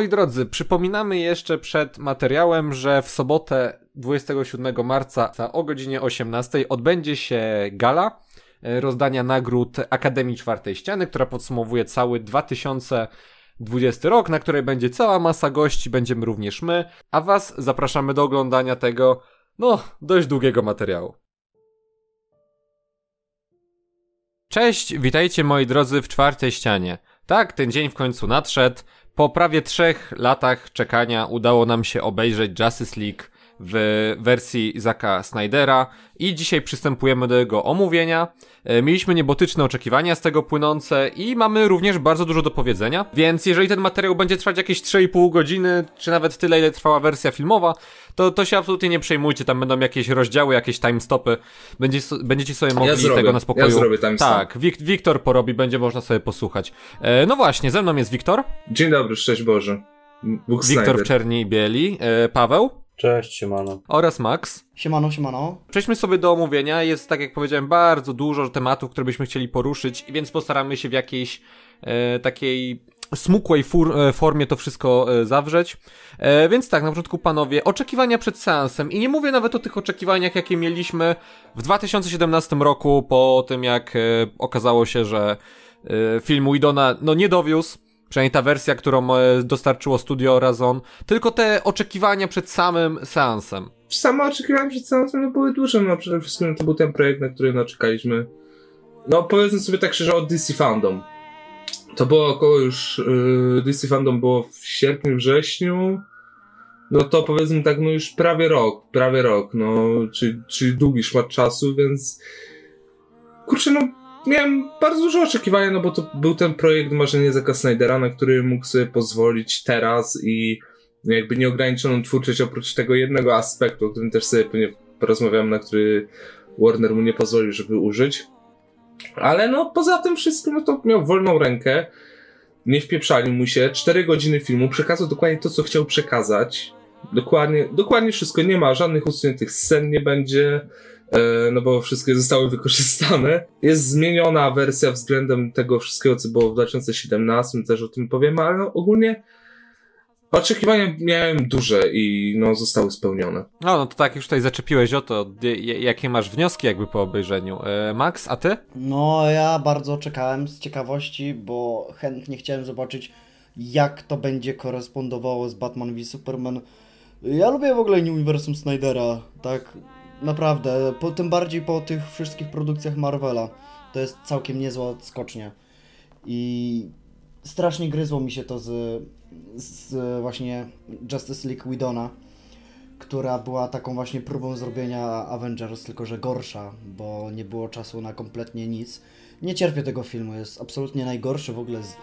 Moi drodzy, przypominamy jeszcze przed materiałem, że w sobotę 27 marca o godzinie 18 odbędzie się gala e, rozdania nagród Akademii Czwartej Ściany, która podsumowuje cały 2020 rok, na której będzie cała masa gości, będziemy również my, a Was zapraszamy do oglądania tego, no, dość długiego materiału. Cześć, witajcie moi drodzy w czwartej ścianie. Tak, ten dzień w końcu nadszedł. Po prawie trzech latach czekania udało nam się obejrzeć Justice League w wersji Zaka Snydera i dzisiaj przystępujemy do jego omówienia. E, mieliśmy niebotyczne oczekiwania z tego płynące i mamy również bardzo dużo do powiedzenia, więc jeżeli ten materiał będzie trwać jakieś 3,5 godziny, czy nawet tyle, ile trwała wersja filmowa, to, to się absolutnie nie przejmujcie, tam będą jakieś rozdziały, jakieś timestopy, będzie, będziecie sobie mogli ja zrobię, tego na spokoju... Ja zrobię timestop. Tak, Wik Wiktor porobi, będzie można sobie posłuchać. E, no właśnie, ze mną jest Wiktor. Dzień dobry, szczęść Boże. Bóg Wiktor w czerni i bieli. E, Paweł. Cześć, siemano. Oraz Max. Siemano, siemano. Przejdźmy sobie do omówienia. Jest, tak jak powiedziałem, bardzo dużo tematów, które byśmy chcieli poruszyć, więc postaramy się w jakiejś e, takiej smukłej fur, e, formie to wszystko e, zawrzeć. E, więc tak, na początku panowie, oczekiwania przed seansem. I nie mówię nawet o tych oczekiwaniach, jakie mieliśmy w 2017 roku, po tym jak e, okazało się, że e, film Widona no nie dowiózł. Przynajmniej ta wersja, którą e, dostarczyło studio Razon. Tylko te oczekiwania przed samym seansem. Same oczekiwania przed seansem no, były duże. No przede wszystkim to był ten projekt, na który no, czekaliśmy. No powiedzmy sobie tak szczerze, od DC Fandom. To było około już... Yy, DC Fandom było w sierpniu, wrześniu. No to powiedzmy tak, no już prawie rok, prawie rok, no, czyli, czyli długi szmat czasu, więc kurczę, no miałem bardzo dużo oczekiwania, no bo to był ten projekt marzenie Zaka Snydera, na który mógł sobie pozwolić teraz i jakby nieograniczoną twórczość oprócz tego jednego aspektu, o którym też sobie pewnie porozmawiam, na który Warner mu nie pozwolił, żeby użyć. Ale no poza tym wszystkim, no to miał wolną rękę, nie wpieprzali mu się, cztery godziny filmu, przekazał dokładnie to, co chciał przekazać. Dokładnie, dokładnie wszystko, nie ma żadnych usuniętych scen, nie będzie, no bo wszystkie zostały wykorzystane. Jest zmieniona wersja względem tego wszystkiego, co było w 2017, też o tym powiemy, ale no ogólnie oczekiwania miałem duże i no zostały spełnione. No, no to tak już tutaj zaczepiłeś o to. Jakie masz wnioski jakby po obejrzeniu? E, Max, a ty? No, ja bardzo czekałem z ciekawości, bo chętnie chciałem zobaczyć, jak to będzie korespondowało z Batman v Superman. Ja lubię w ogóle uniwersum Snydera, tak Naprawdę, po, tym bardziej po tych wszystkich produkcjach Marvela. To jest całkiem niezła skocznia. I strasznie gryzło mi się to z, z właśnie Justice League Widona, która była taką właśnie próbą zrobienia Avengers, tylko że gorsza, bo nie było czasu na kompletnie nic. Nie cierpię tego filmu, jest absolutnie najgorszy w ogóle z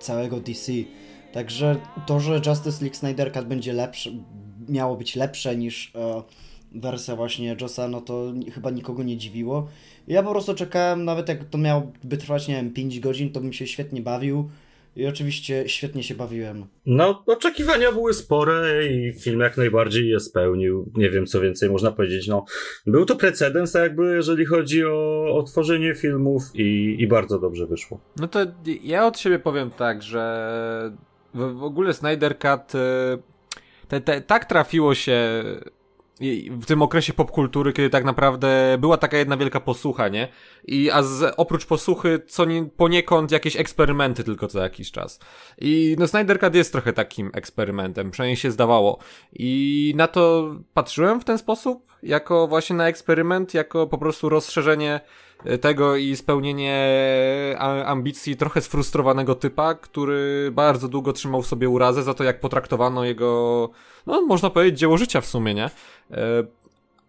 całego DC. Także to, że Justice League Snyder Cut będzie lepsze, miało być lepsze niż e, wersja właśnie Josa, no to chyba nikogo nie dziwiło. Ja po prostu czekałem, nawet jak to miałoby trwać, nie wiem, 5 godzin, to bym się świetnie bawił. I oczywiście świetnie się bawiłem. No, oczekiwania były spore i film jak najbardziej je spełnił. Nie wiem, co więcej można powiedzieć. No, był to precedens, jakby, jeżeli chodzi o, o tworzenie filmów i, i bardzo dobrze wyszło. No to ja od siebie powiem tak, że w, w ogóle Snyder Cut y, te, te, tak trafiło się w tym okresie popkultury, kiedy tak naprawdę była taka jedna wielka posłucha, nie? I a z, oprócz posłuchy, co nie, poniekąd jakieś eksperymenty tylko co jakiś czas. I no Snyder Cut jest trochę takim eksperymentem, przynajmniej się zdawało. I na to patrzyłem w ten sposób, jako właśnie na eksperyment, jako po prostu rozszerzenie tego i spełnienie ambicji trochę sfrustrowanego typa, który bardzo długo trzymał w sobie urazę za to, jak potraktowano jego, no można powiedzieć, dzieło życia w sumie, nie? E,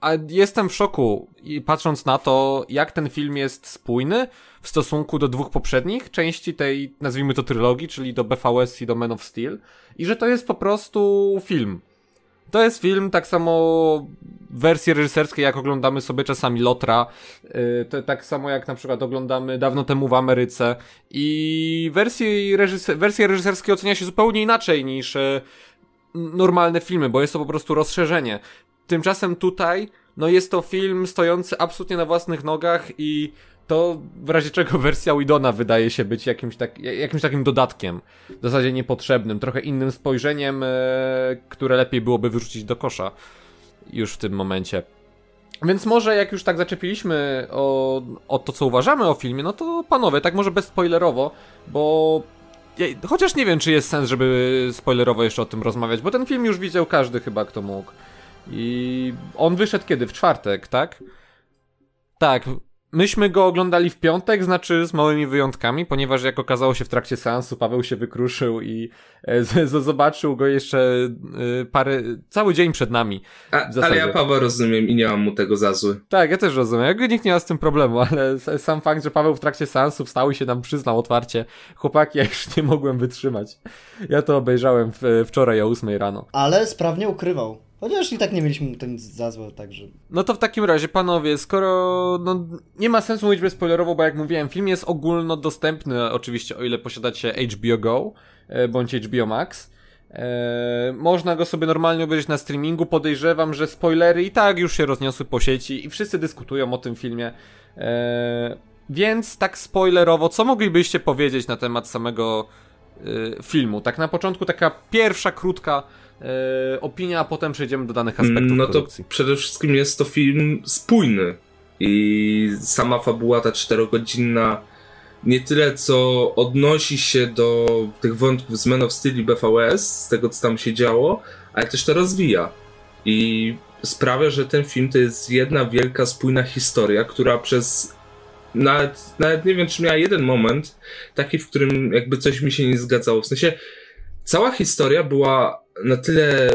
a jestem w szoku i patrząc na to, jak ten film jest spójny w stosunku do dwóch poprzednich części tej, nazwijmy to trylogii, czyli do BVS i do Man of Steel, i że to jest po prostu film. To jest film tak samo wersje reżyserskie, jak oglądamy sobie czasami Lotra, yy, tak samo jak na przykład oglądamy dawno temu w Ameryce i wersje, reżyser wersje reżyserskie ocenia się zupełnie inaczej niż yy, normalne filmy, bo jest to po prostu rozszerzenie. Tymczasem tutaj no jest to film stojący absolutnie na własnych nogach i to w razie czego wersja Widona wydaje się być jakimś, tak, jakimś takim dodatkiem, w zasadzie niepotrzebnym, trochę innym spojrzeniem, e, które lepiej byłoby wyrzucić do kosza już w tym momencie. Więc może jak już tak zaczepiliśmy o, o to, co uważamy o filmie, no to panowie, tak może bezspoilerowo, bo chociaż nie wiem, czy jest sens, żeby spoilerowo jeszcze o tym rozmawiać, bo ten film już widział każdy chyba, kto mógł. I on wyszedł kiedy? W czwartek, tak? Tak, Myśmy go oglądali w piątek, znaczy z małymi wyjątkami, ponieważ jak okazało się w trakcie seansu, Paweł się wykruszył i e, z, z, zobaczył go jeszcze e, parę, cały dzień przed nami. A, ale ja Paweł rozumiem i nie mam mu tego za zły. Tak, ja też rozumiem. Jakby nikt nie ma z tym problemu, ale sam fakt, że Paweł w trakcie seansu wstał i się nam przyznał otwarcie, chłopaki, ja już nie mogłem wytrzymać. Ja to obejrzałem w, wczoraj o 8 rano. Ale sprawnie ukrywał. Chociaż i tak nie mieliśmy ten za złe, także... No to w takim razie, panowie, skoro no, nie ma sensu mówić bezspoilerowo, bo jak mówiłem, film jest ogólnodostępny, oczywiście, o ile posiadacie HBO Go, e, bądź HBO Max. E, można go sobie normalnie obejrzeć na streamingu. Podejrzewam, że spoilery i tak już się rozniosły po sieci i wszyscy dyskutują o tym filmie. E, więc tak spoilerowo, co moglibyście powiedzieć na temat samego e, filmu? Tak na początku taka pierwsza, krótka opinia, a potem przejdziemy do danych aspektów No to produkcji. przede wszystkim jest to film spójny i sama fabuła ta czterogodzinna nie tyle co odnosi się do tych wątków z Men of Steel i BVS, z tego co tam się działo, ale też to rozwija i sprawia, że ten film to jest jedna wielka, spójna historia, która przez nawet, nawet nie wiem, czy miała jeden moment taki, w którym jakby coś mi się nie zgadzało. W sensie cała historia była na tyle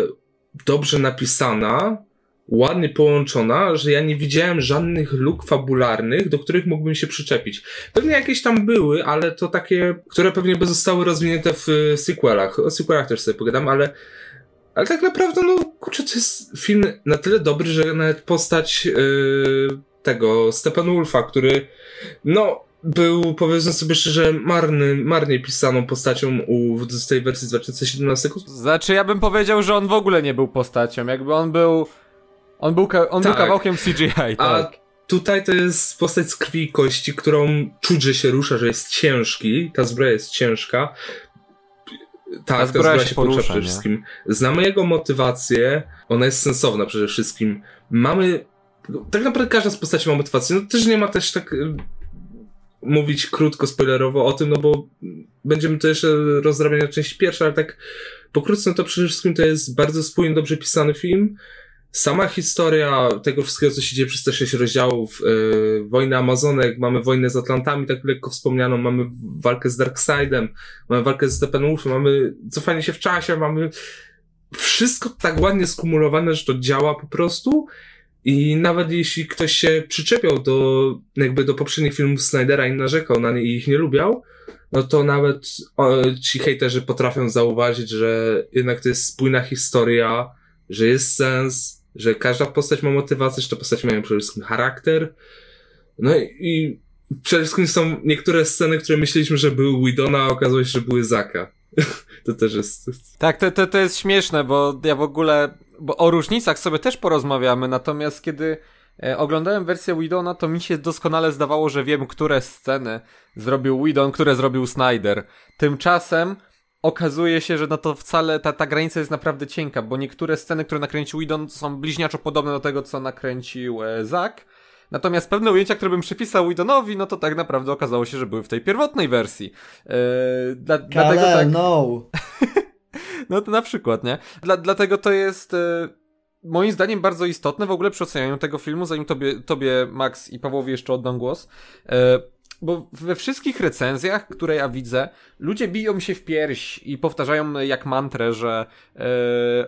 dobrze napisana, ładnie połączona, że ja nie widziałem żadnych luk fabularnych, do których mógłbym się przyczepić. Pewnie jakieś tam były, ale to takie, które pewnie by zostały rozwinięte w sequelach. O sequelach też sobie pogadam, ale ale tak naprawdę, no kurczę, to jest film na tyle dobry, że nawet postać yy, tego Steppenwolfa, który no był, powiedzmy sobie szczerze, marny, marnie pisaną postacią u, z tej wersji z 2017. Znaczy, ja bym powiedział, że on w ogóle nie był postacią, jakby on był... On był, on tak. był kawałkiem CGI, tak. A tutaj to jest postać z krwi i kości, którą czuć, że się rusza, że jest ciężki, ta zbroja jest ciężka. Tak, ta zbroja, ta zbroja się, porusza, przede wszystkim. Znamy jego motywację, ona jest sensowna przede wszystkim. Mamy tak naprawdę każda z postaci ma motywację. No też nie ma też tak mówić krótko, spoilerowo o tym, no bo będziemy to jeszcze rozrabiać na część pierwsza, ale tak pokrótce no to przede wszystkim to jest bardzo spójny, dobrze pisany film. Sama historia tego wszystkiego, co się dzieje przez te sześć rozdziałów, yy, wojna Amazonek, mamy wojnę z Atlantami, tak lekko wspomnianą, mamy walkę z Darkseidem, mamy walkę z Steppenwolfem, mamy cofanie się w czasie, mamy wszystko tak ładnie skumulowane, że to działa po prostu i nawet jeśli ktoś się przyczepiał do, jakby do poprzednich filmów Snydera i narzekał na nie i ich nie lubiał, no to nawet o, ci hejterzy potrafią zauważyć, że jednak to jest spójna historia, że jest sens, że każda postać ma motywację, że te postacie mają przede wszystkim charakter. No i, i przede wszystkim są niektóre sceny, które myśleliśmy, że były Widona, a okazało się, że były Zaka. to też jest... Tak, to, to, to jest śmieszne, bo ja w ogóle bo o różnicach sobie też porozmawiamy, natomiast kiedy e, oglądałem wersję Widona, to mi się doskonale zdawało, że wiem, które sceny zrobił Widon, które zrobił Snyder. Tymczasem okazuje się, że no to wcale ta, ta granica jest naprawdę cienka, bo niektóre sceny, które nakręcił Widon są bliźniaczo podobne do tego, co nakręcił e, Zack. Natomiast pewne ujęcia, które bym przypisał Widonowi, no to tak naprawdę okazało się, że były w tej pierwotnej wersji. Yy, dla, dlatego tak... no. No to na przykład, nie? Dla, dlatego to jest e, moim zdaniem bardzo istotne w ogóle przy ocenianiu tego filmu, zanim tobie, tobie Max i Pawłowi jeszcze oddam głos. E, bo we wszystkich recenzjach, które ja widzę, ludzie biją się w pierś i powtarzają jak mantrę, że e,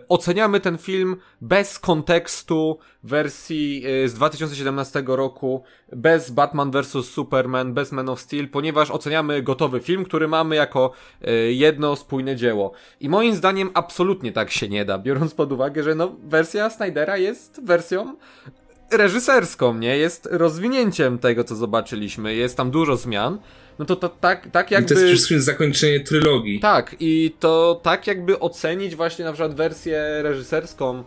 oceniamy ten film bez kontekstu wersji e, z 2017 roku, bez Batman vs. Superman, bez Man of Steel, ponieważ oceniamy gotowy film, który mamy jako e, jedno spójne dzieło. I moim zdaniem absolutnie tak się nie da, biorąc pod uwagę, że no, wersja Snydera jest wersją reżyserską, nie? Jest rozwinięciem tego, co zobaczyliśmy. Jest tam dużo zmian. No to, to tak, tak jakby... I to jest przede wszystkim zakończenie trylogii. Tak, i to tak jakby ocenić właśnie na przykład wersję reżyserską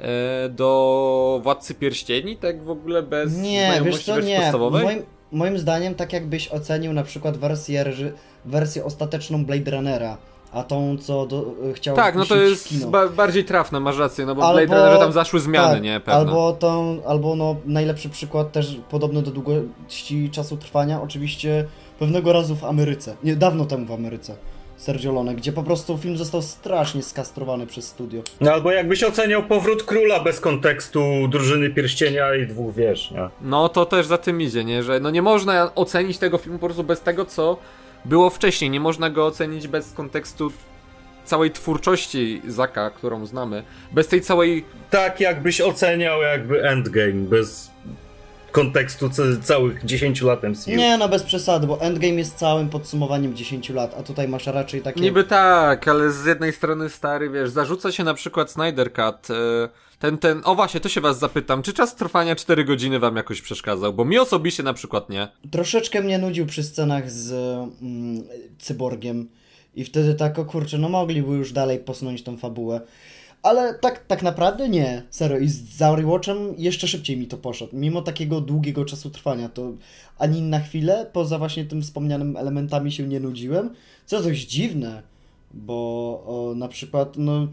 e, do Władcy Pierścieni, tak w ogóle bez Nie, wiesz co, nie. podstawowej? Moim, moim zdaniem, tak jakbyś ocenił na przykład wersję, reży- wersję ostateczną Blade Runnera, a tą, co do, chciał Tak, no to jest ba bardziej trafne, masz rację, no bo w Albo- Blade Runnerze tam zaszły zmiany, tak, nie? Pewne. Albo tą, albo no najlepszy przykład też podobno do długości czasu trwania, oczywiście pewnego razu w Ameryce, nie, dawno temu w Ameryce, Sergio Leone, gdzie po prostu film został strasznie skastrowany przez studio. No albo jakbyś oceniał powrót króla bez kontekstu drużyny pierścienia i dwóch wież, nie? No to też za tym idzie, nie? Że no nie można ocenić tego filmu po prostu bez tego, co było wcześniej. Nie można go ocenić bez kontekstu całej twórczości Zaka, którą znamy. Bez tej całej... Tak jakbyś oceniał jakby Endgame bez kontekstu ca- całych 10 lat MCU. Nie, no bez przesady, bo Endgame jest całym podsumowaniem 10 lat, a tutaj masz raczej takie... Niby tak, ale z jednej strony stary, wiesz, zarzuca się na przykład Snyder Cut, e, ten, ten... O właśnie, to się was zapytam, czy czas trwania 4 godziny wam jakoś przeszkadzał? Bo mi osobiście na przykład nie. Troszeczkę mnie nudził przy scenach z mm, cyborgiem i wtedy tak, o kurczę, no mogliby już dalej posunąć tą fabułę. Ale tak, tak naprawdę nie, serio. I z Zauri Watchem jeszcze szybciej mi to poszedł. Mimo takiego długiego czasu trwania, to ani na chwilę, poza właśnie tym wspomnianym elementami się nie nudziłem. Co dość dziwne, bo o, na przykład, no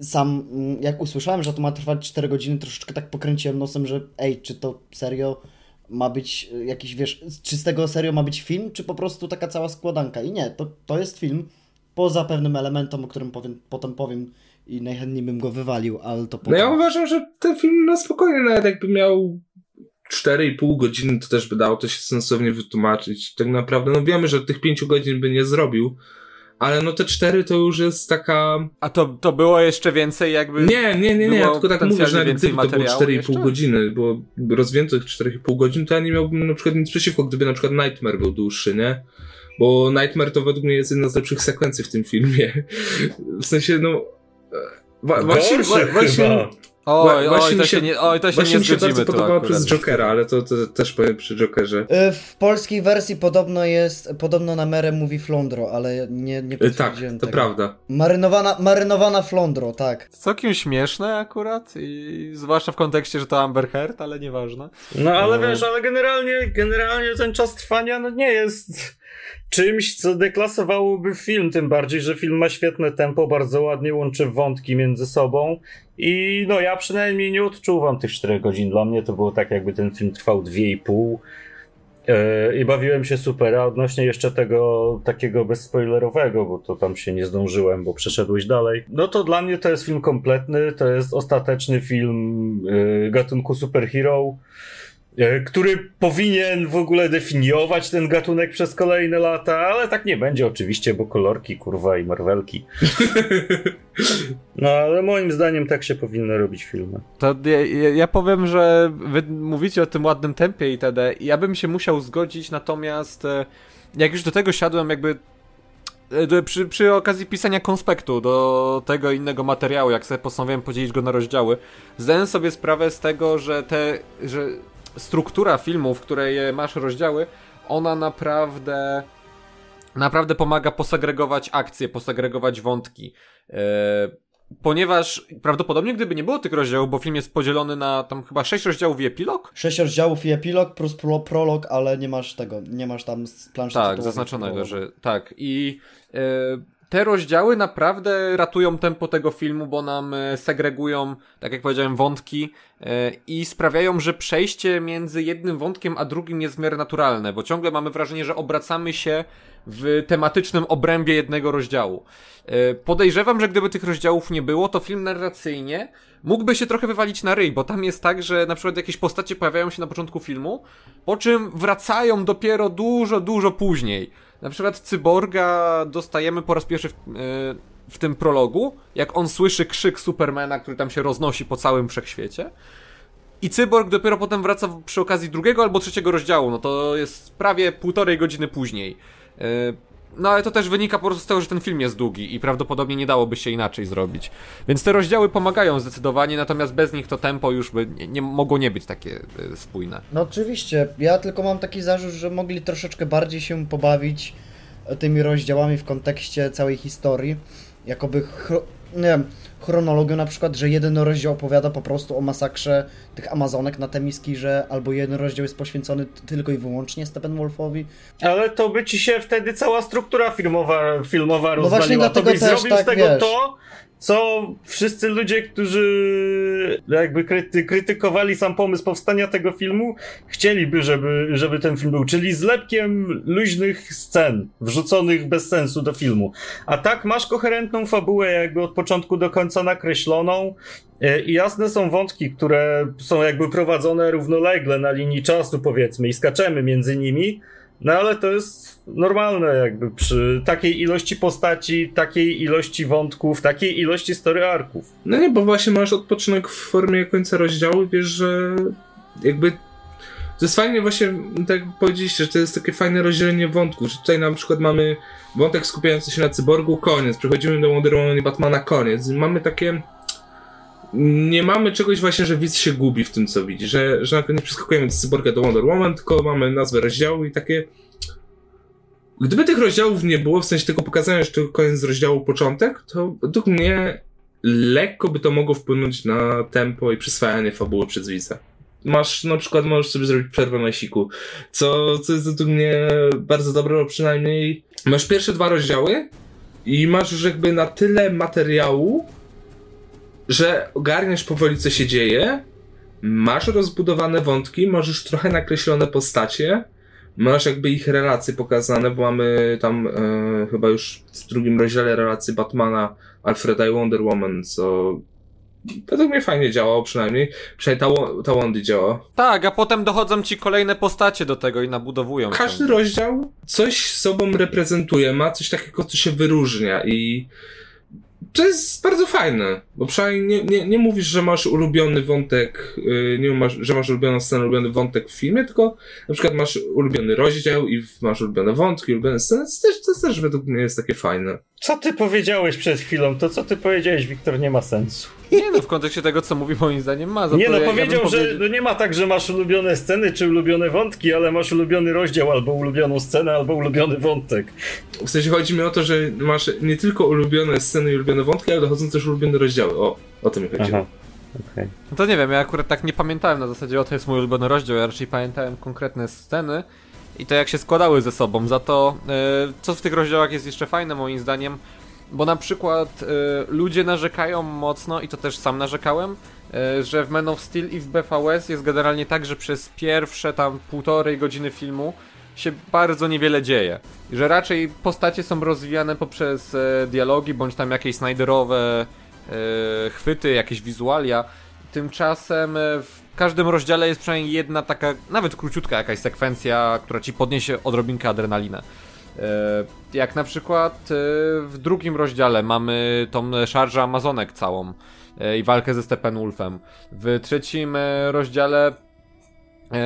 sam mm, jak usłyszałem, że to ma trwać 4 godziny, troszeczkę tak pokręciłem nosem, że ej, czy to serio ma być y, jakiś, wiesz, czy z tego serio ma być film, czy po prostu taka cała składanka. I nie, to, to jest film, poza pewnym elementem, o którym powiem, potem powiem i najchętniej bym go wywalił, ale to No potem. ja uważam, że ten film na spokojnie, nawet jakby miał 4,5 godziny, to też by dało to się sensownie wytłumaczyć. Tak naprawdę, no wiemy, że tych 5 godzin by nie zrobił, ale no te 4 to już jest taka... A to, to było jeszcze więcej jakby... Nie, nie, nie, nie, ja tylko tak mówię, że nawet gdyby to było materiału 4,5 jeszcze? godziny, bo rozwiętych 4,5 godzin, to ja nie miałbym na przykład nic przeciwko, gdyby na przykład Nightmare był dłuższy, nie? Bo Nightmare to według mnie jest jedna z lepszych sekwencji w tym filmie. W sensie, no... e, Wa- właśnie, wa- właśnie, chyba. Oj, Właśnie oj, mi to się- się nie, oj, to się Właśnie nie mi się bardzo tu podobało akurat. przez Jokera, ale to, to też powiem przy Jokerze. Y, W polskiej wersji podobno jest, podobno na merę mówi flądro, ale nie, nie E, Tak, potwierdziłem to tego. prawda. Marynowana, marynowana flądro, tak. Całkiem śmieszne akurat i zwłaszcza w kontekście, że to Amber Heard, ale nieważne. No ale No. wiesz, ale generalnie, generalnie ten czas trwania no nie jest czymś, co deklasowałoby film, tym bardziej, że film ma świetne tempo, bardzo ładnie łączy wątki między sobą i no ja przynajmniej nie odczuwam tych 4 godzin. Dla mnie to było tak, jakby ten film trwał 2,5 yy, i bawiłem się super, a odnośnie jeszcze tego takiego bezspoilerowego, bo to tam się nie zdążyłem, bo przeszedłeś dalej, no to dla mnie to jest film kompletny, to jest ostateczny film yy, gatunku superhero, e, który powinien w ogóle definiować ten gatunek przez kolejne lata, ale tak nie będzie oczywiście, bo kolorki, kurwa i marwelki. No ale moim zdaniem tak się powinno robić filmy. To ja, ja, powiem, że wy mówicie o tym ładnym tempie itd. i Ja bym się musiał zgodzić, natomiast e, jak już do tego siadłem, jakby e, przy, przy okazji pisania konspektu do tego innego materiału, jak sobie postanowiłem podzielić go na rozdziały, zdałem sobie sprawę z tego, że te, że struktura filmu, w której masz rozdziały, ona naprawdę naprawdę pomaga posegregować akcje, posegregować wątki. E, ponieważ prawdopodobnie gdyby nie było tych rozdziałów, bo film jest podzielony na tam chyba sześć rozdziałów i epilog, Sześć rozdziałów i epilog plus pro, prolog, ale nie masz tego, nie masz tam planszy Tak, zaznaczonego, że tak. I e, te rozdziały naprawdę ratują tempo tego filmu, bo nam e, segregują, tak jak powiedziałem, wątki e, i sprawiają, że przejście między jednym wątkiem a drugim jest w miarę naturalne, bo ciągle mamy wrażenie, że obracamy się w tematycznym obrębie jednego rozdziału. E, podejrzewam, że gdyby tych rozdziałów nie było, to film narracyjnie mógłby się trochę wywalić na ryj, bo tam jest tak, że na przykład jakieś postacie pojawiają się na początku filmu, po czym wracają dopiero dużo, dużo później. Na przykład Cyborga dostajemy po raz pierwszy w, yy, w tym prologu, jak on słyszy krzyk Supermana, który tam się roznosi po całym wszechświecie. I Cyborg dopiero potem wraca przy okazji drugiego albo trzeciego rozdziału, no to jest prawie półtorej godziny później. No ale to też wynika po prostu z tego, że ten film jest długi i prawdopodobnie nie dałoby się inaczej zrobić. Więc te rozdziały pomagają zdecydowanie, natomiast bez nich to tempo już by nie, nie mogło nie być takie yy, spójne. No oczywiście, ja tylko mam taki zarzut, że mogli troszeczkę bardziej się pobawić e, tymi rozdziałami w kontekście całej historii. Jakoby nie wiem, chronologią na przykład, że jeden rozdział opowiada po prostu o masakrze tych Amazonek na Temiski, że albo jeden rozdział jest poświęcony tylko i wyłącznie Steppenwolfowi. Ale to by ci się wtedy cała struktura filmowa, filmowa No rozwaliła. właśnie to dlatego byś też zrobił tak, z tego wiesz. to, co wszyscy ludzie, którzy jakby kryty, krytykowali sam pomysł powstania tego filmu, chcieliby, żeby, żeby ten film był, czyli zlepkiem luźnych scen, wrzuconych bez sensu do filmu. A tak masz koherentną fabułę, jakby od początku do końca nakreśloną. e, I jasne są wątki, które są jakby prowadzone równolegle na linii czasu, powiedzmy, i skaczemy między nimi. No ale to jest normalne, jakby przy takiej ilości postaci, takiej ilości wątków, takiej ilości story arków. No nie, bo właśnie masz odpoczynek w formie końca rozdziału i wiesz, że jakby to jest fajnie właśnie, tak jak powiedzieliście, że to jest takie fajne rozdzielenie wątków, że tutaj na przykład mamy wątek skupiający się na cyborgu, koniec, przechodzimy do Wonder Woman i Batmana, koniec. Mamy takie nie mamy czegoś właśnie, że widz się gubi w tym, co widzi, że, że nie przeskakujemy z cyborga do Wonder Woman, tylko mamy nazwę rozdziału i takie Gdyby tych rozdziałów nie było, w sensie tylko pokazania, to koniec rozdziału, początek, to według mnie lekko by to mogło wpłynąć na tempo i przyswajanie fabuły przez widza. Masz, na przykład możesz sobie zrobić przerwę na siku, co, co jest według mnie bardzo dobre, bo przynajmniej masz pierwsze dwa rozdziały i masz już jakby na tyle materiału, że ogarniasz powoli, co się dzieje, masz rozbudowane wątki, masz już trochę nakreślone postacie, masz jakby ich relacje pokazane, bo mamy tam e, chyba już w drugim rozdziale relacje Batmana, Alfreda i Wonder Woman, co według mnie fajnie działało przynajmniej. Przynajmniej ta, ta Wondy działa. Tak, a potem dochodzą ci kolejne postacie do tego i nabudowują. Każdy rozdział coś sobą reprezentuje, ma coś takiego, co się wyróżnia i to jest bardzo fajne, bo przynajmniej nie, nie, nie mówisz, że masz ulubiony wątek, yy, nie masz, że masz ulubioną scenę, ulubiony wątek w filmie, tylko na przykład masz ulubiony rozdział i masz ulubione wątki, ulubione sceny, to też, to też według mnie jest takie fajne. Co ty powiedziałeś przed chwilą? To co ty powiedziałeś, Wiktor, nie ma sensu. Nie no, w kontekście tego, co mówi, moim zdaniem ma. Za Nie to no, ja- ja powiedział, że powiedział- no nie ma tak, że masz ulubione sceny czy ulubione wątki, ale masz ulubiony rozdział, albo ulubioną scenę, albo ulubiony wątek. W sensie chodzi mi o to, że masz nie tylko ulubione sceny i ulubione wątki, ale dochodzą też ulubione rozdziały. O, o to mi chodziło. okej. No to nie wiem, ja akurat tak nie pamiętałem na zasadzie, o to jest mój ulubiony rozdział, ja raczej pamiętałem konkretne sceny i to jak się składały ze sobą. Za to, e, co w tych rozdziałach jest jeszcze fajne moim zdaniem, bo na przykład e, ludzie narzekają mocno, i to też sam narzekałem, e, że w Man of Steel i w BVS jest generalnie tak, że przez pierwsze tam półtorej godziny filmu się bardzo niewiele dzieje. Że raczej postacie są rozwijane poprzez e, dialogi, bądź tam jakieś Snyderowe e, chwyty, jakieś wizualia. Tymczasem w każdym rozdziale jest przynajmniej jedna taka, nawet króciutka jakaś sekwencja, która ci podniesie odrobinkę adrenalinę. E, Jak na przykład e, w drugim rozdziale mamy tą szarżę Amazonek całą e, i walkę ze Steppenwolfem. W trzecim rozdziale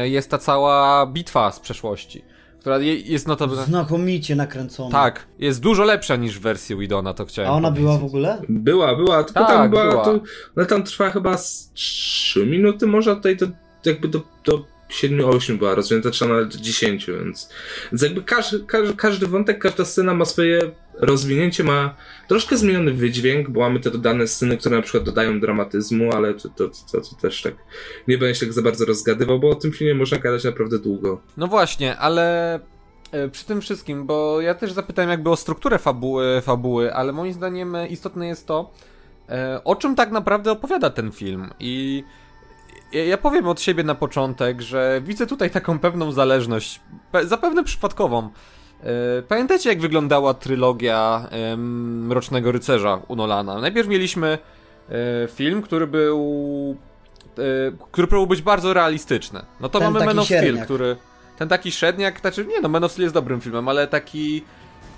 jest ta cała bitwa z przeszłości, która je- jest notabene... Znakomicie nakręcona. Tak, jest dużo lepsza niż w wersji Widona, to chciałem A ona była w powiedzieć. ogóle? Była, była, tylko Tak, tam była, była. To, ona tam trwa chyba z 3 minuty, może tutaj to jakby do, do 7-8 była rozwinięta, nawet 10, więc, więc jakby każdy, każdy, każdy wątek, każda scena ma swoje rozwinięcie, ma troszkę zmieniony wydźwięk, bo mamy te dodane sceny, które na przykład dodają dramatyzmu, ale to, to, to, to też tak nie będę się tak za bardzo rozgadywał, bo o tym filmie można gadać naprawdę długo. No właśnie, ale e, przy tym wszystkim, bo ja też zapytałem jakby o strukturę fabuły, fabuły ale moim zdaniem e, istotne jest to, e, o czym tak naprawdę opowiada ten film i ja, ja powiem od siebie na początek, że widzę tutaj taką pewną zależność, pe, zapewne przypadkową. E, Pamiętacie jak wyglądała trylogia Mrocznego Rycerza u Nolana? Najpierw mieliśmy e, film, który był e, który próbował być bardzo realistyczny. No to Ten mamy Man of Steel, średniak. który ten taki średniak, znaczy nie no, Man of Steel jest dobrym filmem, ale taki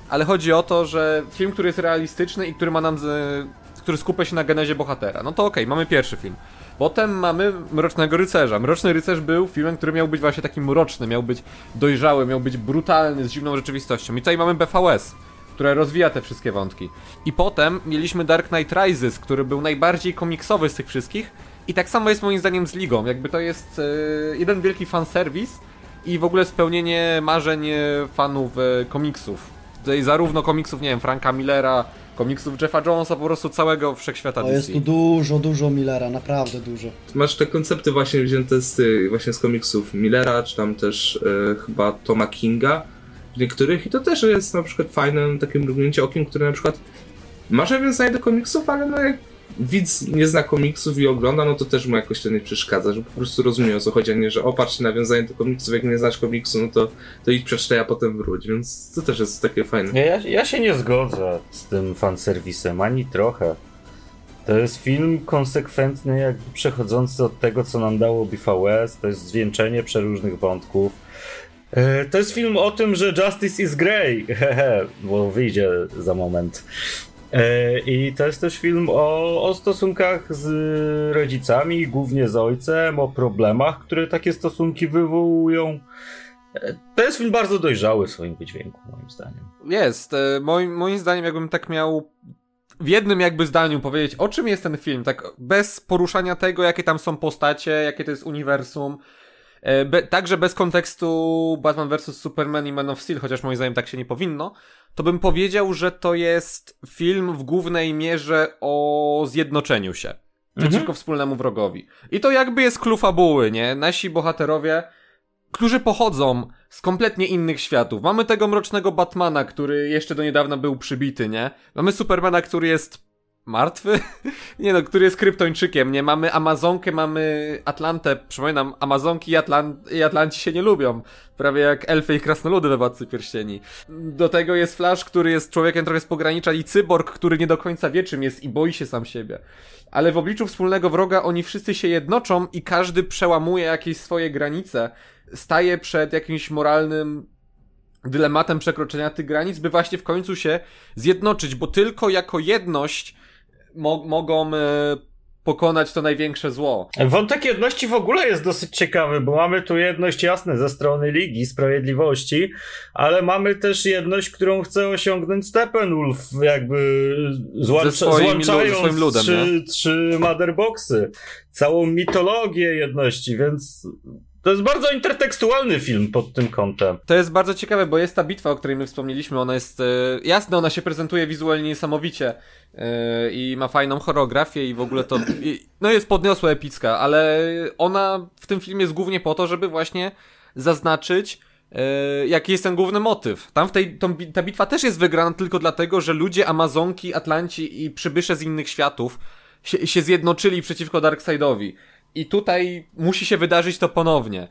ale chodzi o to, że film, który jest realistyczny i który ma nam który skupia się na genezie bohatera. No to okej, mamy pierwszy film. Potem mamy Mrocznego Rycerza. Mroczny Rycerz był filmem, który miał być właśnie taki mroczny, miał być dojrzały, miał być brutalny, z zimną rzeczywistością. I tutaj mamy BVS, które rozwija te wszystkie wątki. I potem mieliśmy Dark Knight Rises, który był najbardziej komiksowy z tych wszystkich. I tak samo jest moim zdaniem z Ligą. Jakby to jest e, jeden wielki fanserwis i w ogóle spełnienie marzeń e, fanów e, komiksów. Tutaj zarówno komiksów, nie wiem, Franka Millera, komiksów Jeffa Jonesa, po prostu całego wszechświata DC. jest tu dużo, dużo Millera, naprawdę dużo. Masz te koncepty właśnie wzięte z właśnie z komiksów Millera, czy tam też e, chyba Toma Kinga w niektórych i to też jest na przykład fajne takie mrugnięcie okiem, które na przykład masz nawiązanie do komiksów, ale no jak widz nie zna komiksów i ogląda, no to też mu jakoś to nie przeszkadza, że po prostu rozumie o co chodzi, a nie, że opatrz nawiązanie do komiksów, jak nie znasz komiksu, no to, to idź przeczytaj, a potem wróć, więc to też jest takie fajne. Ja, ja się nie zgodzę z tym fanserwisem, ani trochę. To jest film konsekwentny, jakby przechodzący od tego, co nam dało BVS, to jest zwieńczenie przeróżnych wątków. E, To jest film o tym, że Justice is Grey, bo wyjdzie za moment. E, I to jest też film o, o stosunkach z rodzicami, głównie z ojcem, o problemach, które takie stosunki wywołują. E, To jest film bardzo dojrzały w swoim wydźwięku, moim zdaniem. Jest. E, moim, moim zdaniem, jakbym tak miał w jednym jakby zdaniu powiedzieć, o czym jest ten film, tak bez poruszania tego, jakie tam są postacie, jakie to jest uniwersum, be, także bez kontekstu Batman vs. Superman i Man of Steel, chociaż moim zdaniem tak się nie powinno, to bym powiedział, że to jest film w głównej mierze o zjednoczeniu się przeciwko wspólnemu wrogowi. I to jakby jest clue fabuły, nie? Nasi bohaterowie którzy pochodzą z kompletnie innych światów. Mamy tego mrocznego Batmana, który jeszcze do niedawna był przybity, nie? Mamy Supermana, który jest martwy? nie no, który jest kryptończykiem, nie? Mamy Amazonkę, mamy Atlantę. Przypominam, Amazonki i, Atlan i Atlanci się nie lubią. Prawie jak elfy i krasnoludy we Władcy Pierścieni. Do tego jest Flash, który jest człowiekiem trochę z pogranicza i Cyborg, który nie do końca wie czym jest i boi się sam siebie. Ale w obliczu wspólnego wroga oni wszyscy się jednoczą i każdy przełamuje jakieś swoje granice. Staje przed jakimś moralnym dylematem przekroczenia tych granic, by właśnie w końcu się zjednoczyć, bo tylko jako jedność mo mogą e, pokonać to największe zło. Wątek jedności w ogóle jest dosyć ciekawy, bo mamy tu jedność jasne ze strony Ligi Sprawiedliwości, ale mamy też jedność, którą chce osiągnąć Steppenwolf, jakby lu- złączając ludem, trzy, trzy motherboxy, całą mitologię jedności, więc to jest bardzo intertekstualny film pod tym kątem. To jest bardzo ciekawe, bo jest ta bitwa, o której my wspomnieliśmy, ona jest, e, jasne, ona się prezentuje wizualnie niesamowicie e, i ma fajną choreografię i w ogóle to, i, no jest podniosła epicka, ale ona w tym filmie jest głównie po to, żeby właśnie zaznaczyć, e, jaki jest ten główny motyw. Tam w tej, tą, ta bitwa też jest wygrana tylko dlatego, że ludzie Amazonki, Atlanci i przybysze z innych światów się, się zjednoczyli przeciwko Darkseidowi. I tutaj musi się wydarzyć to ponownie.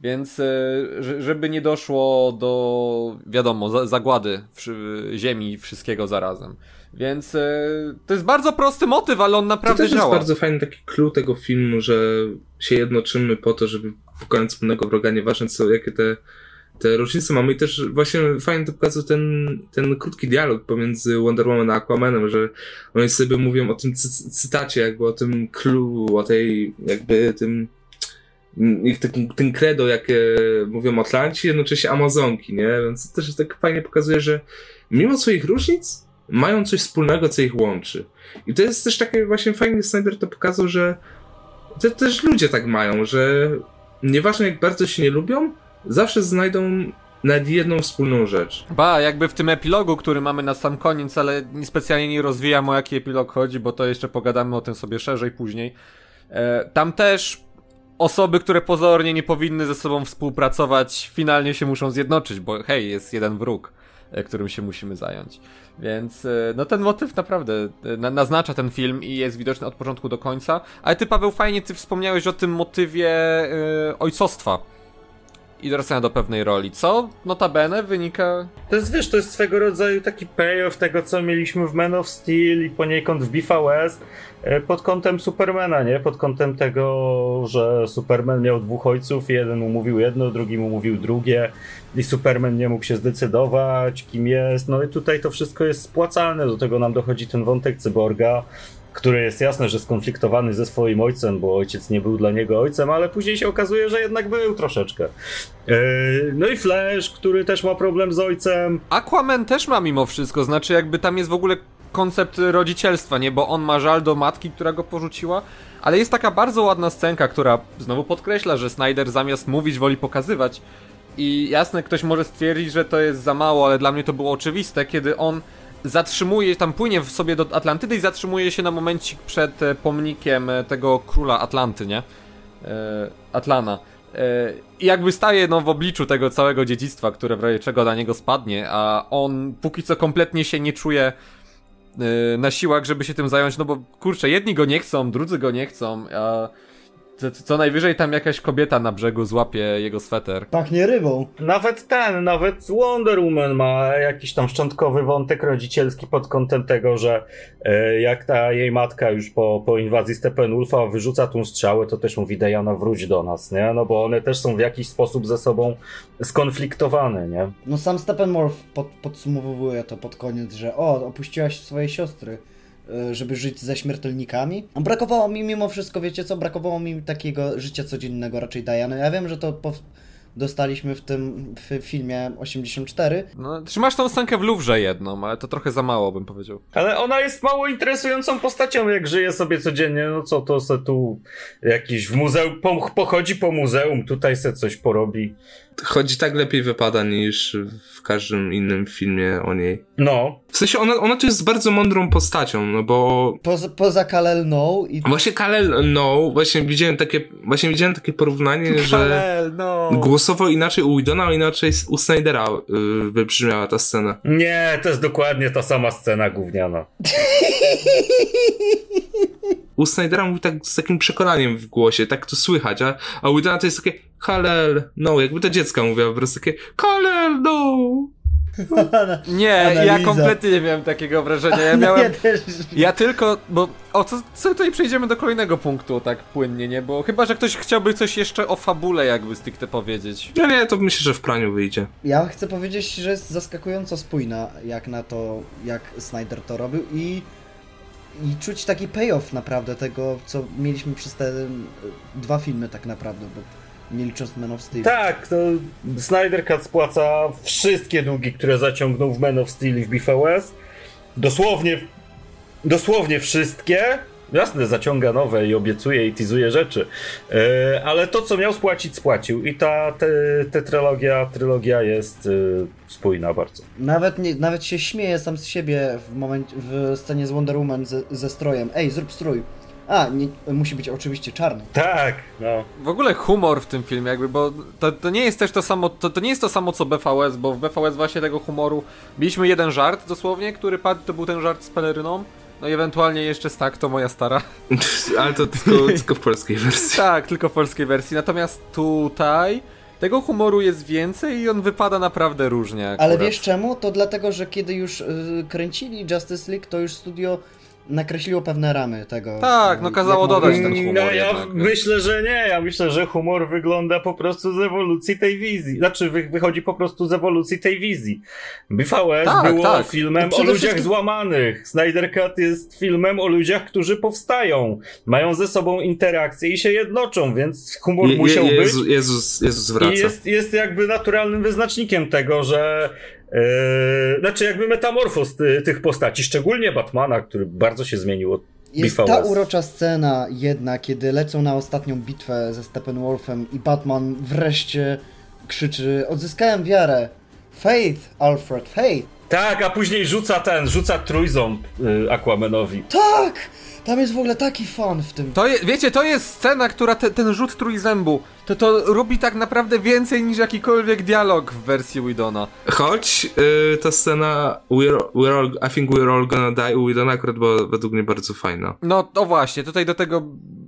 Więc e, że- żeby nie doszło do, wiadomo, za- zagłady ziemi wszystkiego zarazem. Więc e, to jest bardzo prosty motyw, ale on To naprawdę też jest działa. bardzo fajny taki clue tego filmu, że się jednoczymy po to, żeby pokonać wspólnego wroga, nieważne co, jakie te, te różnice mamy. I też właśnie fajnie to pokazał ten, ten krótki dialog pomiędzy Wonder Woman a Aquamanem, że oni sobie mówią o tym cy- cytacie, jakby o tym clue, o tej, jakby tym ich ten, ten credo, jakie mówią Atlanci, jednocześnie Amazonki, nie? Więc to też tak fajnie pokazuje, że mimo swoich różnic mają coś wspólnego, co ich łączy. I to jest też takie właśnie fajnie Snyder to pokazał, że to też ludzie tak mają, że nieważne jak bardzo się nie lubią, zawsze znajdą nawet jedną wspólną rzecz. Ba, jakby w tym epilogu, który mamy na sam koniec, ale specjalnie nie rozwijam o jaki epilog chodzi, bo to jeszcze pogadamy o tym sobie szerzej później. E, tam też osoby, które pozornie nie powinny ze sobą współpracować, finalnie się muszą zjednoczyć, bo hej, jest jeden wróg, e, którym się musimy zająć. Więc e, no ten motyw naprawdę e, na, naznacza ten film i jest widoczny od początku do końca. Ale ty, Paweł, fajnie ty wspomniałeś o tym motywie e, ojcostwa i dorastania do pewnej roli, co notabene wynika To jest, wiesz, to jest swego rodzaju taki payoff tego, co mieliśmy w Man of Steel i poniekąd w BVS e, pod kątem Supermana, nie? Pod kątem tego, że Superman miał dwóch ojców jeden mu mówił jedno, drugi mu mówił drugie i Superman nie mógł się zdecydować, kim jest. No i tutaj to wszystko jest spłacalne, do tego nam dochodzi ten wątek cyborga, który jest jasne, że skonfliktowany ze swoim ojcem, bo ojciec nie był dla niego ojcem, ale później się okazuje, że jednak był troszeczkę. E, No i Flash, który też ma problem z ojcem. Aquaman też ma mimo wszystko, znaczy jakby tam jest w ogóle koncept rodzicielstwa, nie? Bo on ma żal do matki, która go porzuciła, ale jest taka bardzo ładna scenka, która znowu podkreśla, że Snyder zamiast mówić woli pokazywać. I jasne, ktoś może stwierdzić, że to jest za mało, ale dla mnie to było oczywiste, kiedy on zatrzymuje, tam płynie w sobie do Atlantydy i zatrzymuje się na momencik przed e, pomnikiem e, tego króla Atlanty, nie? E, Atlana. I jakby staje no, w obliczu tego całego dziedzictwa, które w razie czego na niego spadnie, a on póki co kompletnie się nie czuje na siłach, żeby się tym zająć, no bo kurczę, jedni go nie chcą, drudzy go nie chcą, a co, najwyżej tam jakaś kobieta na brzegu złapie jego sweter. Pachnie rybą. Nawet ten, nawet Wonder Woman ma jakiś tam szczątkowy wątek rodzicielski pod kątem tego, że e, jak ta jej matka już po, po inwazji Steppenwolfa wyrzuca tą strzałę, to też mówi Diana wróć do nas, nie? No bo one też są w jakiś sposób ze sobą skonfliktowane, nie? No sam Steppenwolf pod, podsumowuje to pod koniec, że o, opuściłaś swoje siostry, żeby żyć ze śmiertelnikami. Brakowało mi mimo wszystko, wiecie co, brakowało mi takiego życia codziennego raczej Diany. Ja wiem, że to dostaliśmy w tym w filmie 84. No, trzymasz tą scenkę w Louvre jedną, ale to trochę za mało, bym powiedział. Ale ona jest mało interesującą postacią, jak żyje sobie codziennie, no co to se tu jakiś w muzeum, po, pochodzi po muzeum, tutaj se coś porobi. Choć tak lepiej wypada niż w każdym innym filmie o niej. No, W sensie ona, ona tu jest bardzo mądrą postacią, no bo Poza, poza Kalel No i właśnie Kalel No, właśnie widziałem takie, właśnie widziałem takie porównanie, że no. głosowo inaczej u Widona, a inaczej u Snydera yy, wybrzmiała ta scena. nie, to jest dokładnie ta sama scena gówniana. U Snydera mówi tak z takim przekonaniem w głosie, tak to słychać, a, a u Widona to jest takie Kalel No, jakby to dziecka mówiła po prostu takie Kalel No. Nie, ja Analiza. kompletnie nie miałem takiego wrażenia. Ja ja miałem. też. Ja tylko. Bo. O, co, co tutaj przejdziemy do kolejnego punktu tak płynnie, nie? Bo chyba, że ktoś chciałby coś jeszcze o fabule, jakby stricte powiedzieć. No nie, to myślę, że w praniu wyjdzie. Ja chcę powiedzieć, że jest zaskakująco spójna jak na to, jak Snyder to robił i, i czuć taki payoff naprawdę tego, co mieliśmy przez te y, dwa filmy tak naprawdę, bo nie licząc of Steel. Tak, to Snyder Cut spłaca wszystkie długi, które zaciągnął w Man of Steel i w BVS. Dosłownie, dosłownie wszystkie. Jasne, zaciąga nowe i obiecuje i teasuje rzeczy. E, ale to, co miał spłacić, spłacił. I ta te, te trylogia, trylogia jest e, spójna bardzo. Nawet, nie, nawet się śmieje sam z siebie w, momencie, w scenie z Wonder Woman ze, ze strojem. Ej, zrób strój. A, nie, musi być oczywiście czarny. Tak, no. W ogóle humor w tym filmie, jakby, bo to, to nie jest też to samo, to, to nie jest to samo co BVS, bo w BVS właśnie tego humoru mieliśmy jeden żart dosłownie, który padł, to był ten żart z peleryną. No i ewentualnie jeszcze z tak, to moja stara. Ale to tylko, tylko w polskiej wersji. Tak, tylko w polskiej wersji. Natomiast tutaj tego humoru jest więcej i on wypada naprawdę różnie. Akurat. Ale wiesz czemu? To dlatego, że kiedy już y, kręcili Justice League, to już studio nakreśliło pewne ramy tego. Tak, no kazało dodać ten humor No ja jednak. myślę, że nie. Ja myślę, że humor wygląda po prostu z ewolucji tej wizji. Znaczy, wy, wychodzi po prostu z ewolucji tej wizji. BVS Tak, było tak. filmem o ludziach wszystkim- złamanych. Snyder Cut jest filmem o ludziach, którzy powstają. Mają ze sobą interakcje i się jednoczą, więc humor Je, musiał je, być. Jezus, Jezus, Jezus wraca. I jest, jest jakby naturalnym wyznacznikiem tego, że Yy, znaczy jakby metamorfoz ty, tych postaci, szczególnie Batmana, który bardzo się zmienił od Jest BVS. ta urocza scena jedna, kiedy lecą na ostatnią bitwę ze Steppenwolfem i Batman wreszcie krzyczy Odzyskałem wiarę. Faith, Alfred, faith. Tak, a później rzuca ten, rzuca trójząb y, Aquamanowi. Tak! Tam jest w ogóle taki fan w tym. To je, wiecie, to jest scena, która te, ten rzut trójzębu, to to robi tak naprawdę więcej niż jakikolwiek dialog w wersji Widona. Choć y, ta scena we're, we're all, I think we're all gonna die u Widona akurat była według mnie bardzo fajna. No to właśnie, tutaj do tego,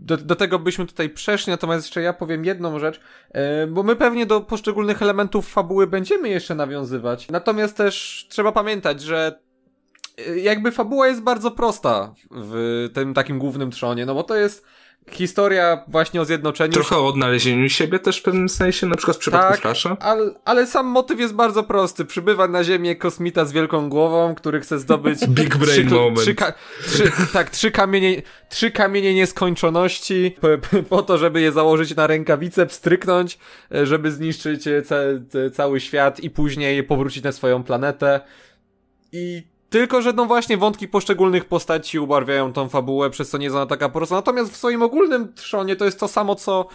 do, do tego byśmy tutaj przeszli, natomiast jeszcze ja powiem jedną rzecz, e, bo my pewnie do poszczególnych elementów fabuły będziemy jeszcze nawiązywać. Natomiast też trzeba pamiętać, że jakby fabuła jest bardzo prosta w tym takim głównym trzonie, no bo to jest historia właśnie o zjednoczeniu Trochę o odnalezieniu siebie też w pewnym sensie, na przykład w przypadku Tak, Flasha. ale, ale sam motyw jest bardzo prosty. Przybywa na Ziemię kosmita z wielką głową, który chce zdobyć Big brain trzy, moment. Trzy, trzy, tak, trzy kamienie, trzy kamienie nieskończoności po, po to, żeby je założyć na rękawicę, wstryknąć, żeby zniszczyć ca, cały świat i później powrócić na swoją planetę. I tylko, że no właśnie wątki poszczególnych postaci ubarwiają tą fabułę, przez co nie jest ona taka prosta. Natomiast w swoim ogólnym trzonie to jest to samo, co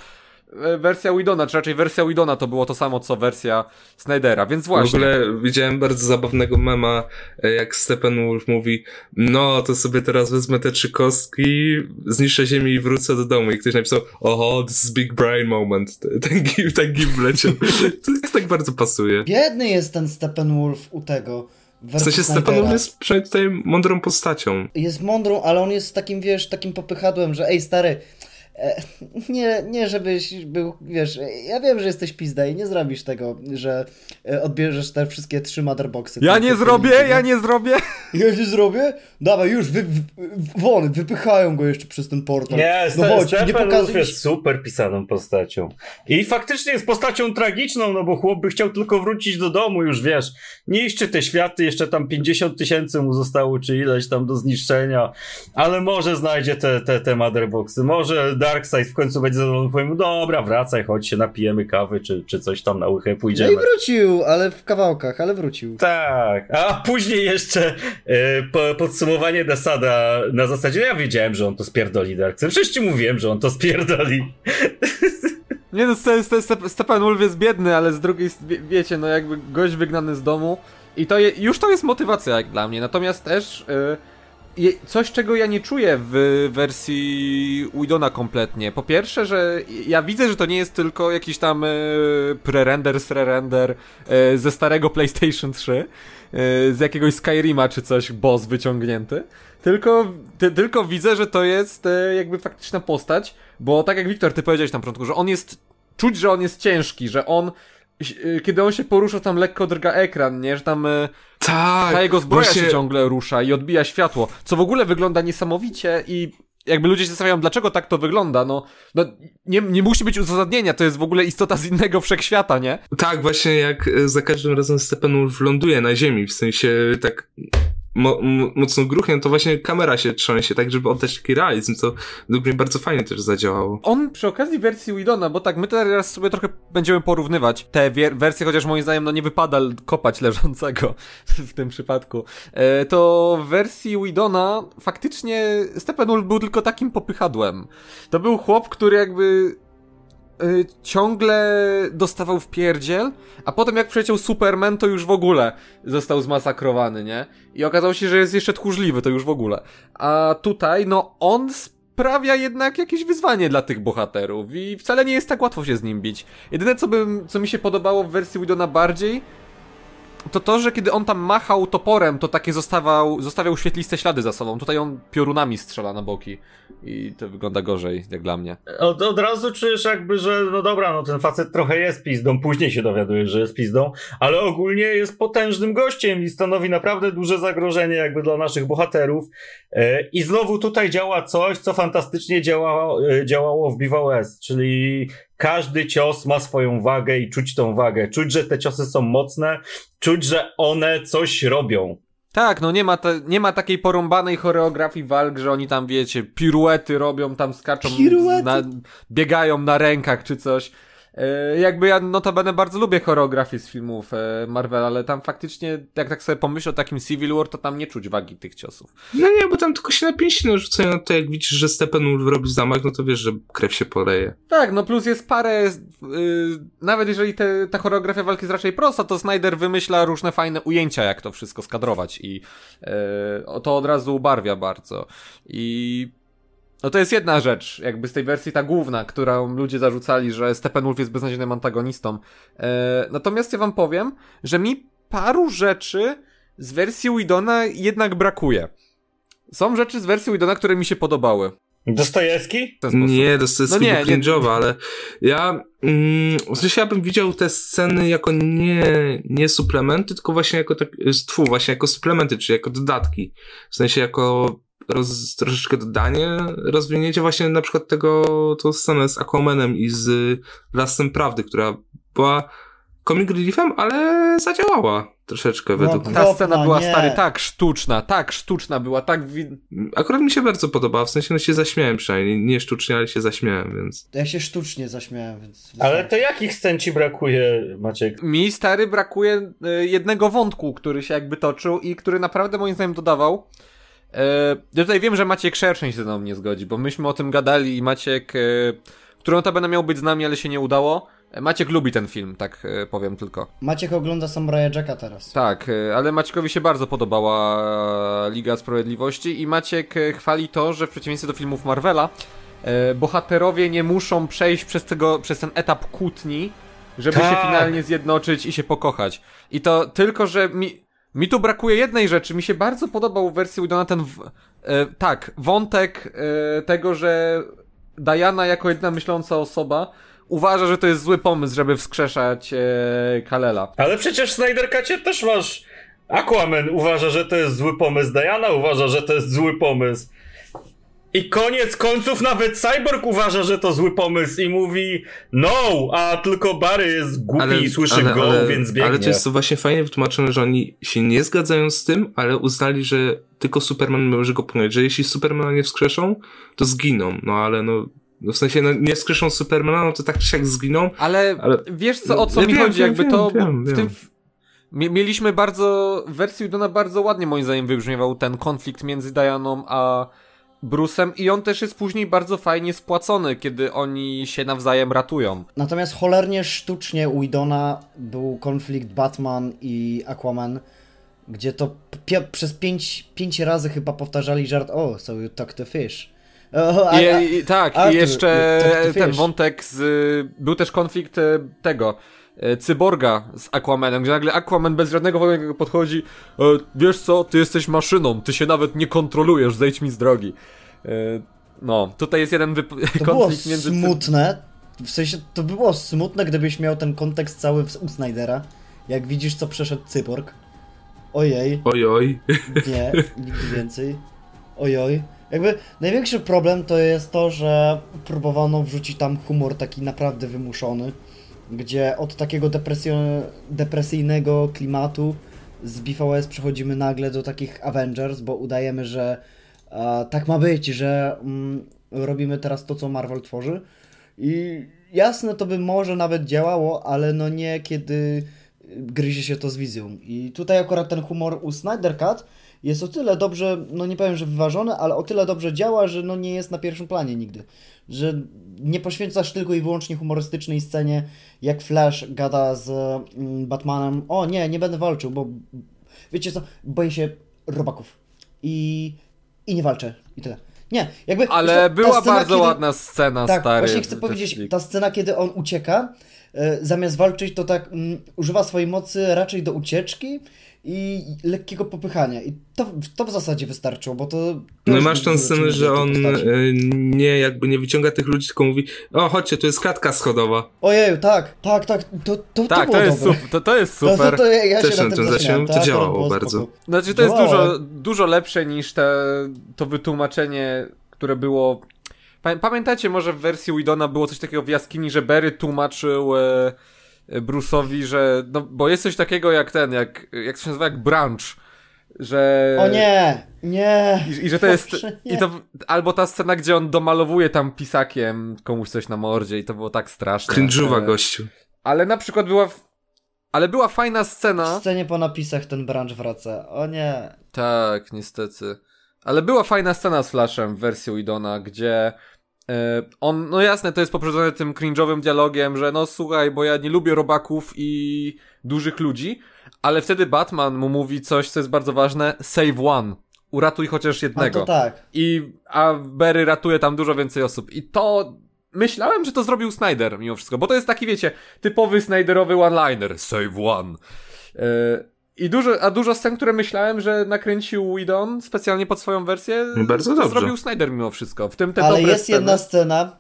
e, wersja Widona, czy raczej wersja Widona to było to samo, co wersja Snydera, więc właśnie. W ogóle widziałem bardzo zabawnego mema, e, jak Steppenwolf mówi, no to sobie teraz wezmę te trzy kostki, zniszczę ziemię i wrócę do domu. I ktoś napisał, oho, this is big brain moment. Ten gif, ten gif leciał. To tak bardzo pasuje. Biedny jest ten Steppenwolf u tego. W sensie Steppenwolf jest przynajmniej tutaj mądrą postacią. Jest mądrą, ale on jest takim, wiesz, takim popychadłem, że ej stary, nie, nie żebyś był, wiesz, ja wiem, że jesteś pizda i nie zrobisz tego, że e, odbierzesz te wszystkie trzy motherboxy. Ja nie zrobię, ja nie zrobię. Ja nie zrobię? Dawaj, już, wy, won, wypychają go jeszcze przez ten portal. Nie, no chodź, nie pokazuj. jest super pisaną postacią. I faktycznie jest postacią tragiczną, no bo chłop by chciał tylko wrócić do domu, już wiesz, niszczy te światy, jeszcze tam 50 tysięcy mu zostało, czy ileś tam do zniszczenia, ale może znajdzie te, te, te motherboxy, może da Darkseid w końcu będzie zadowolony, powiem, dobra, wracaj, chodź się napijemy kawy, czy, czy coś tam na łychę pójdziemy. No i wrócił, ale w kawałkach, ale wrócił. Tak, a później jeszcze e, po, podsumowanie Dasada na zasadzie, ja wiedziałem, że on to spierdoli Darkseid, przecież ci mówiłem, że on to spierdoli. Nie no, Steppenwolf jest biedny, ale z drugiej, wie, wiecie, no jakby gość wygnany z domu i to je, już to jest motywacja jak dla mnie, natomiast też... Yy coś, czego ja nie czuję w wersji Widona kompletnie. Po pierwsze, że ja widzę, że to nie jest tylko jakiś tam e, pre-render, re-render e, ze starego PlayStation 3, e, z jakiegoś Skyrima czy coś, boss wyciągnięty. Tylko, ty, tylko widzę, że to jest jakby faktyczna postać, bo tak jak Wiktor, ty powiedziałeś na początku, że on jest, czuć, że on jest ciężki, że on kiedy on się porusza, tam lekko drga ekran, nie? Że tam y, tak, ta jego zbroja właśnie... się ciągle rusza i odbija światło, co w ogóle wygląda niesamowicie i jakby ludzie się zastanawiają, dlaczego tak to wygląda, no, no nie, nie musi być uzasadnienia, to jest w ogóle istota z innego wszechświata, nie? Tak, właśnie jak y, za każdym razem Steppenwolf ląduje na ziemi, w sensie tak mo mocno gruchnie, to właśnie kamera się trząsie, tak żeby oddać taki realizm, co według mnie bardzo fajnie też zadziałało. On przy okazji wersji Widona, bo tak, my teraz sobie trochę będziemy porównywać te wersje, chociaż moim zdaniem no nie wypada kopać leżącego w tym przypadku, e, to w wersji Widona faktycznie Steppenwolf był tylko takim popychadłem. To był chłop, który jakby Y, ciągle dostawał w pierdziel, a potem jak przyleciał Superman, to już w ogóle został zmasakrowany, nie? I okazało się, że jest jeszcze tchórzliwy, to już w ogóle. A tutaj, no, on sprawia jednak jakieś wyzwanie dla tych bohaterów i wcale nie jest tak łatwo się z nim bić. Jedyne, co, bym, co mi się podobało w wersji Widona bardziej, to to, że kiedy on tam machał toporem, to takie zostawał, zostawiał świetliste ślady za sobą. Tutaj on piorunami strzela na boki i to wygląda gorzej, jak dla mnie. Od, od razu czujesz jakby, że no dobra, no ten facet trochę jest pizdą, później się dowiadujesz, że jest pizdą, ale ogólnie jest potężnym gościem i stanowi naprawdę duże zagrożenie jakby dla naszych bohaterów. E, I znowu tutaj działa coś, co fantastycznie działa, e, działało w BVS, czyli każdy cios ma swoją wagę i czuć tą wagę. Czuć, że te ciosy są mocne, czuć, że one coś robią. Tak, no nie ma, te, nie ma takiej porąbanej choreografii walk, że oni tam, wiecie, piruety robią, tam skaczą, na, biegają na rękach czy coś. E, jakby ja notabene bardzo lubię choreografię z filmów e, Marvel, ale tam faktycznie, jak tak sobie pomyślę o takim Civil War, to tam nie czuć wagi tych ciosów. No nie, bo tam tylko się na pięści narzucają, no to jak widzisz, że Steppenwolf robi zamach, no to wiesz, że krew się poleje. Tak, no plus jest parę, yy, nawet jeżeli te, ta choreografia walki jest raczej prosta, to Snyder wymyśla różne fajne ujęcia, jak to wszystko skadrować i yy, to od razu ubarwia bardzo. I no to jest jedna rzecz, jakby z tej wersji ta główna, którą ludzie zarzucali, że Steppenwolf jest beznadziejnym antagonistą. E, natomiast ja wam powiem, że mi paru rzeczy z wersji Widona jednak brakuje. Są rzeczy z wersji Widona, które mi się podobały. Dostojewski? Nie, Dostojewski no nie, był nie. ale ja mm, w sensie ja bym widział te sceny jako nie, nie suplementy, tylko właśnie jako tak, tfu, właśnie jako suplementy, czy jako dodatki. W sensie jako roz, troszeczkę dodanie, rozwinięcie właśnie na przykład tego, to scenę z Aquamanem i z Lasem Prawdy, która była comic reliefem, ale zadziałała troszeczkę no, według mnie. Ta scena była nie. stary tak sztuczna, tak sztuczna była, tak... Akurat mi się bardzo podobała, w sensie no się zaśmiałem przynajmniej, nie sztucznie, ale się zaśmiałem, więc... Ja się sztucznie zaśmiałem, więc... Ale to jakich scen ci brakuje, Maciek? Mi, stary, brakuje y, jednego wątku, który się jakby toczył i który naprawdę moim zdaniem dodawał E, ja tutaj wiem, że Maciek Szerszeń się ze mną nie zgodzi, bo myśmy o tym gadali i Maciek e, który notabene miał być z nami, ale się nie udało. Maciek lubi ten film, tak e, powiem tylko. Maciek ogląda Samuraja Jacka teraz. Tak, e, ale Maciekowi się bardzo podobała Liga Sprawiedliwości i Maciek e, chwali to, że w przeciwieństwie do filmów Marvela, e, bohaterowie nie muszą przejść przez, tego, przez ten etap kłótni, żeby się Tak. finalnie zjednoczyć i się pokochać. I to tylko, że mi, mi tu brakuje jednej rzeczy. Mi się bardzo podobał w wersji Widona ten, w, e, tak, wątek e, tego, że Diana jako jedna myśląca osoba uważa, że to jest zły pomysł, żeby wskrzeszać e, Kalela. Ale przecież w Snyder też masz... Aquaman uważa, że to jest zły pomysł, Diana uważa, że to jest zły pomysł. I koniec końców nawet Cyborg uważa, że to zły pomysł i mówi no, a tylko Barry jest głupi i słyszy go, więc biegnie. ale to jest to właśnie fajnie wytłumaczone, że oni się nie zgadzają z tym, ale uznali, że tylko Superman może go pokonać, że jeśli Supermana nie wskrzeszą, to zginą. No ale no, no w sensie no, nie wskrzeszą Supermana, no to tak czy siak zginą. Ale, Ale- wiesz co, no, o co ja mi wiem, chodzi, wiem, jakby wiem, to wiem, w wiem. tym mieliśmy bardzo w wersji Udona bardzo ładnie moim zdaniem wybrzmiewał ten konflikt między Dianą a Bruce'em i on też jest później bardzo fajnie spłacony, kiedy oni się nawzajem ratują. Natomiast cholernie sztucznie u Idona był konflikt Batman i Aquaman, gdzie to pi- przez pięć, pięć razy chyba powtarzali żart O, so you took the fish. O, a, I, i, tak, Arthur, i jeszcze to ten wątek z... Był też konflikt e, tego... e, Cyborga z Aquamanem, gdzie nagle Aquaman bez żadnego wojennego podchodzi e, Wiesz co, ty jesteś maszyną, ty się nawet nie kontrolujesz, zejdź mi z drogi. E, no, tutaj jest jeden wyp- to było konflikt między... Cy- smutne. W sensie to było smutne, gdybyś miał ten kontekst cały w- u Snydera. Jak widzisz, co przeszedł cyborg. Ojej. Oj, oj. Nie, nigdy więcej. Ojoj. Jakby największy problem to jest to, że próbowano wrzucić tam humor taki naprawdę wymuszony, gdzie od takiego depresyjnego klimatu z BVS przechodzimy nagle do takich Avengers, bo udajemy, że e, tak ma być, że mm, robimy teraz to, co Marvel tworzy. I jasne, to by może nawet działało, ale no nie kiedy gryzie się to z wizją. I tutaj akurat ten humor u Snyder Cut jest o tyle dobrze, no nie powiem, że wyważony, ale o tyle dobrze działa, że no nie jest na pierwszym planie nigdy. Że nie poświęcasz tylko i wyłącznie humorystycznej scenie, jak Flash gada z mm, Batmanem, o nie, nie będę walczył, bo wiecie co, boję się robaków. I, i nie walczę. I tyle. Nie, jakby... Ale ta była scena, bardzo kiedy- ładna scena, tak, stary. właśnie chcę powiedzieć, ta scena, kiedy on ucieka, e, zamiast walczyć, to tak mm, używa swojej mocy raczej do ucieczki i lekkiego popychania. I to, to w zasadzie wystarczyło, bo to... to No masz tą scenę, że on y, nie jakby nie wyciąga tych ludzi, tylko mówi o chodźcie, tu jest klatka schodowa. Ojeju, tak, tak, tak, to, to, Tak, to to jest, super, to, to jest To, super. to, to ja, ja Też się na tym zaśmiałem. to akurat działało bardzo. spoko. Znaczy, to jest dużo, dużo lepsze niż te, to wytłumaczenie, które było. Pamię- Pamiętacie, może w wersji Widona było coś takiego w jaskini, że Barry tłumaczył e, e, Bruce'owi, że. No, bo jest coś takiego jak ten, jak, jak to się nazywa, jak brunch. Że. O nie, nie. I, I że to jest. I to, albo ta scena, gdzie on domalowuje tam pisakiem komuś coś na mordzie, i to było tak straszne. Cringe'uwa E, gościu. Ale na przykład była. W... Ale była fajna W scena. scenie po napisach ten branch wraca. O nie. Tak, niestety. Ale była fajna scena z Flashem w wersji Widona, gdzie on, no jasne, to jest poprzedzone tym cringe'owym dialogiem, że no słuchaj, bo ja nie lubię robaków i dużych ludzi, ale wtedy Batman mu mówi coś, co jest bardzo ważne, save one. Uratuj chociaż A jednego. to tak. I, a Barry ratuje tam dużo więcej osób. I to myślałem, że to zrobił Snyder mimo wszystko, bo to jest taki, wiecie, typowy Snyderowy one-liner. Save one. E, I dużo, a dużo scen, które myślałem, że nakręcił Whedon specjalnie pod swoją wersję, Bardzo to dobrze. zrobił Snyder mimo wszystko. W tym te Ale dobre jest sceny. jedna scena,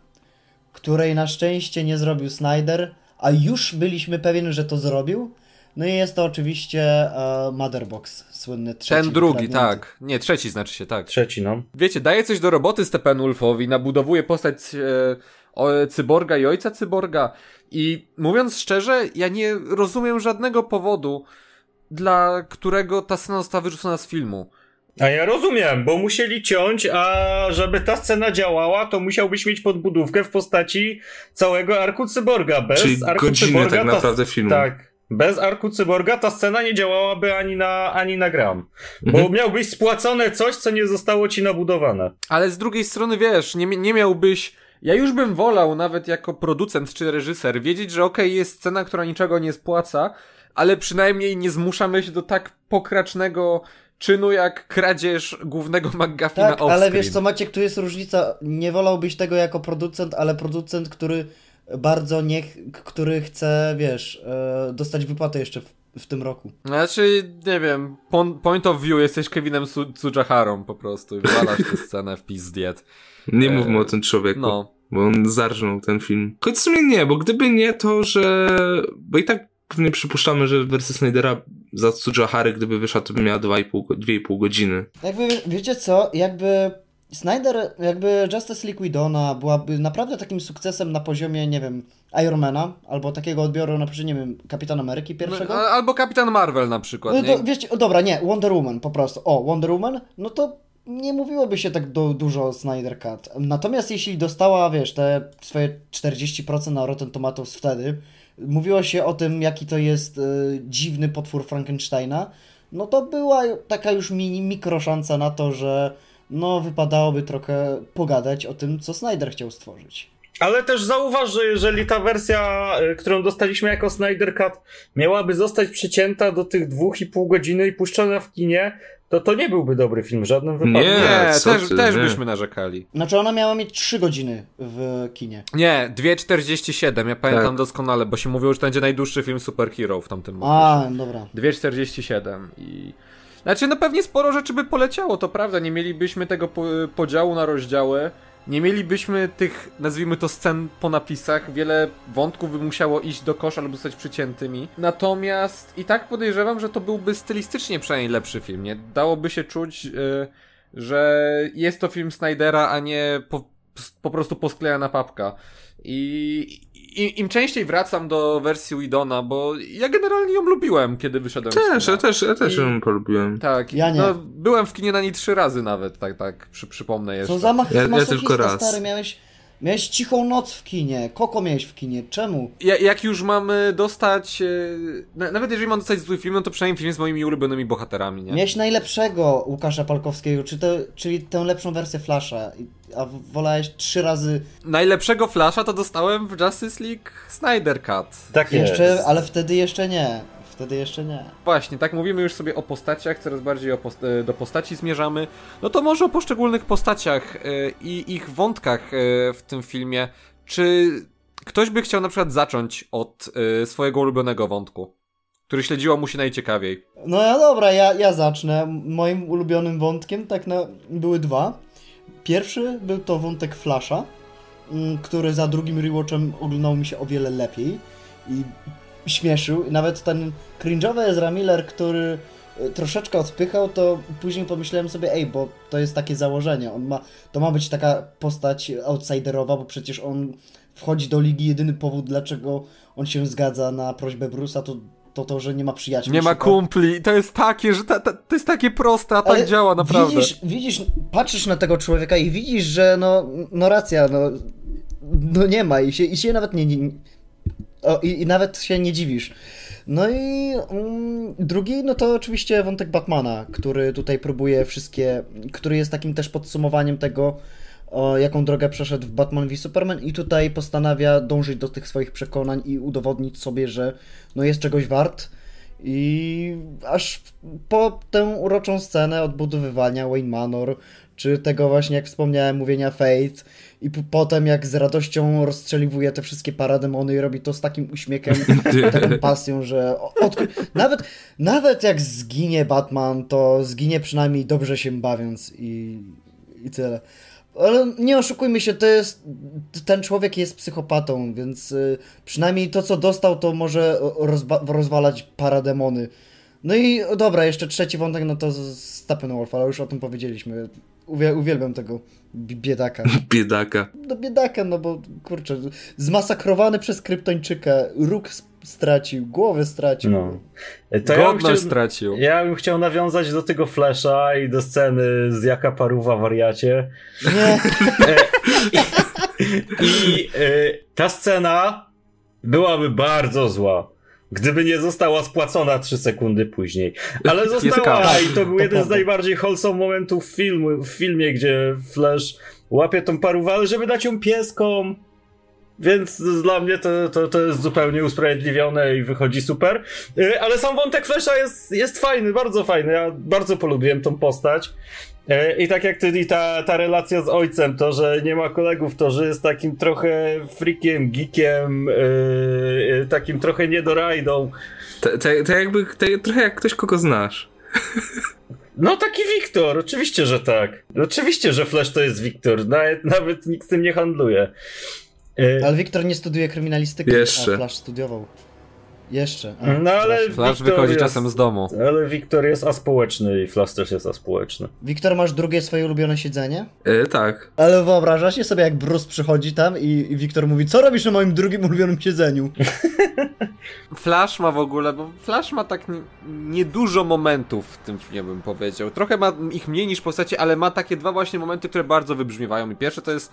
której na szczęście nie zrobił Snyder, a już byliśmy pewien, że to zrobił. No i jest to oczywiście e, Motherbox, słynny trzeci. Ten drugi, fragment. tak. Nie, trzeci znaczy się, tak. Trzeci, no. Wiecie, daje coś do roboty Steppenwolfowi, nabudowuje postać e, o, cyborga i ojca cyborga i mówiąc szczerze, ja nie rozumiem żadnego powodu, dla którego ta scena została wyrzucona z filmu. A ja rozumiem, bo musieli ciąć, a żeby ta scena działała, to musiałbyś mieć podbudówkę w postaci całego arku cyborga. Bez Czyli arku godziny cyborga tak ta- naprawdę filmu. Tak. Bez arku cyborga ta scena nie działałaby ani na, ani na gram. Bo Mhm. miałbyś spłacone coś, co nie zostało ci nabudowane. Ale z drugiej strony, wiesz, nie, nie miałbyś ja już bym wolał, nawet jako producent czy reżyser, wiedzieć, że okej, okay, jest scena, która niczego nie spłaca, ale przynajmniej nie zmuszamy się do tak pokracznego czynu jak kradzież głównego McGuffina Tak, ale wiesz co Maciek, tu jest różnica. Nie wolałbyś tego jako producent, ale producent, który bardzo nie, który chce, wiesz, e, dostać wypłatę jeszcze w, w, tym roku. Znaczy, nie wiem, point of view, jesteś Kevinem Sujaharą po prostu i wywalasz tę scenę w pizdiet. Nie e, mówmy o tym człowieku. No. Bo on zarżnął ten film. Choć w sumie nie, bo gdyby nie to, że... Bo i tak pewnie przypuszczamy, że wersja Snydera za Tsujahary, gdyby wyszła, to by miała 2,5 godziny. Jakby, wiecie co, jakby Snyder, jakby Justice League Widona byłaby naprawdę takim sukcesem na poziomie, nie wiem, Ironmana, albo takiego odbioru na przykład, nie wiem, Kapitan Ameryki pierwszego. No, albo Kapitan Marvel na przykład, no, to, wiecie, o, dobra, nie, Wonder Woman po prostu. O, Wonder Woman, no to nie mówiłoby się tak do, dużo o Snyder Cut. Natomiast jeśli dostała, wiesz, te swoje 40% na Rotten Tomatoes wtedy, mówiło się o tym, jaki to jest y, dziwny potwór Frankensteina, no to była taka już mini, mikro szansa na to, że no wypadałoby trochę pogadać o tym, co Snyder chciał stworzyć. Ale też zauważ, że jeżeli ta wersja, y, którą dostaliśmy jako Snyder Cut, miałaby zostać przycięta do tych dwóch i pół godziny i puszczona w kinie, to to nie byłby dobry film w żadnym wypadku. Nie, nie też, ty, też nie. byśmy narzekali. Znaczy ona miała mieć 3 godziny w kinie. Nie, 2,47, ja pamiętam tak. doskonale, bo się mówiło, że to będzie najdłuższy film superhero w tamtym momencie. A, dobra. 2,47 i... Znaczy, no pewnie sporo rzeczy by poleciało, to prawda, nie mielibyśmy tego podziału na rozdziały, nie mielibyśmy tych, nazwijmy to, scen po napisach. Wiele wątków by musiało iść do kosza albo zostać przyciętymi. Natomiast i tak podejrzewam, że to byłby stylistycznie przynajmniej lepszy film. Nie dałoby się czuć, yy, że jest to film Snydera, a nie po, po prostu posklejana papka. I, i, im częściej wracam do wersji Widona, bo ja generalnie ją lubiłem, kiedy wyszedłem też, z kina. Ja też, ja też I, ją polubiłem. Tak, ja nie. No, byłem w kinie na niej trzy razy nawet, tak, tak, przy, przypomnę jeszcze. Co zamach ja, ja tylko raz. stary, miałeś... Miałeś cichą noc w kinie. Koko miałeś w kinie. Czemu? Ja, jak już mamy dostać. E, nawet jeżeli mam dostać zły film, no to przynajmniej film z moimi ulubionymi bohaterami, nie? Miałeś najlepszego Łukasza Palkowskiego, czy te, czyli tę lepszą wersję Flasha. A wolałeś trzy razy. Najlepszego Flasha to dostałem w Justice League Snyder Cut. Tak jest. Jeszcze, ale wtedy jeszcze nie wtedy jeszcze nie. Właśnie, tak mówimy już sobie o postaciach, coraz bardziej post e, do postaci zmierzamy. No to może o poszczególnych postaciach yy, i ich wątkach yy, w tym filmie. Czy ktoś by chciał na przykład zacząć od yy, swojego ulubionego wątku? Który śledziło mu się najciekawiej. No ja dobra, ja, ja zacznę. Moim ulubionym wątkiem tak na, były dwa. Pierwszy był to wątek Flasha, mm, który za drugim rewatchem oglądał mi się o wiele lepiej i śmieszył. Nawet ten cringe'owy Ezra Miller, który e, troszeczkę odpychał, to później pomyślałem sobie, ej, bo to jest takie założenie. On ma, to ma być taka postać outsiderowa, bo przecież on wchodzi do ligi. Jedyny powód, dlaczego on się zgadza na prośbę Bruce'a, to to, to, że nie ma przyjaciół. Nie ma kumpli. To jest takie, że ta, ta, to jest takie proste, a tak działa naprawdę. Widzisz, widzisz, patrzysz na tego człowieka i widzisz, że no, no racja, no, no nie ma i się, i się nawet nie, nie, o, i, i, nawet się nie dziwisz. No i mm, drugi, no to oczywiście wątek Batmana, który tutaj próbuje wszystkie, który jest takim też podsumowaniem tego, o, jaką drogę przeszedł w Batman v Superman i tutaj postanawia dążyć do tych swoich przekonań i udowodnić sobie, że no jest czegoś wart. I aż po tę uroczą scenę odbudowywania Wayne Manor, czy tego właśnie, jak wspomniałem, mówienia Faith, i potem jak z radością rozstrzeliwuje te wszystkie parademony i robi to z takim uśmiechem, taką pasją, że nawet, nawet jak zginie Batman, to zginie przynajmniej dobrze się bawiąc i, i tyle. Ale nie oszukujmy się, to jest, ten człowiek jest psychopatą, więc y, przynajmniej to, co dostał, to może rozwalać parademony. No i dobra, jeszcze trzeci wątek, no to Steppenwolf, ale już o tym powiedzieliśmy. uwielbiam tego biedaka. Biedaka. No biedaka, no bo kurczę, zmasakrowany przez kryptończyka, róg stracił, głowę stracił. No. To Godność ja chciał, stracił. Ja bym chciał nawiązać do tego Flasha i do sceny z Jaka Paruwa wariacie. Nie. E, I, i e, ta scena byłaby bardzo zła gdyby nie została spłacona 3 sekundy później. Ale została i to był jeden z najbardziej wholesome momentów filmu, w filmie, gdzie Flash łapie tą parówalę, żeby dać ją pieskom. Więc dla mnie to, to, to jest zupełnie usprawiedliwione i wychodzi super. Y, ale sam wątek Flesza jest, jest fajny, bardzo fajny. Ja bardzo polubiłem tą postać. Y, I tak jak ty, ta, ta relacja z ojcem, to, że nie ma kolegów, to, że jest takim trochę freakiem, geekiem, yy, takim trochę niedorajdą. To, to, to jakby, to, trochę jak ktoś, kogo znasz. No taki Wiktor, oczywiście, że tak. Oczywiście, że Flash to jest Wiktor, nawet, nawet nikt z tym nie handluje. E, ale Wiktor nie studiuje kryminalistyki, Jeszcze. a Flash studiował. Jeszcze. A, no ale Flash wychodzi jest, czasem z domu. Ale Wiktor jest aspołeczny i Flash też jest aspołeczny. Wiktor, masz drugie swoje ulubione siedzenie? E, tak. Ale wyobrażasz się sobie, jak Bruce przychodzi tam i, i Wiktor mówi, co robisz na moim drugim ulubionym siedzeniu? Flash ma w ogóle, bo Flash ma tak niedużo momentów w tym filmie, bym powiedział. Trochę ma ich mniej niż postacie, ale ma takie dwa właśnie momenty, które bardzo wybrzmiewają. I pierwsze to jest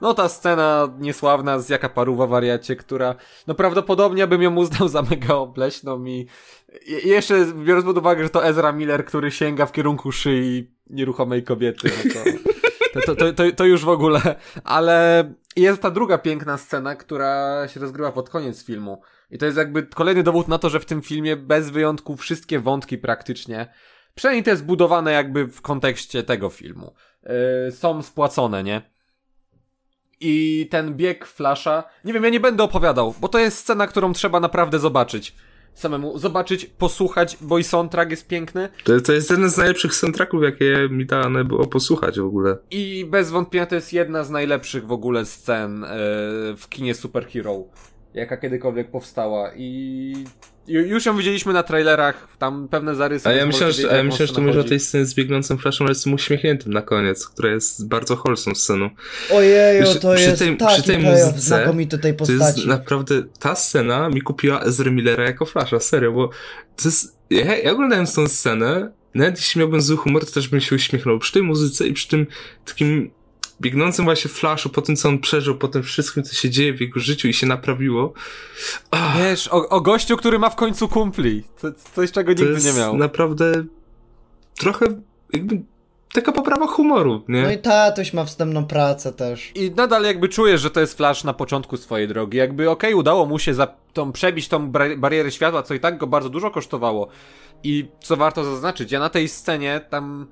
no ta scena niesławna z jaka paruwa wariacie, która no prawdopodobnie bym ją uznał za mega obleśną i, jeszcze biorąc pod uwagę, że to Ezra Miller, który sięga w kierunku szyi nieruchomej kobiety, no to, to, to, to, to już w ogóle, ale jest ta druga piękna scena, która się rozgrywa pod koniec filmu. I to jest jakby kolejny dowód na to, że w tym filmie bez wyjątku wszystkie wątki praktycznie, przynajmniej te zbudowane jakby w kontekście tego filmu, yy, są spłacone, nie? I ten bieg Flasha. Nie wiem, ja nie będę opowiadał, bo to jest scena, którą trzeba naprawdę zobaczyć. Samemu zobaczyć, posłuchać, bo i soundtrack jest piękny. To, to jest jeden z najlepszych soundtracków, jakie mi dane było posłuchać w ogóle. I bez wątpienia to jest jedna z najlepszych w ogóle scen yy, w kinie superhero, jaka kiedykolwiek powstała. I już ją widzieliśmy na trailerach, tam pewne zarysy. A ja myślę, że, ja myślę, że to może o tej scenie z biegnącym flashem, ale z tym uśmiechniętym na koniec, która jest bardzo wholesome sceną. Ojeju, to przy jest tej, taki przy tej muzyce, znakomity tej postaci. To jest naprawdę, ta scena mi kupiła Ezra Millera jako flasha, serio, bo to jest, ja, ja oglądałem tą scenę, nawet jeśli miałbym zły humor, to też bym się uśmiechnął. Przy tej muzyce i przy tym takim biegnącym właśnie flashu, po tym co on przeżył, po tym wszystkim, co się dzieje w jego życiu i się naprawiło. Ach. Wiesz, o, o gościu, który ma w końcu kumpli. To, coś, czego to nigdy nie miał. naprawdę trochę jakby taka poprawa humoru, nie? No i tatuś ma wstępną pracę też. I nadal jakby czujesz, że to jest Flash na początku swojej drogi. Jakby okej, okay, udało mu się za tą, przebić tą barierę światła, co i tak go bardzo dużo kosztowało. I co warto zaznaczyć, ja na tej scenie tam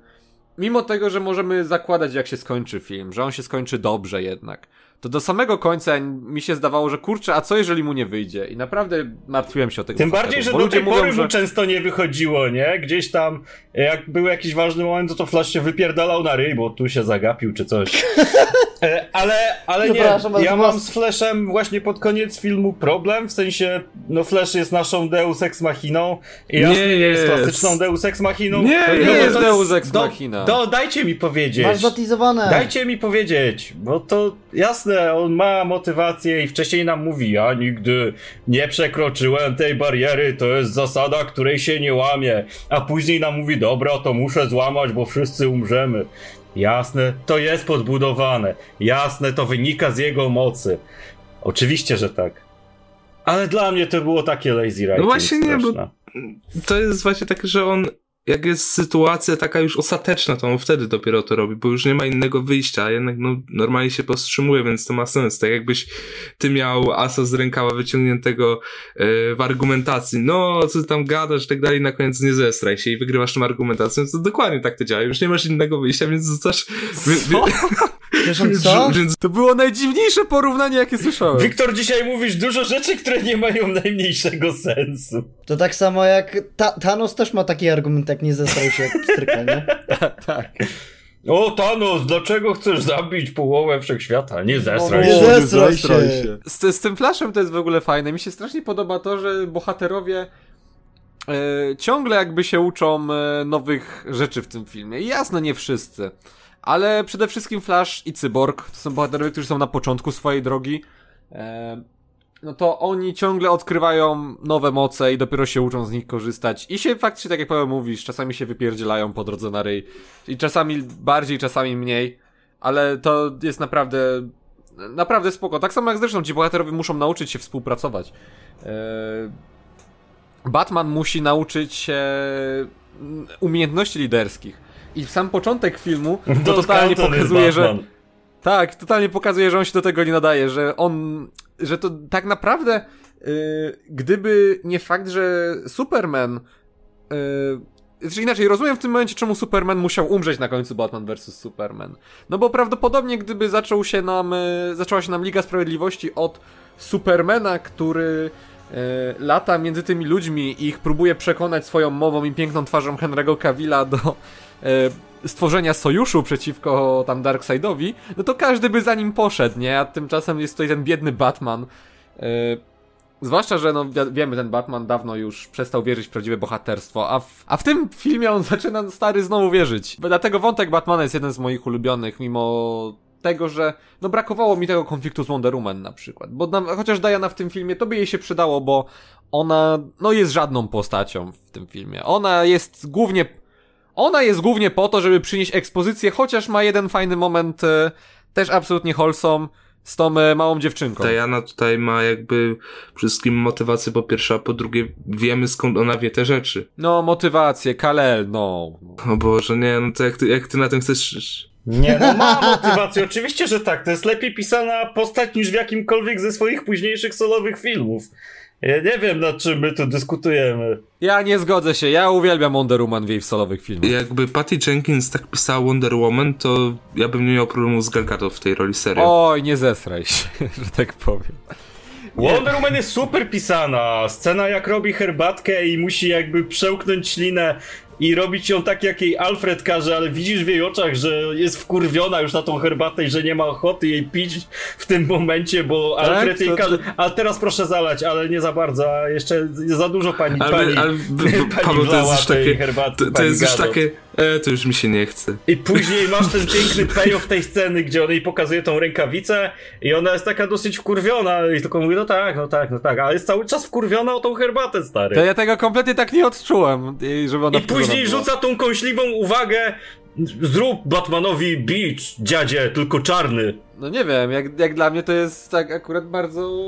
mimo tego, że możemy zakładać, jak się skończy film, że on się skończy dobrze jednak, to do samego końca mi się zdawało, że kurczę, a co jeżeli mu nie wyjdzie? I naprawdę martwiłem się o tego. Tym bardziej, że do tej mówią, pory że... mu często nie wychodziło, nie? Gdzieś tam, jak był jakiś ważny moment, to to Flash się wypierdalał na ryj, bo tu się zagapił czy coś. E, ale, ale nie, ja mam z Flashem właśnie pod koniec filmu problem, w sensie, no Flash jest naszą Deus Ex Machiną i nie jest, jest klasyczną Deus Ex Machiną. Nie, nie no, jest Deus Ex Machina. Do, do, dajcie mi powiedzieć. Masz zatizowane. Dajcie mi powiedzieć, bo to jasne, on ma motywację i wcześniej nam mówi, ja nigdy nie przekroczyłem tej bariery, to jest zasada, której się nie łamie, a później nam mówi, dobra, to muszę złamać, bo wszyscy umrzemy. Jasne, to jest podbudowane. Jasne, to wynika z jego mocy. Oczywiście, że tak. Ale dla mnie to było takie lazy writing. No właśnie straszne. nie, bo to jest właśnie takie, że on jak jest sytuacja taka już ostateczna, to on wtedy dopiero to robi, bo już nie ma innego wyjścia, a jednak no, normalnie się powstrzymuje, więc to ma sens. Tak jakbyś ty miał asa z rękawa wyciągniętego yy, w argumentacji, no, co tam gadasz i tak dalej, na koniec nie zestraj się i wygrywasz tą argumentacją, to dokładnie tak to działa. Już nie masz innego wyjścia, więc zostasz... Co? co? Więc... To było najdziwniejsze porównanie, jakie słyszałem. Wiktor, dzisiaj mówisz dużo rzeczy, które nie mają najmniejszego sensu. To tak samo jak Ta Thanos też ma taki argument, jak nie zestrał się jak stryka, nie? tak. O, Thanos, dlaczego chcesz zabić połowę wszechświata? Nie zestraj się. Nie zestraj się. Z, z, tym Flashem to jest w ogóle fajne. Mi się strasznie podoba to, że bohaterowie e, ciągle jakby się uczą e, nowych rzeczy w tym filmie. I jasno, nie wszyscy. Ale przede wszystkim Flash i Cyborg to są bohaterowie, którzy są na początku swojej drogi. E, no to oni ciągle odkrywają nowe moce i dopiero się uczą z nich korzystać. I się faktycznie, tak jak Paweł mówisz, czasami się wypierdzielają po drodze na ryj. I czasami bardziej, czasami mniej. Ale to jest naprawdę, naprawdę spoko. Tak samo jak zresztą ci bohaterowie muszą nauczyć się współpracować. E, Batman musi nauczyć się umiejętności liderskich. I sam początek filmu to totalnie pokazuje, że Tak, totalnie pokazuje, że on się do tego nie nadaje, że on, że to tak naprawdę, yy, gdyby nie fakt, że Superman, yy, znaczy inaczej, rozumiem w tym momencie, czemu Superman musiał umrzeć na końcu Batman vs. Superman. No bo prawdopodobnie, gdyby zaczął się nam, yy, zaczęła się nam Liga Sprawiedliwości od Supermana, który yy, lata między tymi ludźmi i ich próbuje przekonać swoją mową i piękną twarzą Henry'ego Cavilla do stworzenia sojuszu przeciwko tam Darkseidowi, no to każdy by za nim poszedł, nie? A tymczasem jest tutaj ten biedny Batman. Yy, zwłaszcza, że no wi- wiemy, ten Batman dawno już przestał wierzyć w prawdziwe bohaterstwo, a w, a w tym filmie on zaczyna stary znowu wierzyć. Dlatego wątek Batmana jest jeden z moich ulubionych, mimo tego, że no brakowało mi tego konfliktu z Wonder Woman na przykład. Bo nam, chociaż Diana w tym filmie, to by jej się przydało, bo ona no jest żadną postacią w tym filmie. Ona jest głównie ona jest głównie po to, żeby przynieść ekspozycję, chociaż ma jeden fajny moment, e, też absolutnie wholesome, z tą e, małą dziewczynką. Diana tutaj ma jakby wszystkim motywację po pierwsze, a po drugie wiemy skąd ona wie te rzeczy. No, motywację, Kalel, no. O Boże, nie, no to jak ty, jak ty na tym chcesz... Nie, no ma motywację, oczywiście, że tak. To jest lepiej pisana postać niż w jakimkolwiek ze swoich późniejszych solowych filmów. Ja nie wiem, nad czym my tu dyskutujemy. Ja nie zgodzę się, ja uwielbiam Wonder Woman w jej solowych filmach. Jakby Patty Jenkins tak pisała Wonder Woman, to ja bym nie miał problemu z Gal Gadot w tej roli serio. Oj, nie zesraj się, że tak powiem. Wonder Woman jest super pisana. Scena jak robi herbatkę i musi jakby przełknąć ślinę i robić ją tak, jak jej Alfred każe, ale widzisz w jej oczach, że jest wkurwiona już na tą herbatę i że nie ma ochoty jej pić w tym momencie, bo Tak? Alfred jej każe. A teraz proszę zalać, ale nie za bardzo, a jeszcze za dużo pani, Ale, pani, ale, pani Paweł, to jest już takie, herbaty. to, to pani jest już takie, e, to już mi się nie chce. I później masz ten piękny payoff tej sceny, gdzie on jej pokazuje tą rękawicę i ona jest taka dosyć wkurwiona i tylko mówi, no tak, no tak, no tak, ale jest cały czas wkurwiona o tą herbatę, stary. To ja tego kompletnie tak nie odczułem, i żeby ona I później była. rzuca tą kąśliwą uwagę, zrób Batmanowi beach, dziadzie, tylko czarny. No nie wiem, jak, jak dla mnie to jest tak akurat bardzo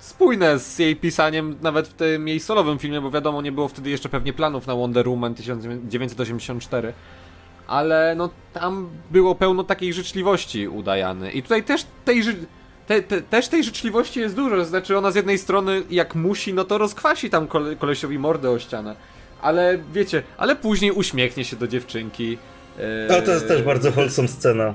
spójne z jej pisaniem nawet w tym jej solowym filmie, bo wiadomo, nie było wtedy jeszcze pewnie planów na Wonder Woman 1984. Ale no tam było pełno takiej życzliwości udajany. I tutaj też tej te, te, też tej życzliwości jest dużo, znaczy ona z jednej strony jak musi, no to rozkwasi tam kole, kolesiowi mordę o ścianę. Ale wiecie, ale później uśmiechnie się do dziewczynki. No, to jest też bardzo wholesome scena.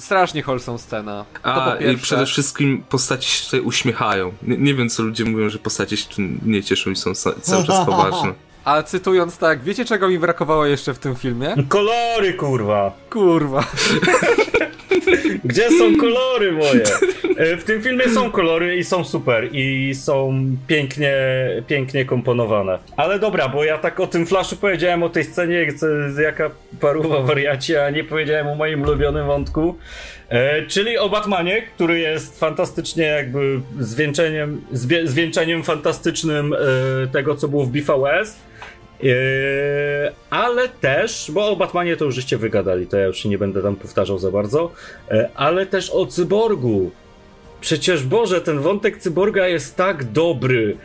Strasznie wholesome scena. To A, i przede wszystkim postaci się tutaj uśmiechają. Nie, nie wiem, co ludzie mówią, że postacie się nie cieszą i są cały czas poważne. A cytując tak, wiecie czego mi brakowało jeszcze w tym filmie? Kolory, kurwa. Kurwa. Gdzie są kolory moje? E, W tym filmie są kolory i są super i są pięknie, pięknie komponowane. Ale dobra, bo ja tak o tym flashu powiedziałem, o tej scenie, jaka paruwa wariacie, a nie powiedziałem o moim ulubionym wątku. E, czyli o Batmanie, który jest fantastycznie jakby zwieńczeniem, zwie, zwieńczeniem fantastycznym e, tego, co było w BVS. Eee, ale też, bo o Batmanie to już żeście wygadali, to ja już się nie będę tam powtarzał za bardzo, e, ale też o cyborgu. Przecież Boże, ten wątek cyborga jest tak dobry.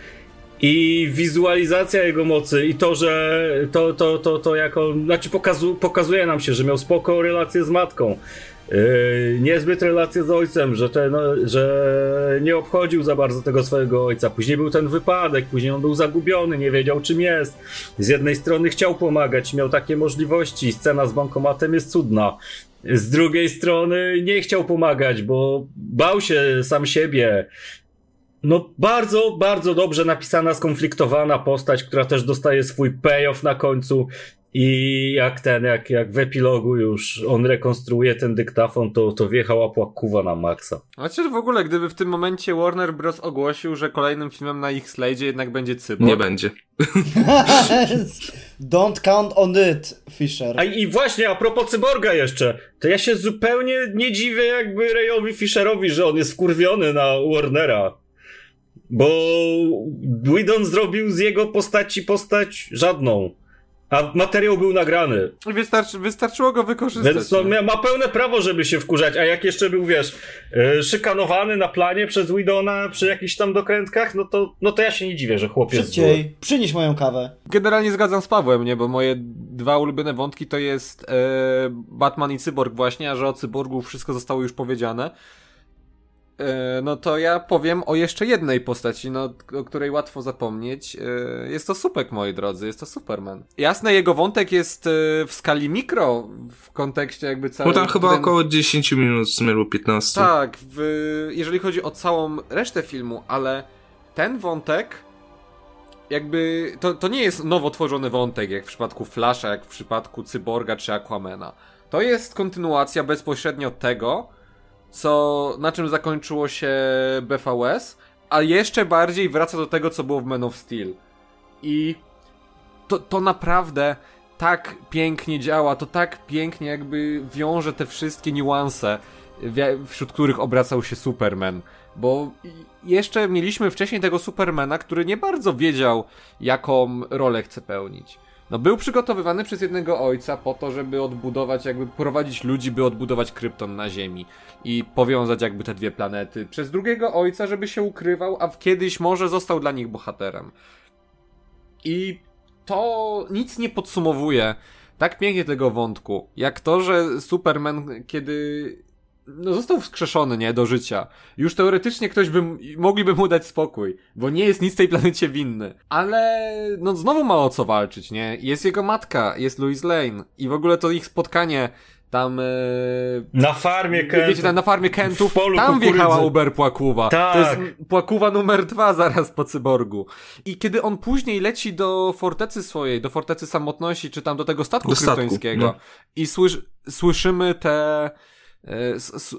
I wizualizacja jego mocy, i to, że to, to, to, to jako, znaczy pokazu, pokazuje nam się, że miał spoko relację z matką. Yy, niezbyt relację z ojcem, że, ten, no, że nie obchodził za bardzo tego swojego ojca. Później był ten wypadek, później on był zagubiony, nie wiedział czym jest. Z jednej strony chciał pomagać, miał takie możliwości, scena z bankomatem jest cudna. Z drugiej strony nie chciał pomagać, bo bał się sam siebie. No, bardzo, bardzo dobrze napisana, skonfliktowana postać, która też dostaje swój payoff na końcu. I jak ten, jak, jak w epilogu już on rekonstruuje ten dyktafon, to, to wjechała płakuwa na maksa. Znaczy w ogóle, gdyby w tym momencie Warner Bros. ogłosił, że kolejnym filmem na ich slajdzie jednak będzie Cyborg. Nie będzie. Don't count on it, Fisher. A i właśnie, a propos cyborga jeszcze, to ja się zupełnie nie dziwię jakby Rayowi Fisherowi, że on jest wkurwiony na Warnera. Bo Whedon zrobił z jego postaci postać żadną. A materiał był nagrany. Wystarczy, wystarczyło go wykorzystać. Więc no, nie? ma pełne prawo, żeby się wkurzać. A jak jeszcze był, wiesz, yy, szykanowany na planie przez Widona przy jakichś tam dokrętkach, no to, no to ja się nie dziwię, że chłopiec zły. Szybciej, przynieś moją kawę. Generalnie zgadzam z Pawłem, nie? Bo moje dwa ulubione wątki to jest e, Batman i Cyborg właśnie, a że o Cyborgu wszystko zostało już powiedziane. E, no to ja powiem o jeszcze jednej postaci, no, o której łatwo zapomnieć. E, jest to Supek, moi drodzy, jest to Superman. Jasne, jego wątek jest e, w skali mikro, w kontekście jakby Bo całego... tam chyba około 10 minut w sumie albo 15. Tak, w, jeżeli chodzi o całą resztę filmu, ale ten wątek jakby to, to nie jest nowo tworzony wątek, jak w przypadku Flasha, jak w przypadku Cyborga czy Aquamana. To jest kontynuacja bezpośrednio tego, co, na czym zakończyło się BVS, a jeszcze bardziej wraca do tego, co było w Man of Steel. I to, to naprawdę tak pięknie działa, to tak pięknie jakby wiąże te wszystkie niuanse, wśród których obracał się Superman. Bo jeszcze mieliśmy wcześniej tego Supermana, który nie bardzo wiedział, jaką rolę chce pełnić. No był przygotowywany przez jednego ojca po to, żeby odbudować, jakby prowadzić ludzi, by odbudować Krypton na Ziemi i powiązać jakby te dwie planety. Przez drugiego ojca, żeby się ukrywał, a kiedyś może został dla nich bohaterem. I to nic nie podsumowuje tak pięknie tego wątku, jak to, że Superman, kiedy no, został wskrzeszony, nie, do życia. Już teoretycznie ktoś by, mogliby mu dać spokój, bo nie jest nic tej planecie winny. Ale, no, znowu ma o co walczyć, nie? Jest jego matka, jest Louis Lane i w ogóle to ich spotkanie tam, e, Na farmie Kent. wiecie, tam na farmie Kentów, tam kukurydzy. wjechała Uber Płakuwa. Tak. To jest Płakuwa numer dwa zaraz po Cyborgu. I kiedy on później leci do fortecy swojej, do fortecy samotności, czy tam do tego statku Do kryptońskiego no. i słysz, słyszymy te,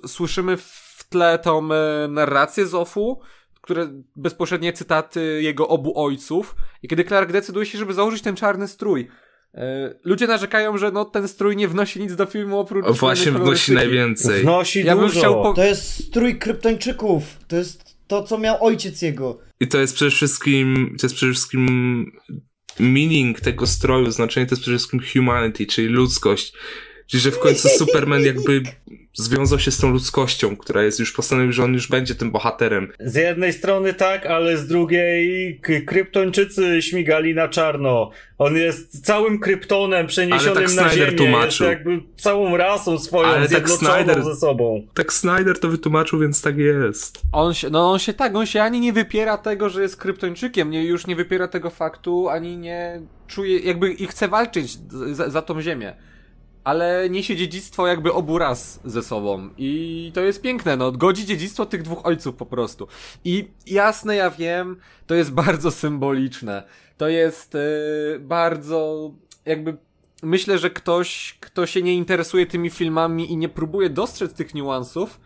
słyszymy w tle tą e, narrację Zofu, które bezpośrednie cytaty jego obu ojców i kiedy Clark decyduje się, żeby założyć ten czarny strój. e, Ludzie narzekają, że no, ten strój nie wnosi nic do filmu oprócz O, Właśnie wnosi najwięcej. Wnosi Ja dużo. po- To jest strój kryptończyków. To jest to, co miał ojciec jego. I to jest przede wszystkim, to jest przede wszystkim meaning tego stroju, znaczenie to jest przede wszystkim humanity, czyli ludzkość. Czyli, że w końcu Superman jakby związał się z tą ludzkością, która jest już postanowił, że on już będzie tym bohaterem. Z jednej strony tak, ale z drugiej kryptończycy śmigali na czarno. On jest całym kryptonem przeniesionym Ale tak na Snyder ziemię. tłumaczył. Jest jakby całą rasą swoją Ale tak zjednoczoną Snyder- ze sobą. Tak Snyder to wytłumaczył, więc tak jest. On się, no on się tak, on się ani nie wypiera tego, że jest kryptończykiem, nie, już nie wypiera tego faktu, ani nie czuje, jakby i chce walczyć za, za tą ziemię. Ale niesie dziedzictwo jakby obu ras ze sobą. I to jest piękne, no, godzi dziedzictwo tych dwóch ojców po prostu. I jasne, ja wiem, to jest bardzo symboliczne. To jest yy, bardzo, jakby myślę, że ktoś, kto się nie interesuje tymi filmami i nie próbuje dostrzec tych niuansów,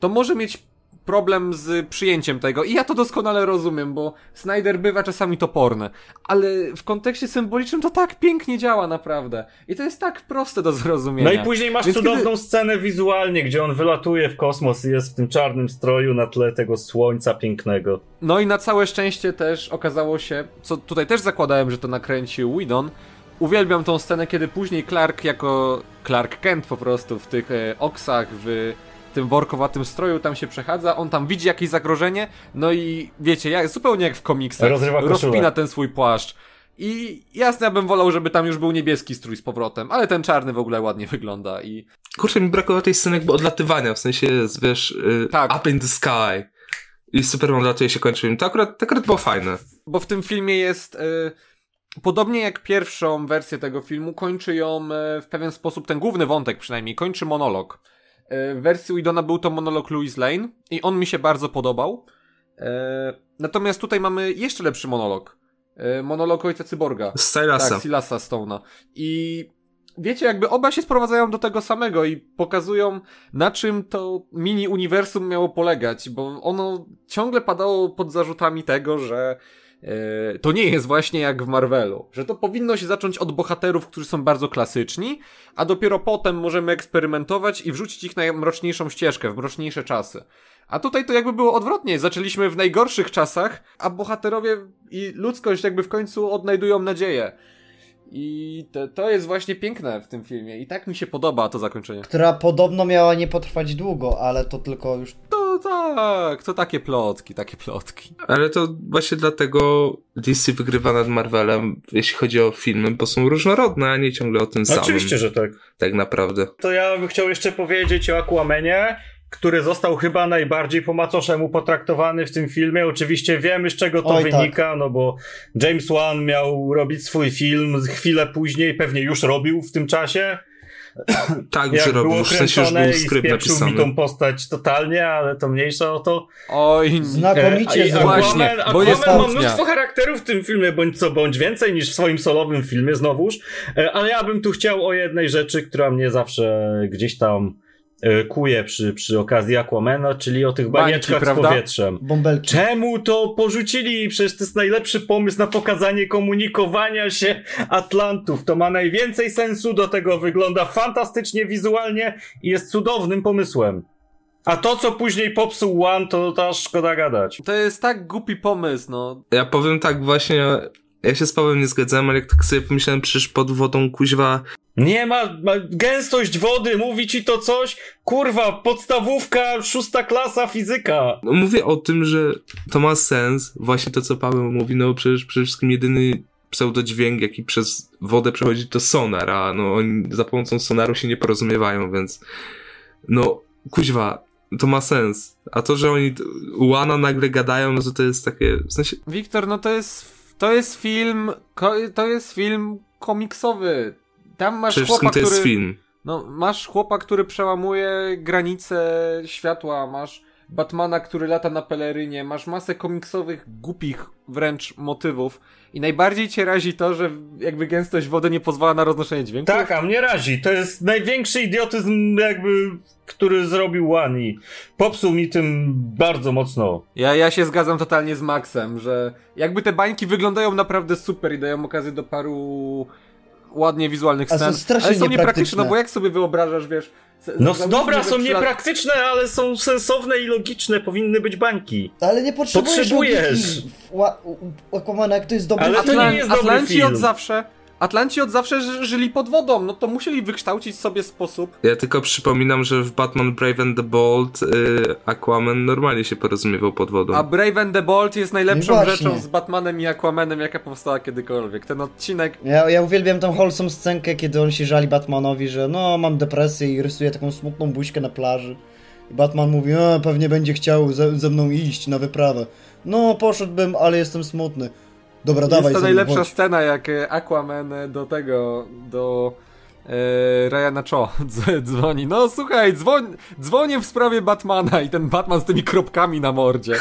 to może mieć problem z przyjęciem tego. I ja to doskonale rozumiem, bo Snyder bywa czasami toporny. Ale w kontekście symbolicznym to tak pięknie działa, naprawdę. I to jest tak proste do zrozumienia. No i później masz Więc cudowną kiedy- scenę wizualnie, gdzie on wylatuje w kosmos i jest w tym czarnym stroju na tle tego słońca pięknego. No i na całe szczęście też okazało się, co tutaj też zakładałem, że to nakręcił Whedon. Uwielbiam tą scenę, kiedy później Clark jako Clark Kent po prostu w tych e, oksach, w tym workowatym stroju tam się przechadza, on tam widzi jakieś zagrożenie, no i wiecie, jak, zupełnie jak w komiksach, Rozrywa koszulę. rozpina ten swój płaszcz. I jasne, ja bym wolał, żeby tam już był niebieski strój z powrotem, ale ten czarny w ogóle ładnie wygląda i Kurczę, mi brakowało tej sceny jakby odlatywania, w sensie jest, wiesz, y, Tak. up in the sky. I Superman latuje się kończy. To akurat, to akurat było fajne. bo w tym filmie jest y, podobnie jak pierwszą wersję tego filmu, kończy ją y, w pewien sposób, ten główny wątek przynajmniej, kończy monolog. Y, w wersji Widona był to monolog Louis Lane i on mi się bardzo podobał. Y, natomiast tutaj mamy jeszcze lepszy monolog. Y, monolog ojca Cyborga. Stylasa. Tak, Silasa Stone'a. I wiecie, jakby oba się sprowadzają do tego samego i pokazują, na czym to mini-uniwersum miało polegać, bo ono ciągle padało pod zarzutami tego, że e, to nie jest właśnie jak w Marvelu, że to powinno się zacząć od bohaterów, którzy są bardzo klasyczni, a dopiero potem możemy eksperymentować i wrzucić ich na mroczniejszą ścieżkę, w mroczniejsze czasy. A tutaj to jakby było odwrotnie. Zaczęliśmy w najgorszych czasach, a bohaterowie i ludzkość jakby w końcu odnajdują nadzieję. I to, to jest właśnie piękne w tym filmie. I tak mi się podoba to zakończenie. Która podobno miała nie potrwać długo, ale to tylko już To tak, to takie plotki, takie plotki. Ale to właśnie dlatego DC wygrywa nad Marvelem, jeśli chodzi o filmy, bo są różnorodne, a nie ciągle o tym samym. Oczywiście, że tak. Tak naprawdę. To ja bym chciał jeszcze powiedzieć o Aquamanie, który został chyba najbardziej po macoszemu potraktowany w tym filmie. Oczywiście wiemy, z czego to Oj, tak. wynika, no bo James Wan miał robić swój film chwilę później, pewnie już robił w tym czasie. Tak, Jak że robił, było w sensie już kręcone był i skrypt spieprzył mi napisany. tą postać totalnie, ale to mniejsza o to. Oj, znakomicie E, właśnie, Aquaman, bo jest Aquaman ma mnóstwo charakterów w tym filmie, bądź co bądź więcej niż w swoim solowym filmie znowuż. E, Ale ja bym tu chciał o jednej rzeczy, która mnie zawsze gdzieś tam kuje przy, przy okazji Aquamana, czyli o tych Bańki, banieczkach z prawda? powietrzem. bąbelki. Czemu to porzucili? Przecież to jest najlepszy pomysł na pokazanie komunikowania się Atlantów. To ma najwięcej sensu, do tego wygląda fantastycznie wizualnie i jest cudownym pomysłem. A to, co później popsuł One, to ta szkoda gadać. to jest tak głupi pomysł, no. Ja powiem tak właśnie, ja się z Pawłem nie zgadzałem, ale jak tak sobie pomyślałem, przecież pod wodą kuźwa Nie ma, ma gęstość wody, mówi ci to coś? Kurwa, podstawówka, szósta klasa fizyka. No mówię o tym, że to ma sens, właśnie to co Paweł mówi, no przecież przede wszystkim jedyny pseudodźwięk, jaki przez wodę przechodzi, to sonar, a no oni za pomocą sonaru się nie porozumiewają, więc no kuźwa, to ma sens. A to, że oni Łana nagle gadają, no to to jest takie, w sensie, Wiktor, no to jest, to jest film, to jest film komiksowy. Tam masz przede chłopa, to jest który... film. No, masz chłopa, który przełamuje granice światła, masz Batmana, który lata na pelerynie, masz masę komiksowych, głupich wręcz motywów i najbardziej cię razi to, że jakby gęstość wody nie pozwala na roznoszenie dźwięku. Tak, a mnie razi. To jest największy idiotyzm jakby, który zrobił One i popsuł mi tym bardzo mocno. Ja, ja się zgadzam totalnie z Maxem, że jakby te bańki wyglądają naprawdę super i dają okazję do paru ładnie wizualnych scen, strasznie ale są niepraktyczne. no bo jak sobie wyobrażasz, wiesz... No dobra, są niepraktyczne, ale są sensowne i logiczne, powinny być bańki. Ale nie potrzebujesz, Potrzebujesz. Aquamana, jak to jest dobry Ale to film. nie Atlan- jest dobry Atlanci film. od zawsze. Atlanci od zawsze ży- żyli pod wodą, no to musieli wykształcić sobie sposób. Ja tylko przypominam, że w Batman Brave and the Bold y, Aquaman normalnie się porozumiewał pod wodą. A Brave and the Bold jest najlepszą No rzeczą z Batmanem i Aquamanem, jaka powstała kiedykolwiek. Ten odcinek. Ja, ja uwielbiam tą wholesome scenkę, kiedy on się żali Batmanowi, że no mam depresję i rysuje taką smutną buźkę na plaży. I Batman mówi, a pewnie będzie chciał ze, ze mną iść na wyprawę. No poszedłbym, ale jestem smutny. Dobra, dawaj jest to najlepsza scena, jak e, Aquaman e, do tego, do e, Ryana Cho dz- dzwoni. No słuchaj, dzwoń, dzwonię w sprawie Batmana i ten Batman z tymi kropkami na mordzie.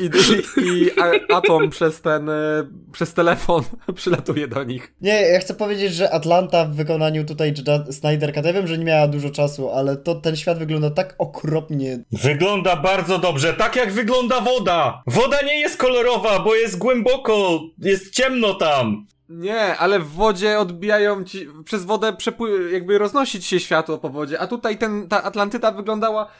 I, i, i a, Atom przez ten, e, przez telefon przylatuje do nich. Nie, ja chcę powiedzieć, że Atlanta w wykonaniu tutaj Snyderka, ja wiem, że nie miała dużo czasu, ale to ten świat wygląda tak okropnie. Wygląda bardzo dobrze, tak jak wygląda woda. Woda nie jest kolorowa, bo jest głęboko, jest ciemno tam. Nie, ale w wodzie odbijają ci, przez wodę przepły, jakby roznosić się światło po wodzie, a tutaj ten, ta Atlantyda wyglądała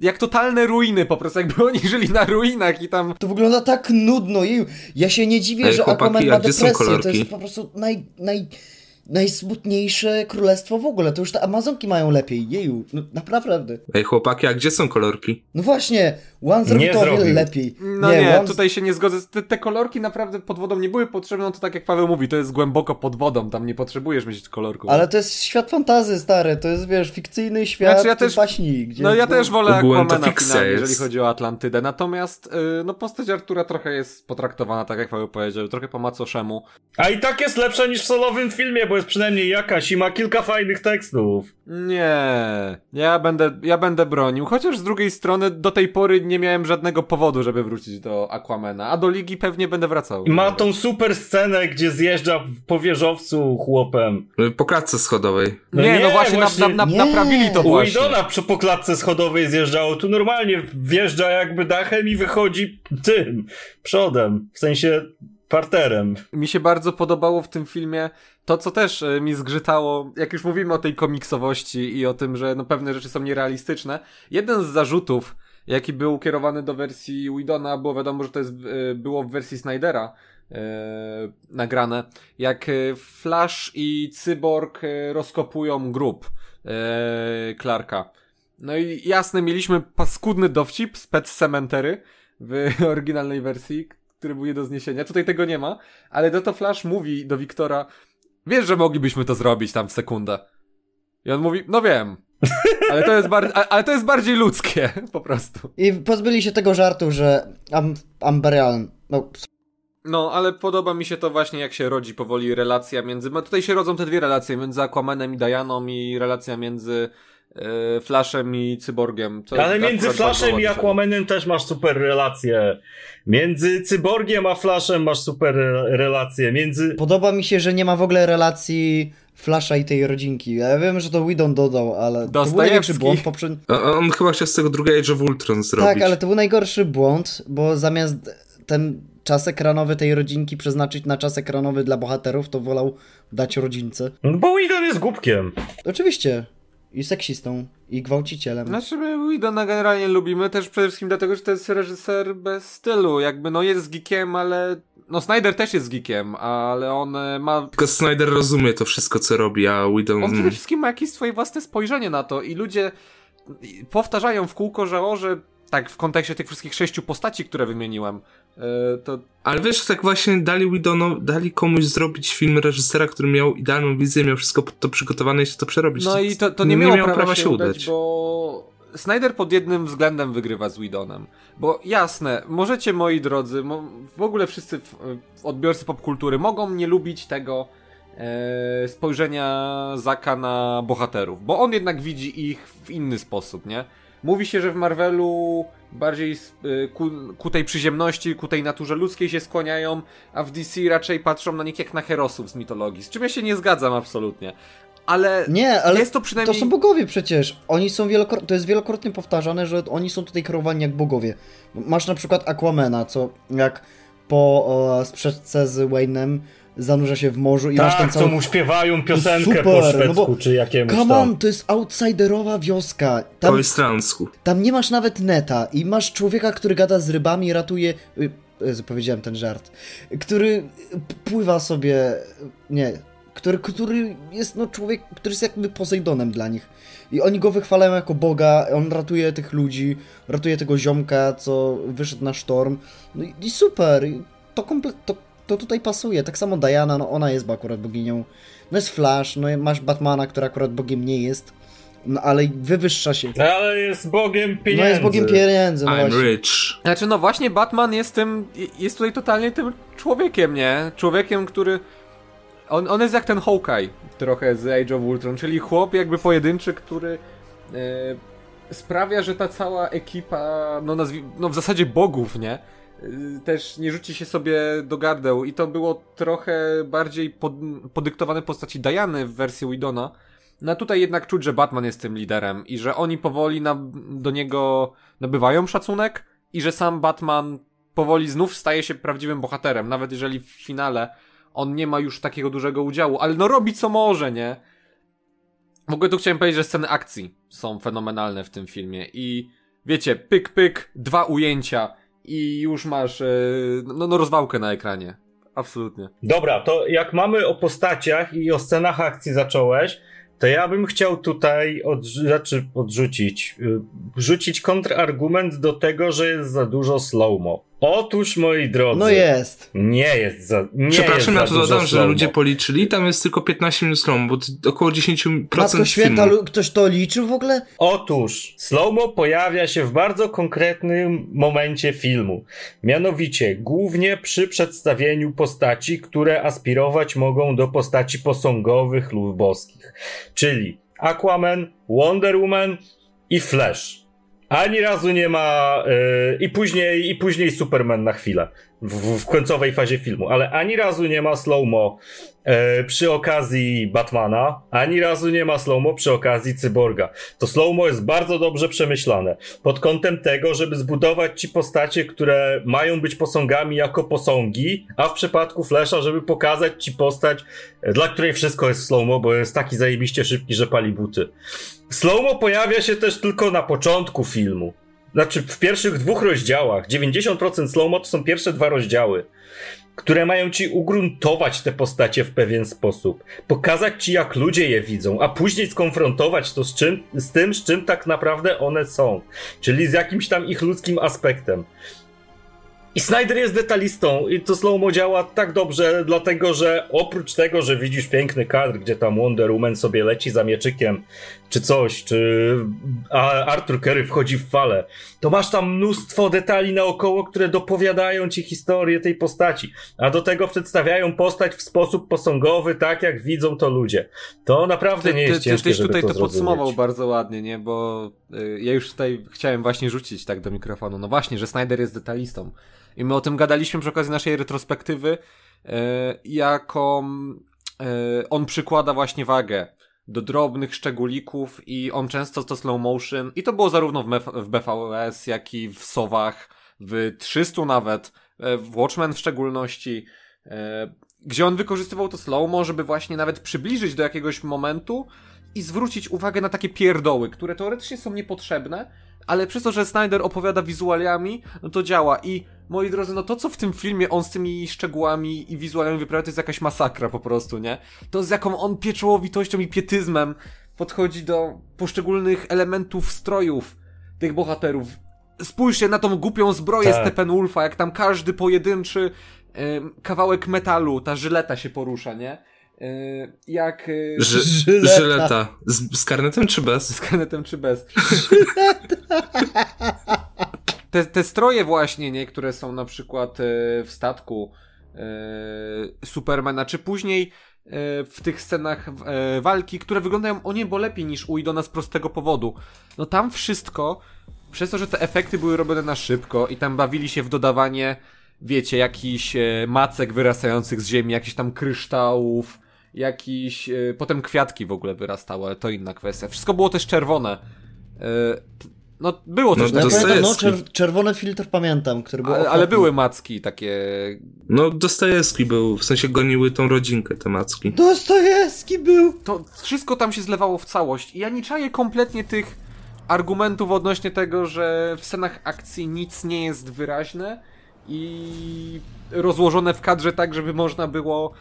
jak totalne ruiny po prostu, jakby oni żyli na ruinach i tam... To wygląda tak nudno, jeju. Ja się nie dziwię, Ej, że chłopaki, Aquaman ma depresję, to jest po prostu naj, naj, najsmutniejsze królestwo w ogóle, to już te Amazonki mają lepiej, jeju, no naprawdę. Ej chłopaki, a gdzie są kolorki? No właśnie, One zrobił Nie to o wiele zrobił. lepiej. No nie, One- tutaj się nie zgodzę. Te, te kolorki naprawdę pod wodą nie były potrzebne, no to tak jak Paweł mówi, to jest głęboko pod wodą, tam nie potrzebujesz mieć kolorków. Ale to jest świat fantazy, stary, to jest, wiesz, fikcyjny świat Znaczy, ja też- baśni, gdzie... No ja też wolę Aquamana finalnie, jeżeli chodzi o Atlantydę. Natomiast y, no postać Artura trochę jest potraktowana, tak jak Paweł powiedział, trochę po macoszemu. A i tak jest lepsza niż w solowym filmie, bo jest przynajmniej jakaś i ma kilka fajnych tekstów. Nie, ja będę, ja będę bronił. Chociaż z drugiej strony do tej pory nie miałem żadnego powodu, żeby wrócić do Aquamana, a do ligi pewnie będę wracał. I ma tą super scenę, gdzie zjeżdża po wieżowcu chłopem. Po klatce schodowej. No nie, nie, no właśnie, właśnie- Na, na, Nie. naprawili to U właśnie. Idona przy po klatce schodowej zjeżdżało, tu normalnie wjeżdża jakby dachem i wychodzi tym, przodem, w sensie parterem. Mi się bardzo podobało w tym filmie to, co też e, mi zgrzytało, jak już mówimy o tej komiksowości i o tym, że no pewne rzeczy są nierealistyczne. Jeden z zarzutów, jaki był kierowany do wersji Widona, było wiadomo, że to jest, e, było w wersji Snydera, e, nagrane, jak Flash i Cyborg rozkopują grób e, Clarka. No i jasne, mieliśmy paskudny dowcip z Pet Cemetery w oryginalnej wersji, który był nie do zniesienia. Tutaj tego nie ma, ale to Flash mówi do Wiktora, wiesz, że moglibyśmy to zrobić tam w sekundę. I on mówi, no wiem. Ale to jest, bar- ale to jest bardziej ludzkie, po prostu. I pozbyli się tego żartu, że Am Amberian, no No, ale podoba mi się to właśnie, jak się rodzi powoli relacja między. No, tutaj się rodzą te dwie relacje między Aquamanem i Dianą i relacja między Flashem i Cyborgiem. Co Ale między Flashem i Aquamanem też masz super relacje. Między Cyborgiem a Flashem masz super re- relacje. Między... Podoba mi się, że nie ma w ogóle relacji Flasha i tej rodzinki. Ja wiem, że to Whedon dodał, ale to był największy błąd poprzedni. On chyba chciał z tego drugie Age of Ultron zrobić. Tak, ale to był najgorszy błąd, bo zamiast ten czas ekranowy tej rodzinki przeznaczyć na czas ekranowy dla bohaterów, to wolał dać rodzince. No Bo Whedon jest głupkiem. Oczywiście. I seksistą, i gwałcicielem. Znaczy my Widona generalnie lubimy też przede wszystkim dlatego, że to jest reżyser bez stylu. Jakby no jest geekiem, ale... No Snyder też jest geekiem, ale on e, ma... Tylko Snyder rozumie to wszystko, co robi, a Whedon... On przede wszystkim ma jakieś swoje własne spojrzenie na to i ludzie powtarzają w kółko, że o, że tak w kontekście tych wszystkich sześciu postaci, które wymieniłem, to Ale wiesz, tak właśnie dali Whedono, dali komuś zrobić film reżysera, który miał idealną wizję, miał wszystko to przygotowane i się to przerobić. No i to, to nie, nie miało miał prawa, się udać, bo Snyder pod jednym względem wygrywa z Widonem. Bo jasne, możecie moi drodzy, mo w ogóle wszyscy odbiorcy popkultury mogą nie lubić tego e, spojrzenia Zaka na bohaterów, bo on jednak widzi ich w inny sposób, nie? Mówi się, że w Marvelu bardziej y, ku, ku tej przyziemności, ku tej naturze ludzkiej się skłaniają, a w DC raczej patrzą na nich jak na herosów z mitologii, z czym ja się nie zgadzam absolutnie. Ale Nie, ale jest to to przynajmniej... są bogowie przecież. Oni są wielokrotnie, to jest wielokrotnie powtarzane, że oni są tutaj kierowani jak bogowie. Masz na przykład Aquamena, co jak po e, sprzeczce z Wayne'em zanurza się w morzu i masz ten Tak, co mu śpiewają piosenkę super, po no szwedzku, bo- czy jakiemuś Come tam. on, to jest outsiderowa wioska. Po Tam, Istransku. tam nie masz nawet neta i masz człowieka, który gada z rybami i ratuje... y, Jezu, powiedziałem ten żart. Który pływa sobie... Nie, który, który jest no człowiek, który jest jakby Posejdonem dla nich. I oni go wychwalają jako Boga, on ratuje tych ludzi, ratuje tego ziomka, co wyszedł na sztorm. No i, i super, to, komple- to, to tutaj pasuje. Tak samo Diana, no ona jest akurat boginią. No jest Flash, no masz Batmana, który akurat Bogiem nie jest, no ale wywyższa się. Ale jest bogiem pieniędzy. No jest Bogiem pieniędzy, no I'm właśnie. rich. Znaczy, no właśnie Batman jest tym, jest tutaj totalnie tym człowiekiem, nie? Człowiekiem, który... On, on jest jak ten Hawkeye trochę z Age of Ultron, czyli chłop jakby pojedynczy, który e, sprawia, że ta cała ekipa, no, nazwi, no w zasadzie bogów, nie? E, Też nie rzuci się sobie do gardeł i to było trochę bardziej pod, podyktowane postaci Diany w wersji Widona. No a tutaj jednak czuć, że Batman jest tym liderem i że oni powoli na, do niego nabywają szacunek i że sam Batman powoli znów staje się prawdziwym bohaterem, nawet jeżeli w finale on nie ma już takiego dużego udziału, ale no robi co może, nie? W ogóle tu chciałem powiedzieć, że sceny akcji są fenomenalne w tym filmie i wiecie, pyk, pyk, dwa ujęcia i już masz yy, no, no rozwałkę na ekranie. Absolutnie. Dobra, to jak mamy o postaciach i o scenach akcji zacząłeś, to ja bym chciał tutaj odrzu- znaczy odrzucić, y, rzucić kontrargument do tego, że jest za dużo slow-mo. Otóż, moi drodzy, No jest. nie jest za nie Przepraszam, jest ja dużo dodam, że ludzie policzyli, tam jest tylko 15 minut slow bo około 10% Matko Święta, filmu. ktoś to liczył w ogóle? Otóż Slowmo pojawia się w bardzo konkretnym momencie filmu. Mianowicie głównie przy przedstawieniu postaci, które aspirować mogą do postaci posągowych lub boskich. Czyli Aquaman, Wonder Woman i Flash. Ani razu nie ma. Yy, I później, i później Superman na chwilę. W, w końcowej fazie filmu, ale ani razu nie ma slow-mo e, przy okazji Batmana, ani razu nie ma slow-mo przy okazji Cyborga. To slow-mo jest bardzo dobrze przemyślane. Pod kątem tego, żeby zbudować ci postacie, które mają być posągami jako posągi, a w przypadku Flasha, żeby pokazać ci postać, dla której wszystko jest slow-mo, bo jest taki zajebiście szybki, że pali buty. Slow-mo pojawia się też tylko na początku filmu. Znaczy w pierwszych dwóch rozdziałach, 90% slow-mo to są pierwsze dwa rozdziały, które mają ci ugruntować te postacie w pewien sposób, pokazać ci jak ludzie je widzą, a później skonfrontować to z, czym, z tym, z czym tak naprawdę one są, czyli z jakimś tam ich ludzkim aspektem. I Snyder jest detalistą i to slow-mo działa tak dobrze, dlatego że oprócz tego, że widzisz piękny kadr, gdzie tam Wonder Woman sobie leci za mieczykiem, czy coś, czy Arthur Curry wchodzi w falę, to masz tam mnóstwo detali naokoło, które dopowiadają ci historię tej postaci, a do tego przedstawiają postać w sposób posągowy, tak jak widzą to ludzie. To naprawdę nie jest ty, ty, ciężkie, Tyś tutaj to, to podsumował bardzo ładnie, nie? Bo y, ja już tutaj chciałem właśnie rzucić tak do mikrofonu. No właśnie, że Snyder jest detalistą. I my o tym gadaliśmy przy okazji naszej retrospektywy, e, jaką e, on przykłada właśnie wagę do drobnych szczególików i on często to slow motion. I to było zarówno w, w BVS, jak i w Sowach, w 300 nawet, e, w Watchmen w szczególności, gdzie on wykorzystywał to slow-mo, żeby właśnie nawet przybliżyć do jakiegoś momentu i zwrócić uwagę na takie pierdoły, które teoretycznie są niepotrzebne, ale przez to, że Snyder opowiada wizualiami, no to działa. I moi drodzy, no to co w tym filmie on z tymi szczegółami i wizualami wyprawia, to jest jakaś masakra po prostu, nie? To z jaką on pieczołowitością i pietyzmem podchodzi do poszczególnych elementów strojów tych bohaterów. Spójrzcie na tą głupią zbroję tak. Steppenwolfa, jak tam każdy pojedynczy kawałek metalu, ta żyleta się porusza, nie? Yy, jak. Ży żyleta. żyleta. Z, z karnetem czy bez? Z karnetem czy bez. te, te stroje właśnie, nie, które są na przykład yy, w statku Supermana, czy później w tych scenach walki, które wyglądają o niebo lepiej niż u Idona z prostego powodu. No tam wszystko, przez to, że te efekty były robione na szybko i tam bawili się w dodawanie, wiecie, jakichś macek wyrastających z ziemi, jakichś tam kryształów, jakiś, e, potem kwiatki w ogóle wyrastały, ale to inna kwestia. Wszystko było też czerwone. No, było coś no, takiego. Ja pamiętam, no, czer czerwony filtr pamiętam, który był ale, ale, były macki takie... No, Dostojewski był, w sensie goniły tą rodzinkę te macki. Dostojewski był! To wszystko tam się zlewało w całość i ja nie czaję kompletnie tych argumentów odnośnie tego, że w scenach akcji nic nie jest wyraźne i rozłożone w kadrze tak, żeby można było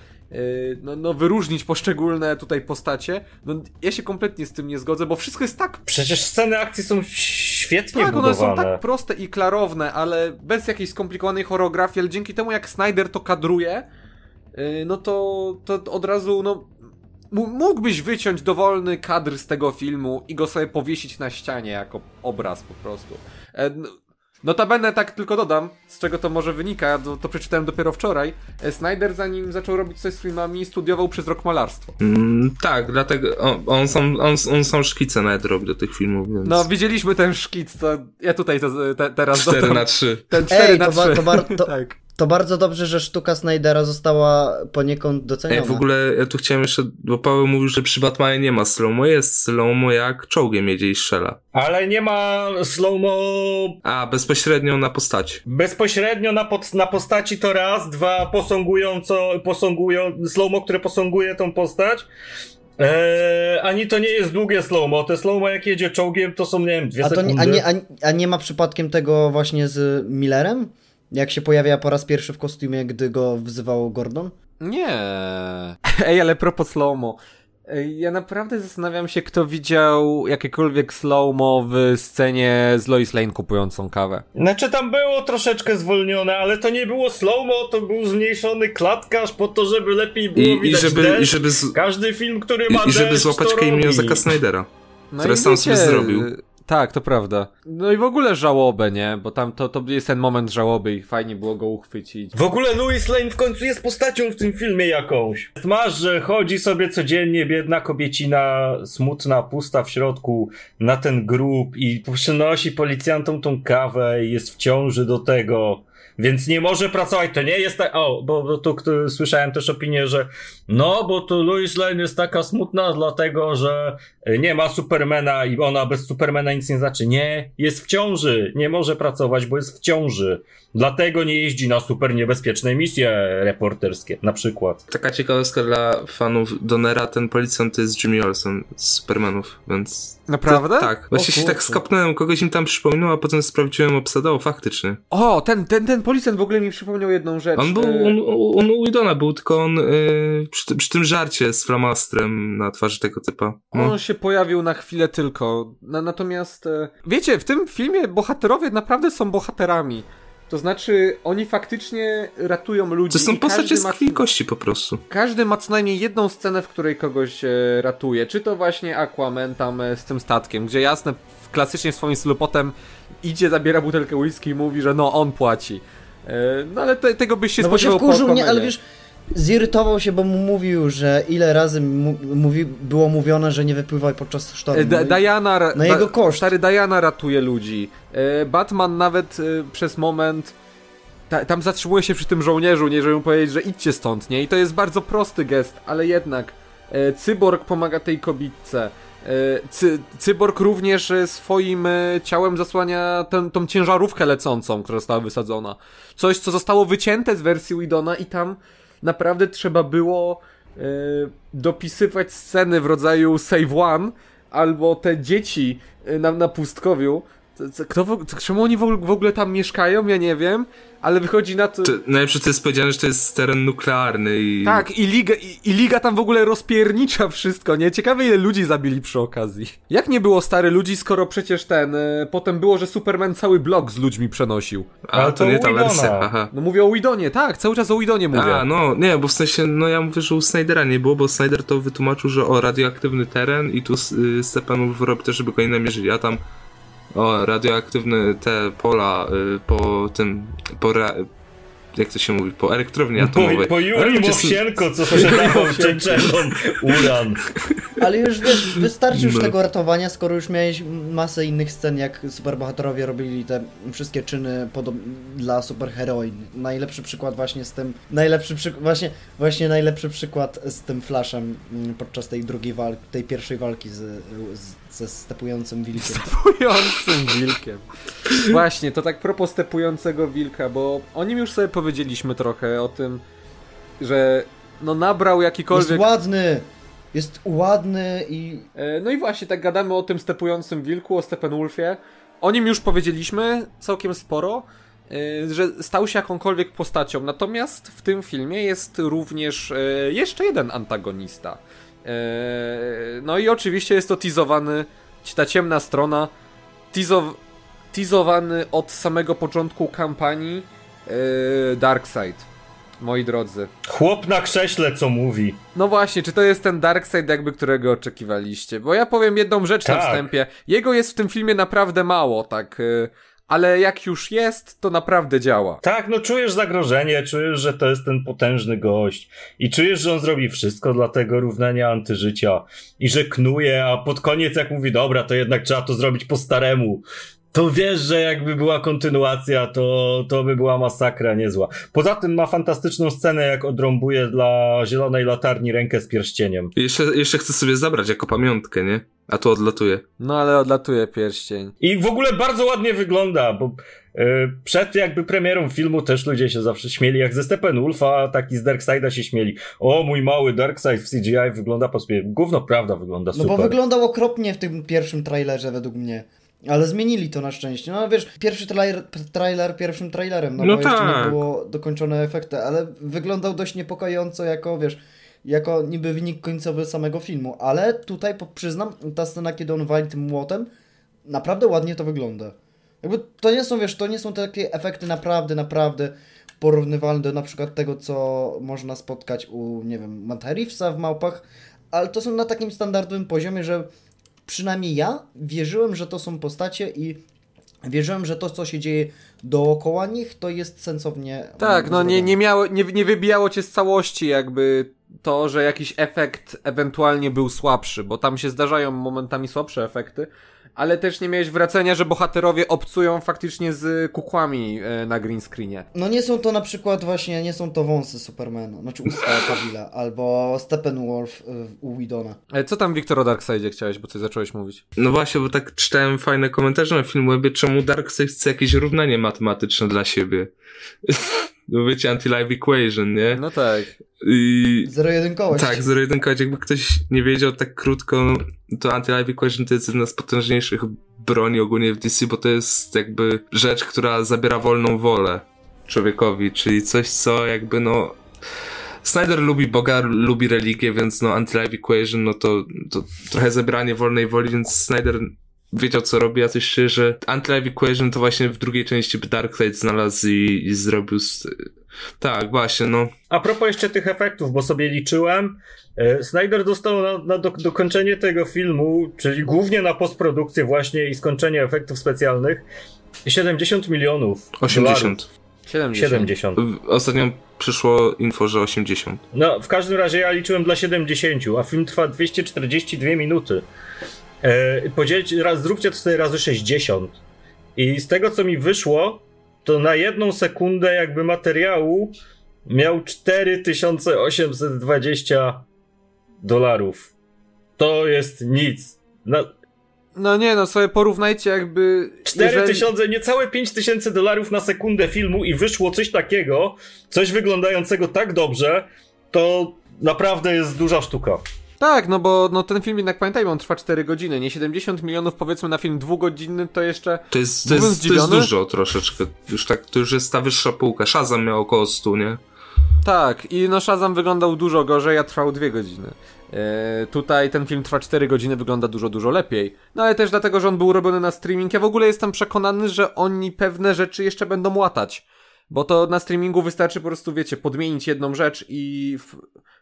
no, no, wyróżnić poszczególne tutaj postacie. No, ja się kompletnie z tym nie zgodzę, bo wszystko jest tak. Przecież sceny akcji są świetnie tak, budowane. one są tak proste i klarowne, ale bez jakiejś skomplikowanej choreografii, ale dzięki temu jak Snyder to kadruje, yy, no to, to od razu, no. Mógłbyś wyciąć dowolny kadr z tego filmu i go sobie powiesić na ścianie jako obraz po prostu. Notabene tak tylko dodam, z czego to może wynika, to, to przeczytałem dopiero wczoraj. E, Snyder zanim zaczął robić coś z filmami, studiował przez rok malarstwo. Mm, tak, dlatego on, on, są, on, on są szkice nawet robi do tych filmów, więc... No, widzieliśmy ten szkic, to ja tutaj to te, teraz 4 dodam. na 3. Ten 4 Ej, na to 3. Ba, to, to, tak. To bardzo dobrze, że sztuka Snydera została poniekąd doceniona. Ej, w ogóle ja tu chciałem jeszcze, bo Paweł mówił, że przy Batmanie nie ma slow-mo, jest slow-mo jak czołgiem jedzie i strzela. Ale nie ma slow-mo... A, bezpośrednio na postaci. Bezpośrednio na, pod, na postaci to raz, dwa posągująco, posągują, slow-mo, które posąguje tą postać. Eee, ani to nie jest długie slow-mo. Te slow-mo jak jedzie czołgiem to są, nie wiem, dwie a sekundy. Nie, a, nie, a, a nie ma przypadkiem tego właśnie z Millerem? Jak się pojawia po raz pierwszy w kostiumie, gdy go wzywał Gordon? Nie. Ej, ale propos slow-mo. Ja naprawdę zastanawiam się, kto widział jakiekolwiek slow-mo w scenie z Lois Lane kupującą kawę. Znaczy tam było troszeczkę zwolnione, ale to nie było slow-mo, to był zmniejszony klatkarz po to, żeby lepiej było I, widać i żeby, deszcz. I żeby z... Każdy film, który ma I, i żeby złapać Kamienia Zaka Snydera, no które sam sobie zrobił. Tak, to prawda. No i w ogóle żałobę, nie? Bo tam to, to jest ten moment żałoby i fajnie było go uchwycić. W ogóle Louis Lane w końcu jest postacią w tym filmie jakąś. Masz, że chodzi sobie codziennie biedna kobiecina, smutna, pusta w środku na ten grób i przynosi policjantom tą kawę i jest w ciąży do tego więc nie może pracować. To nie jest tak. O, bo, bo tu słyszałem też opinię, że no, bo tu Louis Lane jest taka smutna, dlatego że nie ma Supermana i ona bez Supermana nic nie znaczy. Nie, jest w ciąży, nie może pracować, bo jest w ciąży. Dlatego nie jeździ na super niebezpieczne misje reporterskie, na przykład. Taka ciekawostka dla fanów Donera, ten policjant to jest Jimmy Olsen z Supermanów, więc Naprawdę? Tak, właśnie się tak skapnąłem, kogoś im tam przypominał, a potem sprawdziłem obsadę, o faktycznie. O, ten, ten, ten policjant w ogóle mi przypomniał jedną rzecz. On był, E, on, on u Widona był, tylko on y, przy, przy tym żarcie z flamastrem na twarzy tego typa. No. On się pojawił na chwilę tylko. Na, natomiast, e, wiecie, w tym filmie bohaterowie naprawdę są bohaterami. To znaczy, oni faktycznie ratują ludzi. To są postacie z krwi kości po prostu. Każdy ma co najmniej jedną scenę, w której kogoś e, ratuje. Czy to właśnie Aquaman tam e, z tym statkiem, gdzie jasne, w- klasycznie w swoim stylu potem idzie, zabiera butelkę whisky i mówi, że no, on płaci. E, no ale te, tego byś się No bo się spodziewał po wkurzył, nie, ale wiesz, zirytował się, bo mu mówił, że ile razy mu, mówi, było mówione, że nie wypływaj podczas sztormu. E, Da- Diana, na jego koszt. Stary Diana ratuje ludzi. E, Batman nawet e, przez moment ta, tam zatrzymuje się przy tym żołnierzu, nie żeby mu powiedzieć, że idźcie stąd, nie? I to jest bardzo prosty gest, ale jednak Cyborg pomaga tej kobitce. Cy, cyborg również swoim ciałem zasłania tę, tą ciężarówkę lecącą, która została wysadzona. Coś, co zostało wycięte z wersji Widona i tam naprawdę trzeba było e, dopisywać sceny w rodzaju Save One, albo te dzieci e, na, na pustkowiu. Kto, czemu oni w ogóle, w ogóle tam mieszkają? Ja nie wiem, ale wychodzi na to... To, najlepsze to jest powiedziane, że to jest teren nuklearny i... Tak, i liga, i, i liga tam w ogóle rozpiernicza wszystko, nie? Ciekawe ile ludzi zabili przy okazji. Jak nie było stary ludzi, skoro przecież ten, e, potem było, że Superman cały blok z ludźmi przenosił. A, Ale to to nie ta wersja, aha. No mówię o Widonie, tak, cały czas o Widonie mówię. A, no, nie, bo w sensie, no ja mówię, że u Snydera nie było, bo Snyder to wytłumaczył, że o, radioaktywny teren i tu y, Stepanów robi też, żeby go nie namierzyli, a tam o, radioaktywne te pola y, po tym, po ra, jak to się mówi, po elektrowni atomowej. Po, po ludzie- Mowsienko, co sprzedawał Czeczenom uran. Ale już wiesz, wystarczy już No. tego ratowania, skoro już miałeś masę innych scen, jak superbohaterowie robili te wszystkie czyny podob- dla superheroin. Najlepszy przykład właśnie z tym, najlepszy przykład, właśnie, właśnie najlepszy przykład z tym Flashem mm, podczas tej drugiej walki, tej pierwszej walki z, z, ze stepującym wilkiem. Stepującym wilkiem. Właśnie, to tak propos stepującego wilka, bo o nim już sobie powiedzieliśmy trochę, o tym, że no nabrał Jest jakikolwiek... ładny! Jest ładny i E, No i właśnie, tak gadamy o tym stepującym wilku, o Steppenwolfie. O nim już powiedzieliśmy całkiem sporo, e, że stał się jakąkolwiek postacią. Natomiast w tym filmie jest również e, jeszcze jeden antagonista. E, No i oczywiście jest to teasowany, ta ciemna strona, teasow, teasowany od samego początku kampanii e, Darkseid. Moi drodzy. Chłop na krześle, co mówi. No właśnie, czy to jest ten Darkseid, jakby którego oczekiwaliście? Bo ja powiem jedną rzecz na Tak. wstępie. Jego jest w tym filmie naprawdę mało, tak. Ale jak już jest, to naprawdę działa. Tak, no czujesz zagrożenie, czujesz, że to jest ten potężny gość i czujesz, że on zrobi wszystko dla tego równania antyżycia i że knuje, a pod koniec jak mówi, dobra, to jednak trzeba to zrobić po staremu. To wiesz, że jakby była kontynuacja, to, to by była masakra niezła. Poza tym ma fantastyczną scenę, jak odrąbuje dla zielonej latarni rękę z pierścieniem. Jeszcze, jeszcze chcę sobie zabrać jako pamiątkę, nie? A tu odlatuje. No ale odlatuje pierścień. I w ogóle bardzo ładnie wygląda, bo e, przed jakby premierą filmu też ludzie się zawsze śmieli, jak ze Steppenwolfa, tak i z Darkseida się śmieli. O, mój mały Darkseid w CGI wygląda po sobie. Gówno prawda wygląda No super. bo wyglądał okropnie w tym pierwszym trailerze według mnie. Ale zmienili to na szczęście. No wiesz, pierwszy trailer, trailer pierwszym trailerem, no, No bo jeszcze tak. nie było dokończone efekty, ale wyglądał dość niepokojąco jako, wiesz, jako niby wynik końcowy samego filmu. Ale tutaj przyznam, ta scena, kiedy on wali tym młotem, naprawdę ładnie to wygląda. Jakby to nie są, wiesz, to nie są takie efekty naprawdę, naprawdę porównywalne do na przykład tego, co można spotkać u, nie wiem, Reevesa w Małpach, ale to są na takim standardowym poziomie, że przynajmniej ja wierzyłem, że to są postacie i wierzyłem, że to, co się dzieje dookoła nich, to jest sensownie. Tak, no nie, nie, miało, nie, nie wybijało cię z całości jakby to, że jakiś efekt ewentualnie był słabszy, bo tam się zdarzają momentami słabsze efekty, ale też nie miałeś wracenia, że bohaterowie obcują faktycznie z kukłami e, na green screenie. No nie są to na przykład właśnie, nie są to wąsy Supermana, znaczy usta Kavila, albo Steppenwolf y, u Widona. E, Co tam, Wiktor, o Darkseidzie chciałeś, bo coś zacząłeś mówić? No właśnie, bo tak czytałem fajne komentarze na Filmwebie, czemu Darkseid chce jakieś równanie matematyczne dla siebie. no wiecie, anti-live equation, nie? No tak. I... Zero-jedynkowość. Tak, zero-jedynkowość. Jakby ktoś nie wiedział tak krótko, to anti-live equation to jest jedna z potężniejszych broni ogólnie w DC, bo to jest jakby rzecz, która zabiera wolną wolę człowiekowi, czyli coś, co jakby no... Snyder lubi Boga, lubi religię, więc no anti-live equation, no to, to trochę zabieranie wolnej woli, więc Snyder wiedział co robi, a coś się, że anti-live equation to właśnie w drugiej części Darkseid znalazł i, i zrobił... Z... Tak, właśnie, no. A propos jeszcze tych efektów, bo sobie liczyłem, e, Snyder dostał na, na do, dokończenie tego filmu, czyli głównie na postprodukcję właśnie i skończenie efektów specjalnych, 70 milionów 80. dolarów. 70. 70. W- Ostatnio przyszło info, że 80. No, w każdym razie ja liczyłem dla 70, a film trwa 242 minuty. E, podzielcie, raz, zróbcie to sobie razy 60. I z tego, co mi wyszło, to na jedną sekundę jakby materiału miał 4820 dolarów. To jest nic. Na No nie, no sobie porównajcie jakby... jeżeli- 4000, niecałe 5000 dolarów na sekundę filmu i wyszło coś takiego, coś wyglądającego tak dobrze, to naprawdę jest duża sztuka. Tak, no bo no ten film jednak pamiętajmy, on trwa 4 godziny, nie 70 milionów powiedzmy na film dwugodzinny to jeszcze... To jest, to jest, to jest dużo troszeczkę. Już tak, to już jest ta wyższa półka. Shazam miał około 100, nie? Tak, i no Shazam wyglądał dużo gorzej, a trwał 2 godziny. E, tutaj ten film trwa 4 godziny, wygląda dużo, dużo lepiej. No ale też dlatego, że on był robiony na streaming. Ja w ogóle jestem przekonany, że oni pewne rzeczy jeszcze będą łatać. Bo to na streamingu wystarczy po prostu, wiecie, podmienić jedną rzecz i... W,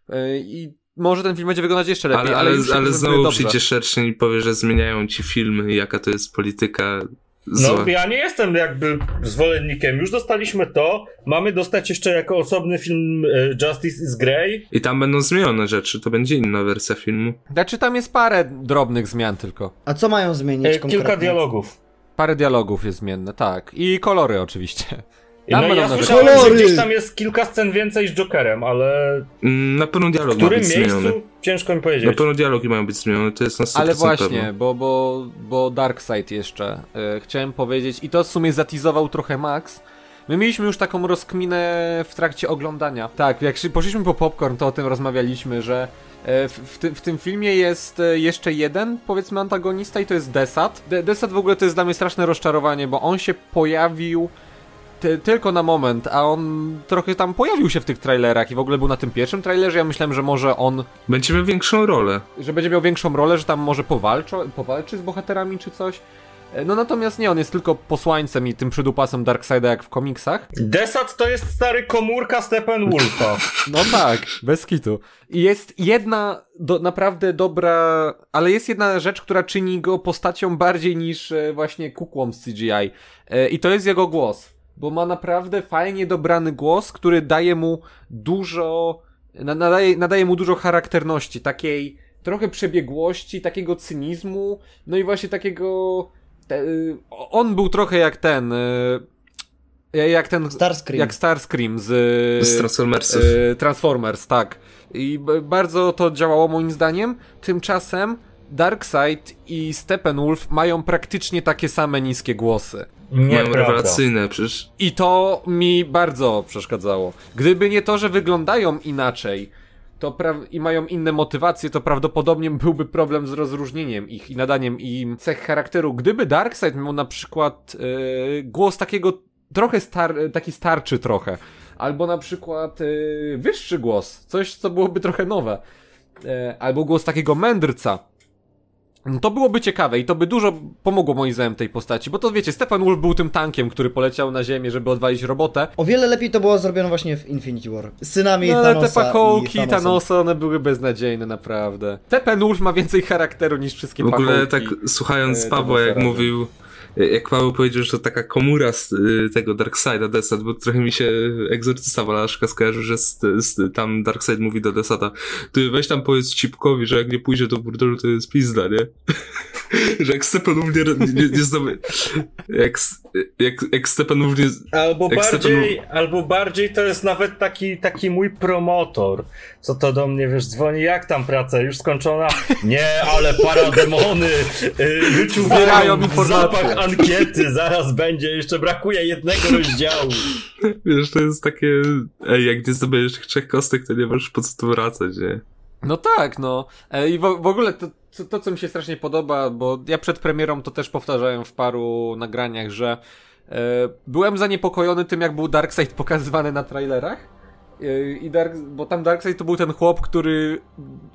e, i może ten film będzie wyglądać jeszcze lepiej, Ale, ale, ale, ale znowu dobrze. przyjdzie Szerszyn i powie, że zmieniają ci filmy i jaka to jest polityka zła. No, ja nie jestem jakby zwolennikiem. Już dostaliśmy to. Mamy dostać jeszcze jako osobny film e, Justice is Grey. I tam będą zmienione rzeczy, to będzie inna wersja filmu. Znaczy tam jest parę drobnych zmian tylko. A co mają zmienić E, konkretnie? kilka dialogów. Parę dialogów jest zmienne, tak. I kolory oczywiście. No Tam będą ja słyszałem, że gdzieś tam jest kilka scen więcej z Jokerem, ale Mm, Na pewno w dialog ma którym być miejscu zmieniony. ciężko mi Na powiedzieć. pewno dialogi mają być zmienione, to jest na 100% Ale właśnie, pewne. bo, bo, bo Darkseid jeszcze e, chciałem powiedzieć i to w sumie zatizował trochę Max. My mieliśmy już taką rozkminę w trakcie oglądania. Tak, jak się- poszliśmy po popcorn, to o tym rozmawialiśmy, że e, w, w, ty, w tym filmie jest e, jeszcze jeden, powiedzmy, antagonista i to jest Desat. De, Desat w ogóle to jest dla mnie straszne rozczarowanie, bo on się pojawił ty, tylko na moment, a on trochę tam pojawił się w tych trailerach i w ogóle był na tym pierwszym trailerze. Ja myślałem, że może on Będzie miał większą rolę. że będzie miał większą rolę, że tam może powalczy, powalczy z bohaterami czy coś. E, No natomiast nie, on jest tylko posłańcem i tym przydupasem Darkseida jak w komiksach. Desat to jest stary komórka Steppenwolfa. No tak, bez kitu. I jest jedna do, naprawdę dobra, ale jest jedna rzecz, która czyni go postacią bardziej niż e, właśnie kukłą z CGI. E, I to jest jego głos. Bo ma naprawdę fajnie dobrany głos, który daje mu dużo, na- nadaje, nadaje mu dużo charakterności, takiej trochę przebiegłości, takiego cynizmu, no i właśnie takiego... Te, y, on był trochę jak ten... y, Jak ten... Starscream. Jak Starscream z... Z Transformersów. y, Transformers, tak. I bardzo to działało moim zdaniem. Tymczasem Darkseid i Steppenwolf mają praktycznie takie same niskie głosy. Mają Nieprawda. rewelacyjne, przecież I to mi bardzo przeszkadzało. Gdyby nie to, że wyglądają inaczej to i mają inne motywacje, to prawdopodobnie byłby problem z rozróżnieniem ich i nadaniem im cech charakteru. Gdyby Darkseid miał na przykład yy, głos takiego trochę star taki starczy trochę, albo na przykład yy, wyższy głos, coś co byłoby trochę nowe, yy, albo głos takiego mędrca, to byłoby ciekawe i to by dużo pomogło moim zdaniem tej postaci, bo to wiecie, Steppenwolf był tym tankiem, który poleciał na ziemię, żeby odwalić robotę. O wiele lepiej to było zrobione właśnie w Infinity War. Z synami No, ale te Thanosa pachołki i Thanosem. Thanosa, one były beznadziejne, naprawdę. Steppenwolf ma więcej charakteru niż wszystkie w ogóle pachołki. tak słuchając e, Pawła, jak mówił, jak Paweł powiedział, że to taka komura z y, tego Darkseida, Desat, bo trochę mi się egzorcysta Walaszka skojarzył, że z, z, tam Darkseid mówi do Desata, ty weź tam powiedz Cipkowi, że jak nie pójdzie do burdelu, to jest pizda, nie? że jak Stepanów nie, nie, nie zdoby... Jak, jak, jak Stepanów nie... Albo Jak bardziej, albo bardziej to jest nawet taki, taki mój promotor, co to do mnie, wiesz, dzwoni, jak tam praca, już skończona? Nie, ale parademony yy, wyczuwają zapach ankiety, zaraz będzie, jeszcze brakuje jednego rozdziału. Wiesz, to jest takie... Ej, jak nie zdobędziesz tych trzech kostek, to nie masz po co tu wracać, nie? No tak, no. E, I w, w ogóle to, to, to, co mi się strasznie podoba, bo ja przed premierą to też powtarzałem w paru nagraniach, że e, byłem zaniepokojony tym, jak był Darkseid pokazywany na trailerach. E, I Dark, bo tam Darkseid to był ten chłop, który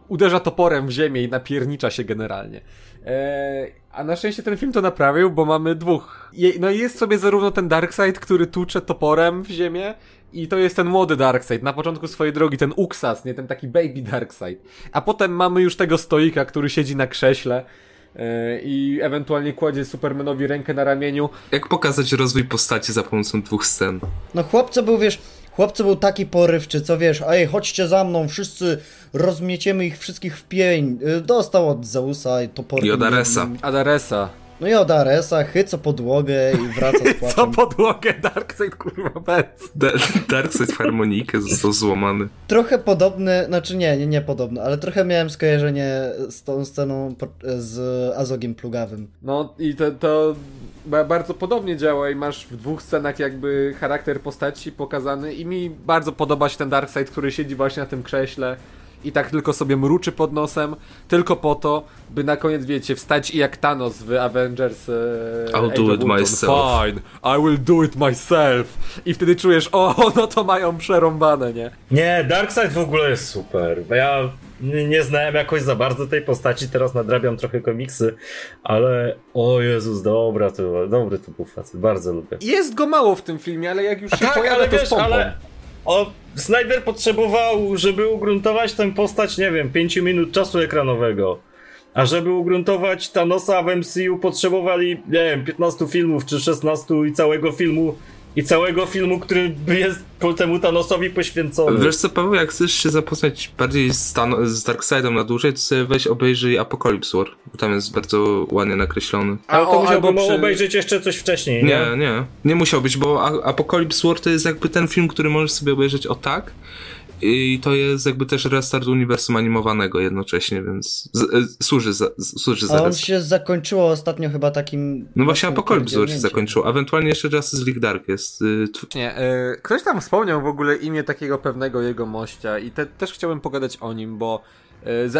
uderza toporem w ziemię i napiernicza się generalnie. E, a na szczęście ten film to naprawił, bo mamy dwóch. Je, no jest sobie zarówno ten Darkseid, który tucze toporem w ziemię, i to jest ten młody Darkseid, na początku swojej drogi, ten Uxas, nie ten taki baby Darkseid. A potem mamy już tego stoika, który siedzi na krześle yy, i ewentualnie kładzie Supermanowi rękę na ramieniu. Jak pokazać rozwój postaci za pomocą dwóch scen? No chłopco był, wiesz, chłopco był taki porywczy, co wiesz, ej, chodźcie za mną, wszyscy rozmieciemy ich wszystkich w pień. Y, Dostał od Zeusa i toporem. I od Aresa. jednym. Adaresa. No i od Aresa, chyco podłogę i wraca z Co płaczem. podłogę Darkseid kurwa bez. Da Darkseid w harmonikę został złamany. Trochę podobny, znaczy nie, nie, nie podobny, ale trochę miałem skojarzenie z tą sceną z Azogiem Plugawym. No i to, to ba- bardzo podobnie działa i masz w dwóch scenach jakby charakter postaci pokazany i mi bardzo podoba się ten Darkseid, który siedzi właśnie na tym krześle i tak tylko sobie mruczy pod nosem, tylko po to, by na koniec, wiecie, wstać i jak Thanos w Avengers e, I'll do it myself. Fine, I will do it myself. I wtedy czujesz, o, no to mają przerąbane, nie? Nie, Darkseid w ogóle jest super, bo ja nie, nie znałem jakoś za bardzo tej postaci, teraz nadrabiam trochę komiksy, ale o Jezus, dobra, to, dobry to był facet, bardzo lubię. Jest go mało w tym filmie, ale jak już się tak, pojawia, ale to z wiesz, pompą. ale o, Snyder potrzebował, żeby ugruntować tę postać, nie wiem, 5 minut czasu ekranowego. A żeby ugruntować Thanosa w MCU potrzebowali, nie wiem, 15 filmów czy 16 i całego filmu i całego filmu, który jest po temu Thanosowi poświęcony. Wiesz co, Paweł, jak chcesz się zapoznać bardziej z, Tan- z Darkseidem na dłużej, to sobie weź obejrzyj Apocalypse War, bo tam jest bardzo ładnie nakreślony. Ale to o, musiałbym przy- obejrzeć jeszcze coś wcześniej, nie? Nie, nie, nie musiał być, bo Apocalypse War to jest jakby ten film, który możesz sobie obejrzeć o tak i to jest jakby też restart uniwersum animowanego jednocześnie, więc z, e, służy za, z- służy A on się zakończyło ostatnio chyba takim... No właśnie Apocalypse War się zakończył, ewentualnie jeszcze Justice League Dark jest. y, Nie, e, ktoś tam wspomniał w ogóle imię takiego pewnego jego mościa i te, też chciałbym pogadać o nim, bo za,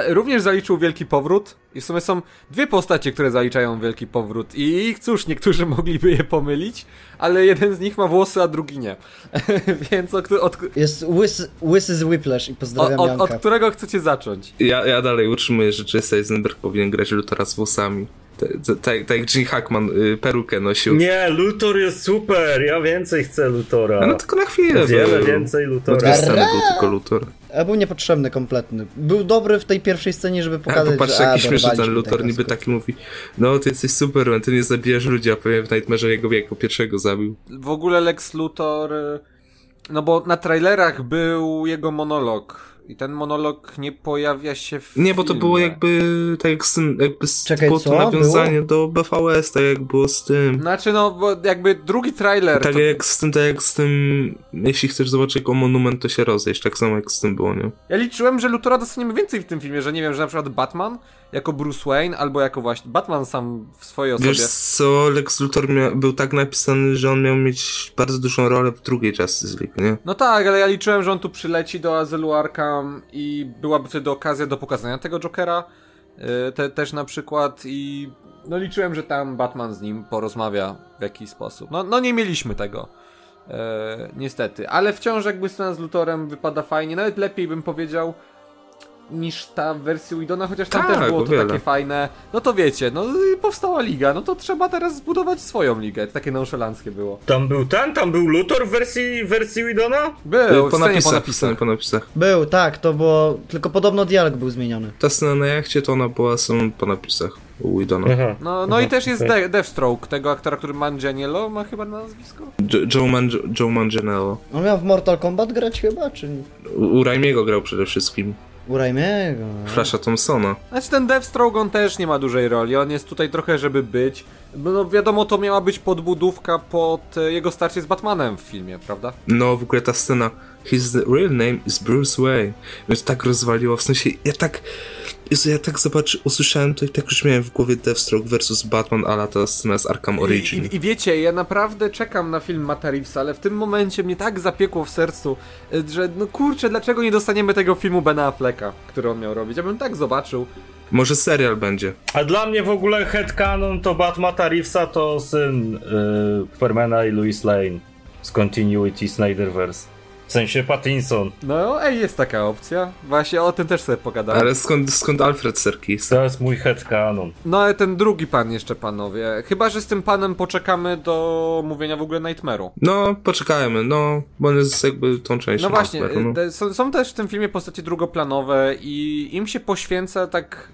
również zaliczył Wielki Powrót i w sumie są dwie postacie, które zaliczają Wielki Powrót i cóż, niektórzy mogliby je pomylić, ale jeden z nich ma włosy, a drugi nie. Więc od, od, Jest łysy, łysy z Whiplash i od, pozdrawiam od, od którego chcecie zacząć? Ja, ja dalej utrzymuję, że Jesse Eisenberg powinien grać Luthora z włosami. Tak tak- jak Gene Hackman y, perukę nosił. Nie, Luthor jest super, ja więcej chcę Lutora. No tylko na chwilę. Wiele więcej Lutora. dwie sceny był tylko Luthor. A był niepotrzebny kompletny. Był dobry w tej pierwszej scenie, żeby A pokazać, popatrz, że... a, jaki śmieszny ten Luthor niby taki mówi No, ty jesteś Superman, ty nie zabijasz ludzi, a powiem w Nightmare'ze jego jako pierwszego zabił. W ogóle Lex Luthor, e, no bo na trailerach był jego monolog i ten monolog nie pojawia się w Nie, bo to filmie. było jakby tak jak z tym, jakby z, Czekaj, było co? to nawiązanie do BVS, tak jak było z tym. Znaczy no, bo jakby drugi trailer Tak to... jak z tym, tak jak z tym, jeśli chcesz zobaczyć jako monument, to się rozejść, tak samo jak z tym było, nie? Ja liczyłem, że Luthora dostaniemy więcej w tym filmie, że nie wiem, że na przykład Batman jako Bruce Wayne, albo jako właśnie Batman sam w swojej osobie. Wiesz co, Lex Luthor mia- był tak napisany, że on miał mieć bardzo dużą rolę w drugiej Justice League, nie? No tak, ale ja liczyłem, że on tu przyleci do Azylu Arkham i byłaby wtedy okazja do pokazania tego Jokera yy, te, też na przykład i no liczyłem, że tam Batman z nim porozmawia w jakiś sposób. No, no nie mieliśmy tego. Yy, niestety, ale wciąż jakby scena z Luthorem wypada fajnie, nawet lepiej bym powiedział niż ta w wersji Widona, chociaż tam Tak, też było to wiele. takie fajne. No to wiecie, no i powstała liga, no to trzeba teraz zbudować swoją ligę. Takie nonszalanckie było. Tam był ten, tam był Luthor w wersji, wersji Widona? Był, po, napisach, po napisach. po napisach. Był, tak, to było... Tylko podobno dialog był zmieniony. Ta scena na jachcie to ona była są po napisach u Widona. Aha. No, no Aha, i też jest okej. De Deathstroke, tego aktora, który Manganiello ma chyba nazwisko? Jo- Joe, Man Joe Manganiello. On miał w Mortal Kombat grać chyba, czy... U, u Raimiego grał przede wszystkim. U Raimiego. Flasha Thompsona. Znaczy ten Deathstroke on też nie ma dużej roli, on jest tutaj trochę żeby być. Bo no wiadomo, to miała być podbudówka pod e, jego starcie z Batmanem w filmie, prawda? No, w ogóle ta scena His real name is Bruce Wayne. To tak rozwaliło, w sensie ja tak... Jezu, ja tak zobaczy, usłyszałem to i tak już miałem w głowie Deathstroke versus Batman, ale ta scena z Arkham Origin. I, i, I wiecie, ja naprawdę czekam na film Mata Reevesa, ale w tym momencie mnie tak zapiekło w sercu, y, że no kurczę, dlaczego nie dostaniemy tego filmu Bena Afflecka, który on miał robić? Ja bym tak zobaczył. Może serial będzie. A dla mnie w ogóle headcanon to Batmata Reevesa to syn yy, Supermana i Louis Lane z Continuity Snyderverse. W sensie Pattinson. No, ej, jest taka opcja. Właśnie o tym też sobie pogadamy. Ale skąd, skąd Alfred Serkis? To jest mój headcanon. No, ale ten drugi pan jeszcze, panowie. Chyba, że z tym panem poczekamy do mówienia w ogóle Nightmare'u. No, poczekajmy, no, bo on jest jakby tą częścią. No właśnie, no. są, są też w tym filmie postacie drugoplanowe i im się poświęca tak...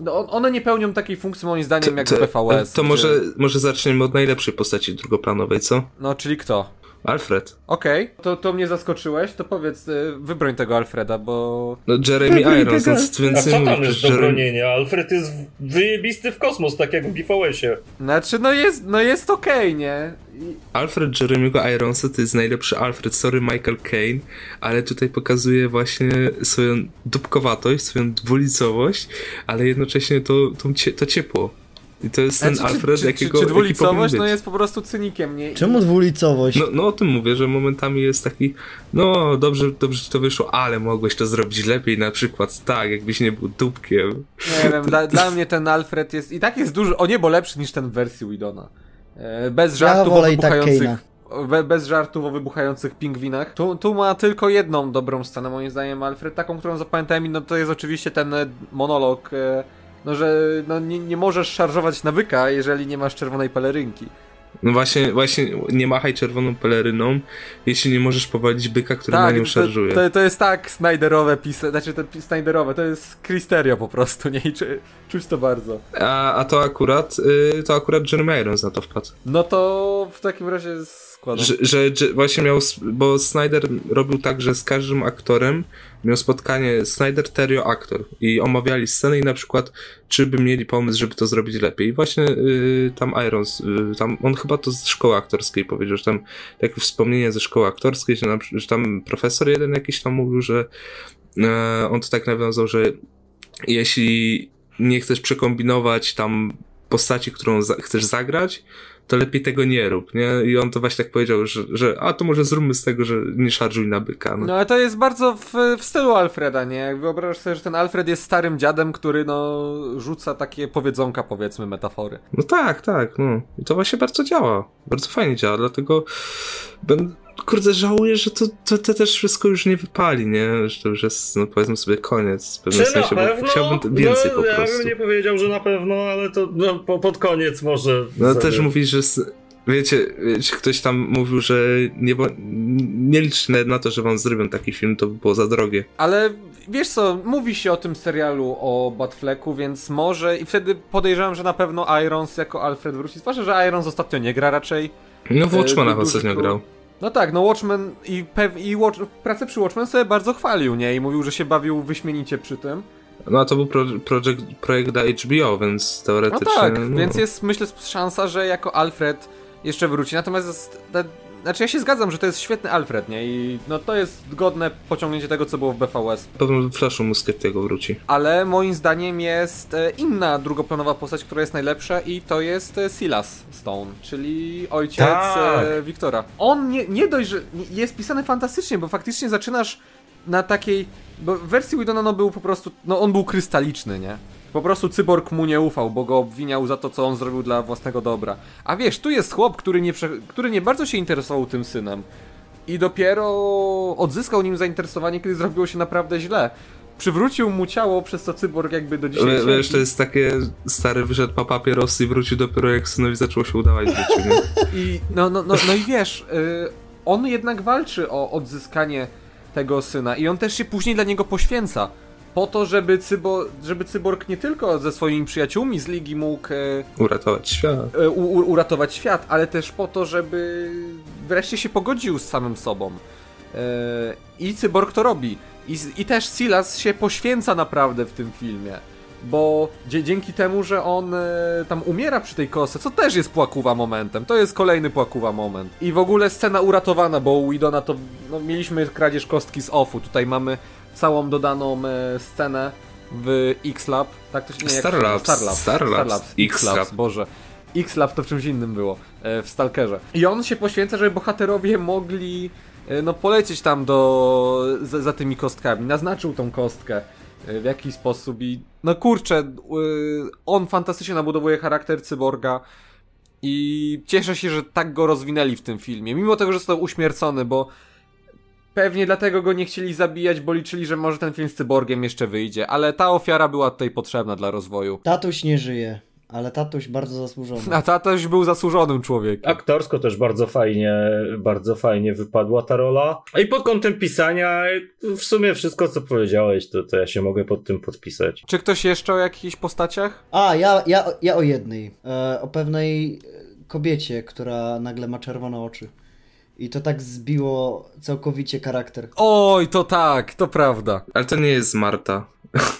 No, on- one nie pełnią takiej funkcji moim zdaniem jak w BVS. to gdzie- może, może zaczniemy od najlepszej postaci drugoplanowej, co? No, czyli kto? Alfred. Okej, to, to mnie zaskoczyłeś, to powiedz, y, wybroń tego Alfreda, bo... No, Jeremy Irons, no, co A co tam jest do bronienia? Alfred jest wyjebisty w kosmos, tak jak w GVS-ie. Znaczy, no jest, no jest okej, nie? I- Alfred Jeremy'ego Ironsa to jest najlepszy Alfred, sorry Michael Caine, ale tutaj pokazuje właśnie swoją dupkowatość, swoją dwulicowość, ale jednocześnie to, to, to ciepło. I to jest ten Znaczy, Alfred, czy, jakiego czy, czy dwulicowość, no jest po prostu cynikiem, nie? Czemu dwulicowość? No, no o tym mówię, że momentami jest taki, no dobrze, dobrze ci to wyszło, ale mogłeś to zrobić lepiej, na przykład tak, jakbyś nie był dupkiem. Nie wiem, dla, dla mnie ten Alfred jest i tak jest dużo, o niebo lepszy niż ten w wersji Widona. E, Bez żartów o i tak wybuchających... Be, bez żartów o wybuchających pingwinach. Tu, tu ma tylko jedną dobrą scenę, moim zdaniem, Alfred. Taką, którą zapamiętałem, i no to jest oczywiście ten monolog, e, no że no, nie, nie możesz szarżować nawyka, jeżeli nie masz czerwonej pelerynki. No właśnie, właśnie nie machaj czerwoną peleryną, jeśli nie możesz powalić byka, który na nią to, szarżuje. to, to jest tak Snyderowe pise, znaczy to Snyderowe, to jest Cristerio po prostu, nie? I czu, czuć to bardzo. A, a to akurat, y, to akurat Jeremy Irons na to wpadł. No to w takim razie Że, że, że właśnie miał, bo Snyder robił tak, że z każdym aktorem miał spotkanie Snyder, Terio, aktor i omawiali scenę i na przykład czy by mieli pomysł, żeby to zrobić lepiej. I właśnie y, tam Irons, y, tam on chyba to z szkoły aktorskiej powiedział, że tam takie wspomnienie ze szkoły aktorskiej, że, na, że tam profesor jeden jakiś tam mówił, że e, on to tak nawiązał, że jeśli nie chcesz przekombinować tam postaci, którą za chcesz zagrać, to lepiej tego nie rób, nie? I on to właśnie tak powiedział, że, że a to może zróbmy z tego, że nie szarżuj na byka. No. No ale to jest bardzo w, w stylu Alfreda, nie? Jak wyobrażasz sobie, że ten Alfred jest starym dziadem, który no rzuca takie powiedzonka, powiedzmy, metafory. no tak, tak, no. I to właśnie bardzo działa. Bardzo fajnie działa, dlatego będę, kurde, żałuję, że to, to, to też wszystko już nie wypali, nie? Że to już jest, no powiedzmy sobie, koniec w pewnym Czy na sensie, bo chciałbym t- więcej no, po ja prostu. bym nie powiedział, że na pewno, ale to no, po, pod koniec może. No sobie. też mówisz, że wiecie, wiecie, ktoś tam mówił, że nie, nie licz na to, że wam zrobią taki film, to by było za drogie. Ale wiesz co, mówi się o tym serialu o Batflecku, więc może i wtedy podejrzewam, że na pewno Irons jako Alfred wróci. Zwłaszcza, że Irons ostatnio nie gra raczej. No w E, Watchmana ostatnio grał. No tak, no Watchmen i, pew, i Watch, pracę przy Watchmen sobie bardzo chwalił, nie? I mówił, że się bawił wyśmienicie przy tym. No a to był pro, projekt, projekt dla HBO, więc No teoretycznie... tak, no. więc jest myślę szansa, że jako Alfred jeszcze wróci. Natomiast znaczy ja się zgadzam, że to jest świetny Alfred, nie? I no to jest godne pociągnięcie tego, co było w BVS. Pewno w Flashu Musketiego wróci. Ale moim zdaniem jest e, inna drugoplanowa postać, która jest najlepsza i to jest e, Silas Stone, czyli ojciec Tak. e, Wiktora. On nie, nie dość, że jest pisany fantastycznie, bo faktycznie zaczynasz na takiej... Bo w wersji Widona no był po prostu... No on był krystaliczny, nie? Po prostu cyborg mu nie ufał, bo go obwiniał za to, co on zrobił dla własnego dobra. A wiesz, tu jest chłop, który nie, który nie bardzo się interesował tym synem. I dopiero odzyskał nim zainteresowanie, kiedy zrobiło się naprawdę źle. Przywrócił mu ciało, przez co cyborg jakby do dzisiaj cierpi. to jest takie, stary wyszedł po papierosy i wrócił dopiero jak synowi zaczęło się udawać w życiu, nie? I no, no, no, no i wiesz, y, on jednak walczy o odzyskanie tego syna i on też się później dla niego poświęca. Po to, żeby, cybo, żeby cyborg nie tylko ze swoimi przyjaciółmi z ligi mógł e, Uratować świat. e, u, u, uratować świat, ale też po to, żeby wreszcie się pogodził z samym sobą. E, I cyborg to robi. I, I też Silas się poświęca naprawdę w tym filmie. Bo dzięki temu, że on tam umiera przy tej kostce, co też jest płakuwa momentem. To jest kolejny płakuwa moment. I w ogóle scena uratowana, bo u Widona to no, mieliśmy kradzież kostki z offu. Tutaj mamy całą dodaną e, scenę w X-Lab. Tak to się nie jak- Starlabs. Starlabs. Starlabs. X-Labs, X-Lab. Boże. X-Lab to w czymś innym było. e, W Stalkerze. I on się poświęca, żeby bohaterowie mogli e, no polecieć tam do za, za tymi kostkami. Naznaczył tą kostkę w jakiś sposób i no kurczę, on fantastycznie nabudowuje charakter cyborga i cieszę się, że tak go rozwinęli w tym filmie. Mimo tego, że został uśmiercony, bo pewnie dlatego go nie chcieli zabijać, bo liczyli, że może ten film z cyborgiem jeszcze wyjdzie, ale ta ofiara była tutaj potrzebna dla rozwoju. Tatuś nie żyje, ale tatuś bardzo zasłużony. A tatuś był zasłużonym człowiekiem. Aktorsko też bardzo fajnie, bardzo fajnie wypadła ta rola. I pod kątem pisania, w sumie wszystko co powiedziałeś, to, to ja się mogę pod tym podpisać. Czy ktoś jeszcze o jakichś postaciach? A, ja, ja, ja o jednej. E, o pewnej kobiecie, która nagle ma czerwone oczy. I to tak zbiło całkowicie charakter. Oj, to tak, to prawda. Ale to nie jest Marta.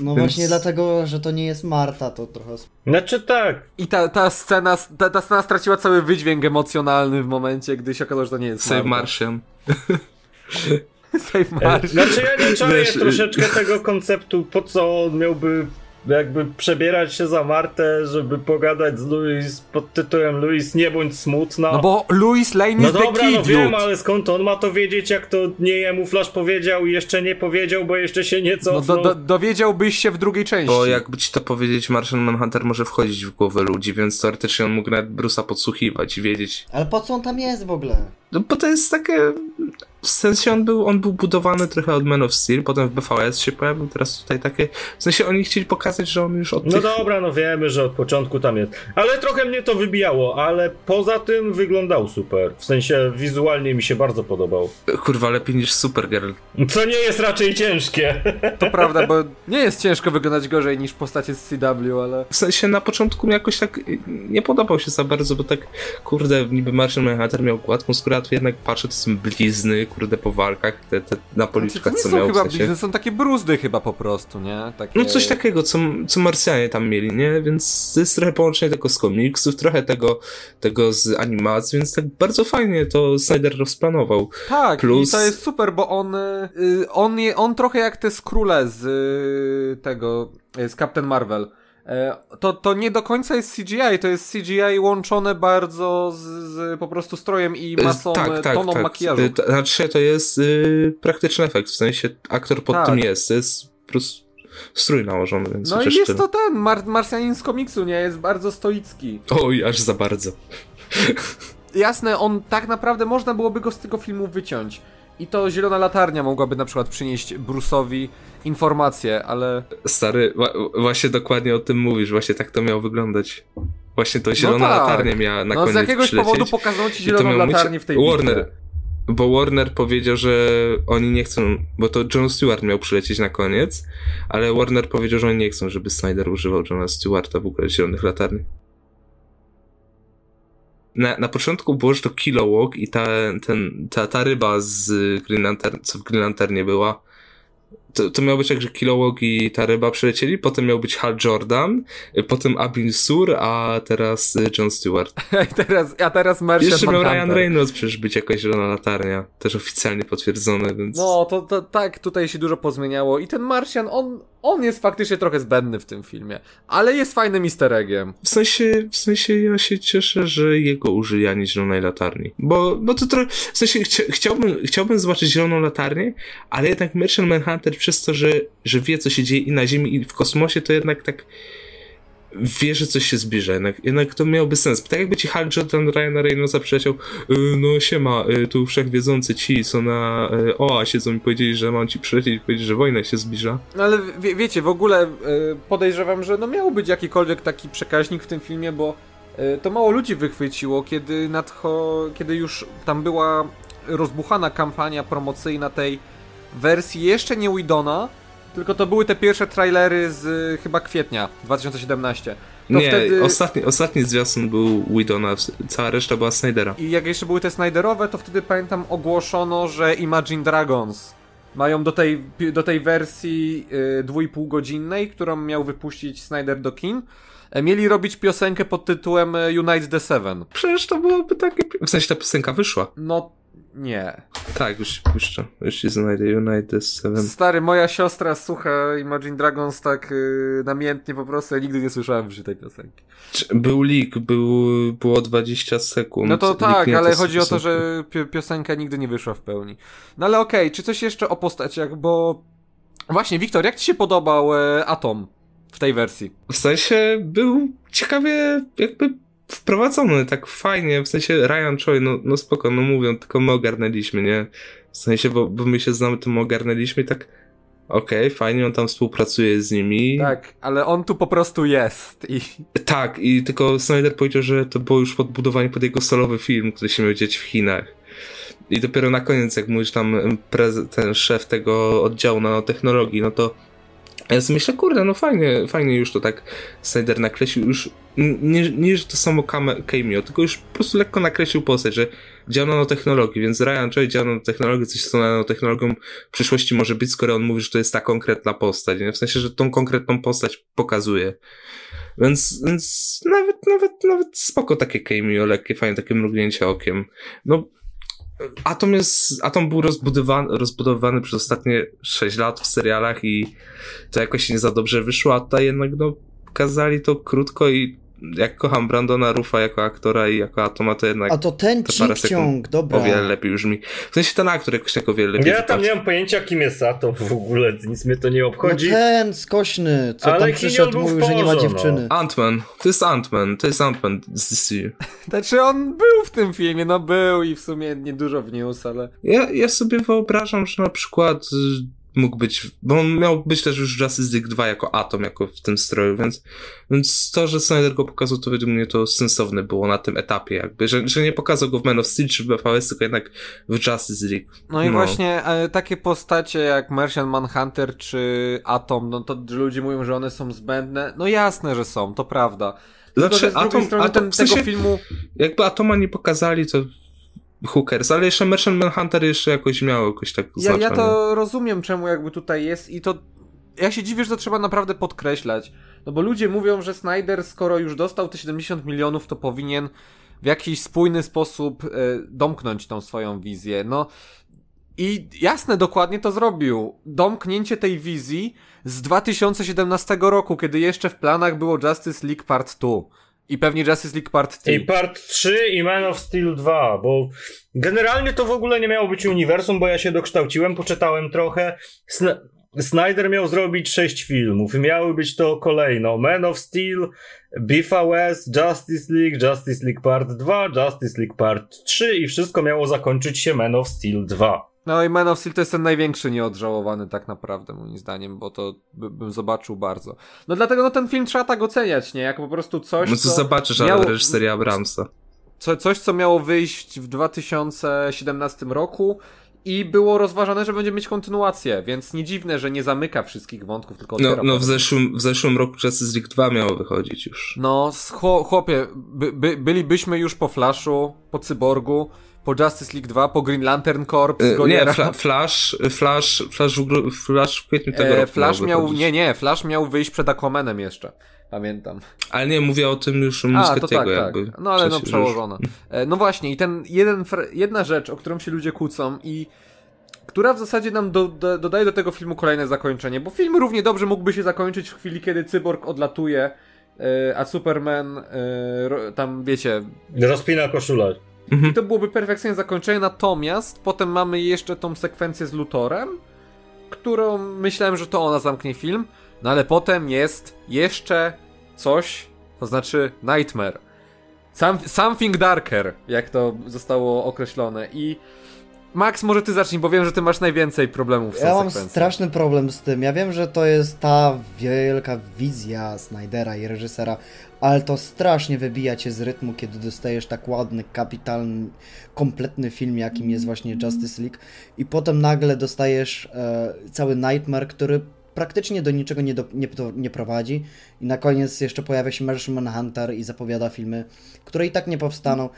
No Więc- właśnie dlatego, że to nie jest Marta, to trochę... sp- Znaczy tak, I ta, ta scena, ta, ta scena straciła cały wydźwięk emocjonalny w momencie, gdy się okazało, że to nie jest Save Marta. Martian. Save E, Martian. Znaczy ja nie Wiesz, y- troszeczkę tego konceptu, po co on miałby jakby przebierać się za Martę, żeby pogadać z Louis pod tytułem Louis nie bądź smutna. No bo Louis Lane No is the dobra, kid, no wiem, dude. ale skąd on ma to wiedzieć, jak to nie jemu Flash powiedział i jeszcze nie powiedział, bo jeszcze się nie No cofnął. do, do, dowiedziałbyś się w drugiej części. Bo jakby ci to powiedzieć, Martian Manhunter może wchodzić w głowę ludzi, więc teoretycznie on mógł nawet Bruce'a podsłuchiwać i wiedzieć. Ale po co on tam jest w ogóle? No bo to jest takie... W sensie on był, on był budowany trochę od Man of Steel, potem w BVS się pojawił, teraz tutaj takie... W sensie oni chcieli pokazać, że on już od No tych... dobra, no wiemy, że od początku tam jest. Ale trochę mnie to wybijało, ale poza tym wyglądał super. W sensie wizualnie mi się bardzo podobał. Kurwa, lepiej niż Supergirl. Co nie jest raczej ciężkie. To prawda, bo nie jest ciężko wyglądać gorzej niż postacie z CW, ale... W sensie na początku mi jakoś tak nie podobał się za bardzo, bo tak, kurde, niby Martian Manhunter miał gładką skórę, a tu jednak patrzę, to są blizny, kurde, po walkach, te, te na Znaczy, to policzkach, nie co są miał w chyba sensie. blizny, są takie bruzdy chyba po prostu, nie? Takie... No coś takiego, co, co Marsjanie tam mieli, nie? Więc to jest trochę połączenie tego z komiksów, trochę tego, tego z animacji, więc tak bardzo fajnie to Snyder rozplanował. Tak, Plus- i to jest super, bo on, y, on, je, on trochę jak te skróle z y, tego, y, z Captain Marvel. E, To, to nie do końca jest CGI, to jest CGI łączone bardzo z, z po prostu strojem i masą, tak, tak, toną tak. makijażu. Znaczy, to jest y, praktyczny efekt, w sensie aktor pod Tak. tym jest, jest po prostu strój nałożony, więc No i jest to ten, Mar Marsjanin z komiksu, nie? Jest bardzo stoicki. Oj, aż za bardzo. Jasne, on tak naprawdę można byłoby go z tego filmu wyciąć. I to Zielona Latarnia mogłaby na przykład przynieść Bruce'owi informacje, ale... Stary, właśnie dokładnie o tym mówisz, właśnie tak to miało wyglądać. Właśnie to zielona tak. latarnia miała na no koniec z jakiegoś przylecieć. powodu pokazał ci Zieloną Latarnię w tej Warner. bitwie. Bo Warner powiedział, że oni nie chcą, bo to John Stewart miał przylecieć na koniec, ale Warner powiedział, że oni nie chcą, żeby Snyder używał Johna Stewarta w ogóle zielonych latarni. Na, na początku było, że to Kilowog i ta, ten, ta, ta ryba z Green Lantern, co w Green Lanternie była, to, to miało być tak, że Kilowog i ta ryba przylecieli, potem miał być Hal Jordan, y, potem Abin Sur, a teraz y, John Stewart. A teraz, a teraz Martian Jeszcze miał. Ryan Reynolds przecież być jakaś zielona latarnia. Też oficjalnie potwierdzone, więc... No, to, to tak, tutaj się dużo pozmieniało. I ten Martian, on, on jest faktycznie trochę zbędny w tym filmie. Ale jest fajnym easter eggiem. W sensie, w sensie ja się cieszę, że jego użyli, a nie zielonej latarni. Bo, bo to trochę, w sensie chcia, chciałbym, chciałbym zobaczyć zieloną latarnię, ale jednak Martian Manhunter przez to, że, że wie co się dzieje i na Ziemi i w kosmosie, to jednak tak wie, że coś się zbliża. Jednak, jednak to miałoby sens. Tak jakby ci Hal Jordan Ryana Reynoldsa przyleciał, y, no siema, y, tu wszechwiedzący ci, co na y, OA siedzą i powiedzieli, że mam ci przylecieć i powiedzieć, że wojna się zbliża. No ale wie, wiecie, w ogóle y, podejrzewam, że no miał być jakikolwiek taki przekaźnik w tym filmie, bo to mało ludzi wychwyciło, kiedy nadcho, kiedy już tam była rozbuchana kampania promocyjna tej wersji jeszcze nie Widona, tylko to były te pierwsze trailery z y, chyba kwietnia 2017. To nie, wtedy... ostatni, ostatni zwiastun był Widona, cała reszta była Snydera. I jak jeszcze były te Snyderowe, to wtedy pamiętam ogłoszono, że Imagine Dragons Mają do tej, do tej wersji yy, dwójpółgodzinnej, którą miał wypuścić Snyder do kin, e, mieli robić piosenkę pod tytułem e, Unite the Seven. Przecież to byłoby takie... W sensie ta piosenka wyszła. No, nie. Tak, już się puszczę. Już się znajdę. Unite Seven. Stary, moja siostra słucha Imagine Dragons tak yy, namiętnie po prostu, ja nigdy nie słyszałem przy tej piosenki. Był leak, był, było 20 sekund. No to tak, ale chodzi o to, że pi piosenka nigdy nie wyszła w pełni. No ale okej, okay, czy coś jeszcze o postaciach, bo... Właśnie, Wiktor, jak ci się podobał e, Atom w tej wersji? W sensie był ciekawie jakby wprowadzony tak fajnie, w sensie Ryan Choi, no, no spoko, no mówią, tylko my ogarnęliśmy, nie? W sensie, bo, bo my się znamy, to my ogarnęliśmy i tak okej, okay, fajnie, on tam współpracuje z nimi. Tak, ale on tu po prostu jest i... Tak, i tylko Snyder powiedział, że to było już podbudowanie pod jego solowy film, który się miał dziać w Chinach. I dopiero na koniec, jak mówisz tam ten szef tego oddziału nanotechnologii, no to ja sobie myślę, kurde, no fajnie, fajnie już to tak Snyder nakreślił, już nie, nie że to samo cameo, tylko już po prostu lekko nakreślił postać, że działa nanotechnologii, więc Ryan Joy działa nanotechnologii, coś tą nanotechnologią w przyszłości może być, skoro on mówi, że to jest ta konkretna postać, nie? w sensie, że tą konkretną postać pokazuje. Więc, więc nawet, nawet, nawet spoko takie cameo, lekkie, fajne takie mrugnięcie okiem. No, Atom jest, Atom był rozbudowany, rozbudowany przez ostatnie 6 lat w serialach i to jakoś nie za dobrze wyszło, a tutaj jednak no pokazali to krótko i jak kocham Brandona Ruffa jako aktora i jako Atoma, to jednak A to ten ciąg, dobra. O wiele lepiej brzmi. W sensie ten aktor jakoś tak o wiele lepiej Ja tam nie mam pojęcia kim jest Atom w ogóle, nic mnie to nie obchodzi. No ten skośny, co Ale tam przyszedł, mówił, że nie ma dziewczyny. No. Ant-Man, to jest Ant-Man, to jest Ant-Man z DC. Znaczy on był w tym filmie, no był i w sumie niedużo wniósł, ale... Ja, ja sobie wyobrażam, że na przykład mógł być, bo on miał być też już Justice League 2 jako Atom, jako w tym stroju, więc, więc to, że Snyder go pokazał, to według mnie to sensowne było na tym etapie jakby, że, że nie pokazał go w Man of Steel czy w BVS, tylko jednak w Justice League. No i no. właśnie e, takie postacie jak Martian Manhunter czy Atom, no to ludzie mówią, że one są zbędne, no jasne, że są, to prawda. Tylko, znaczy, Atom, strony Atom, ten, w sensie, tego filmu... Jakby Atoma nie pokazali, to Hookers, ale jeszcze Merchant Manhunter jeszcze jakoś miał jakoś tak ja, ja to rozumiem, czemu jakby tutaj jest i to ja się dziwię, że to trzeba naprawdę podkreślać. No bo ludzie mówią, że Snyder, skoro już dostał te 70 milionów, to powinien w jakiś spójny sposób e, domknąć tą swoją wizję. No i jasne, dokładnie to zrobił. Domknięcie tej wizji z 2017 roku, kiedy jeszcze w planach było Justice League Part 2. I pewnie Justice League Part 3. I Part 3 i Man of Steel 2, bo generalnie to w ogóle nie miało być uniwersum, bo ja się dokształciłem, poczytałem trochę. Sn Snyder miał zrobić 6 filmów i miały być to kolejno Man of Steel, BVS, Justice League, Justice League Part 2, Justice League Part 3 i wszystko miało zakończyć się Man of Steel 2. No i Man of Steel to jest ten największy nieodżałowany tak naprawdę moim zdaniem, bo to by, bym zobaczył bardzo. No dlatego no ten film trzeba tak oceniać, nie? Jako po prostu coś, No to co zobaczysz, miało... ale reżyseria Abramsa. Co, coś, co miało wyjść w 2017 roku i było rozważane, że będzie mieć kontynuację, więc nie dziwne, że nie zamyka wszystkich wątków, tylko No, no w, zeszłym, w zeszłym roku Justice League 2 miało wychodzić już. No, chłopie, by, by, bylibyśmy już po Flashu, po Cyborgu, po Justice League 2, po Green Lantern Corps, yy, Nie, fla, Flash, Flash, Flash, w, Flash w kwietniu tego e, roku Flash miał, Nie, nie, Flash miał wyjść przed Aquamanem jeszcze. Pamiętam. Ale nie, mówię o tym już Musketiego tak, jakby. Tak. No ale no przełożone. E, no właśnie i ten jeden, jedna rzecz, o którą się ludzie kłócą i która w zasadzie nam do, do, dodaje do tego filmu kolejne zakończenie, bo film równie dobrze mógłby się zakończyć w chwili, kiedy cyborg odlatuje, e, a Superman tam, wiecie... Rozpina koszulę. Mhm. I to byłoby perfekcyjne zakończenie, natomiast potem mamy jeszcze tą sekwencję z Lutorem, którą myślałem, że to ona zamknie film, no ale potem jest jeszcze coś, to znaczy Nightmare. Some, something Darker, jak to zostało określone i Max, może ty zacznij, bo wiem, że ty masz najwięcej problemów z tą Ja mam straszny problem z tym. Ja wiem, że to jest ta wielka wizja Snydera i reżysera, ale to strasznie wybija cię z rytmu, kiedy dostajesz tak ładny, kapitalny, kompletny film, jakim jest właśnie Justice League. I potem nagle dostajesz e, cały Nightmare, który praktycznie do niczego nie, do, nie, nie, prowadzi. I na koniec jeszcze pojawia się Martian Manhunter i zapowiada filmy, które i tak nie powstaną.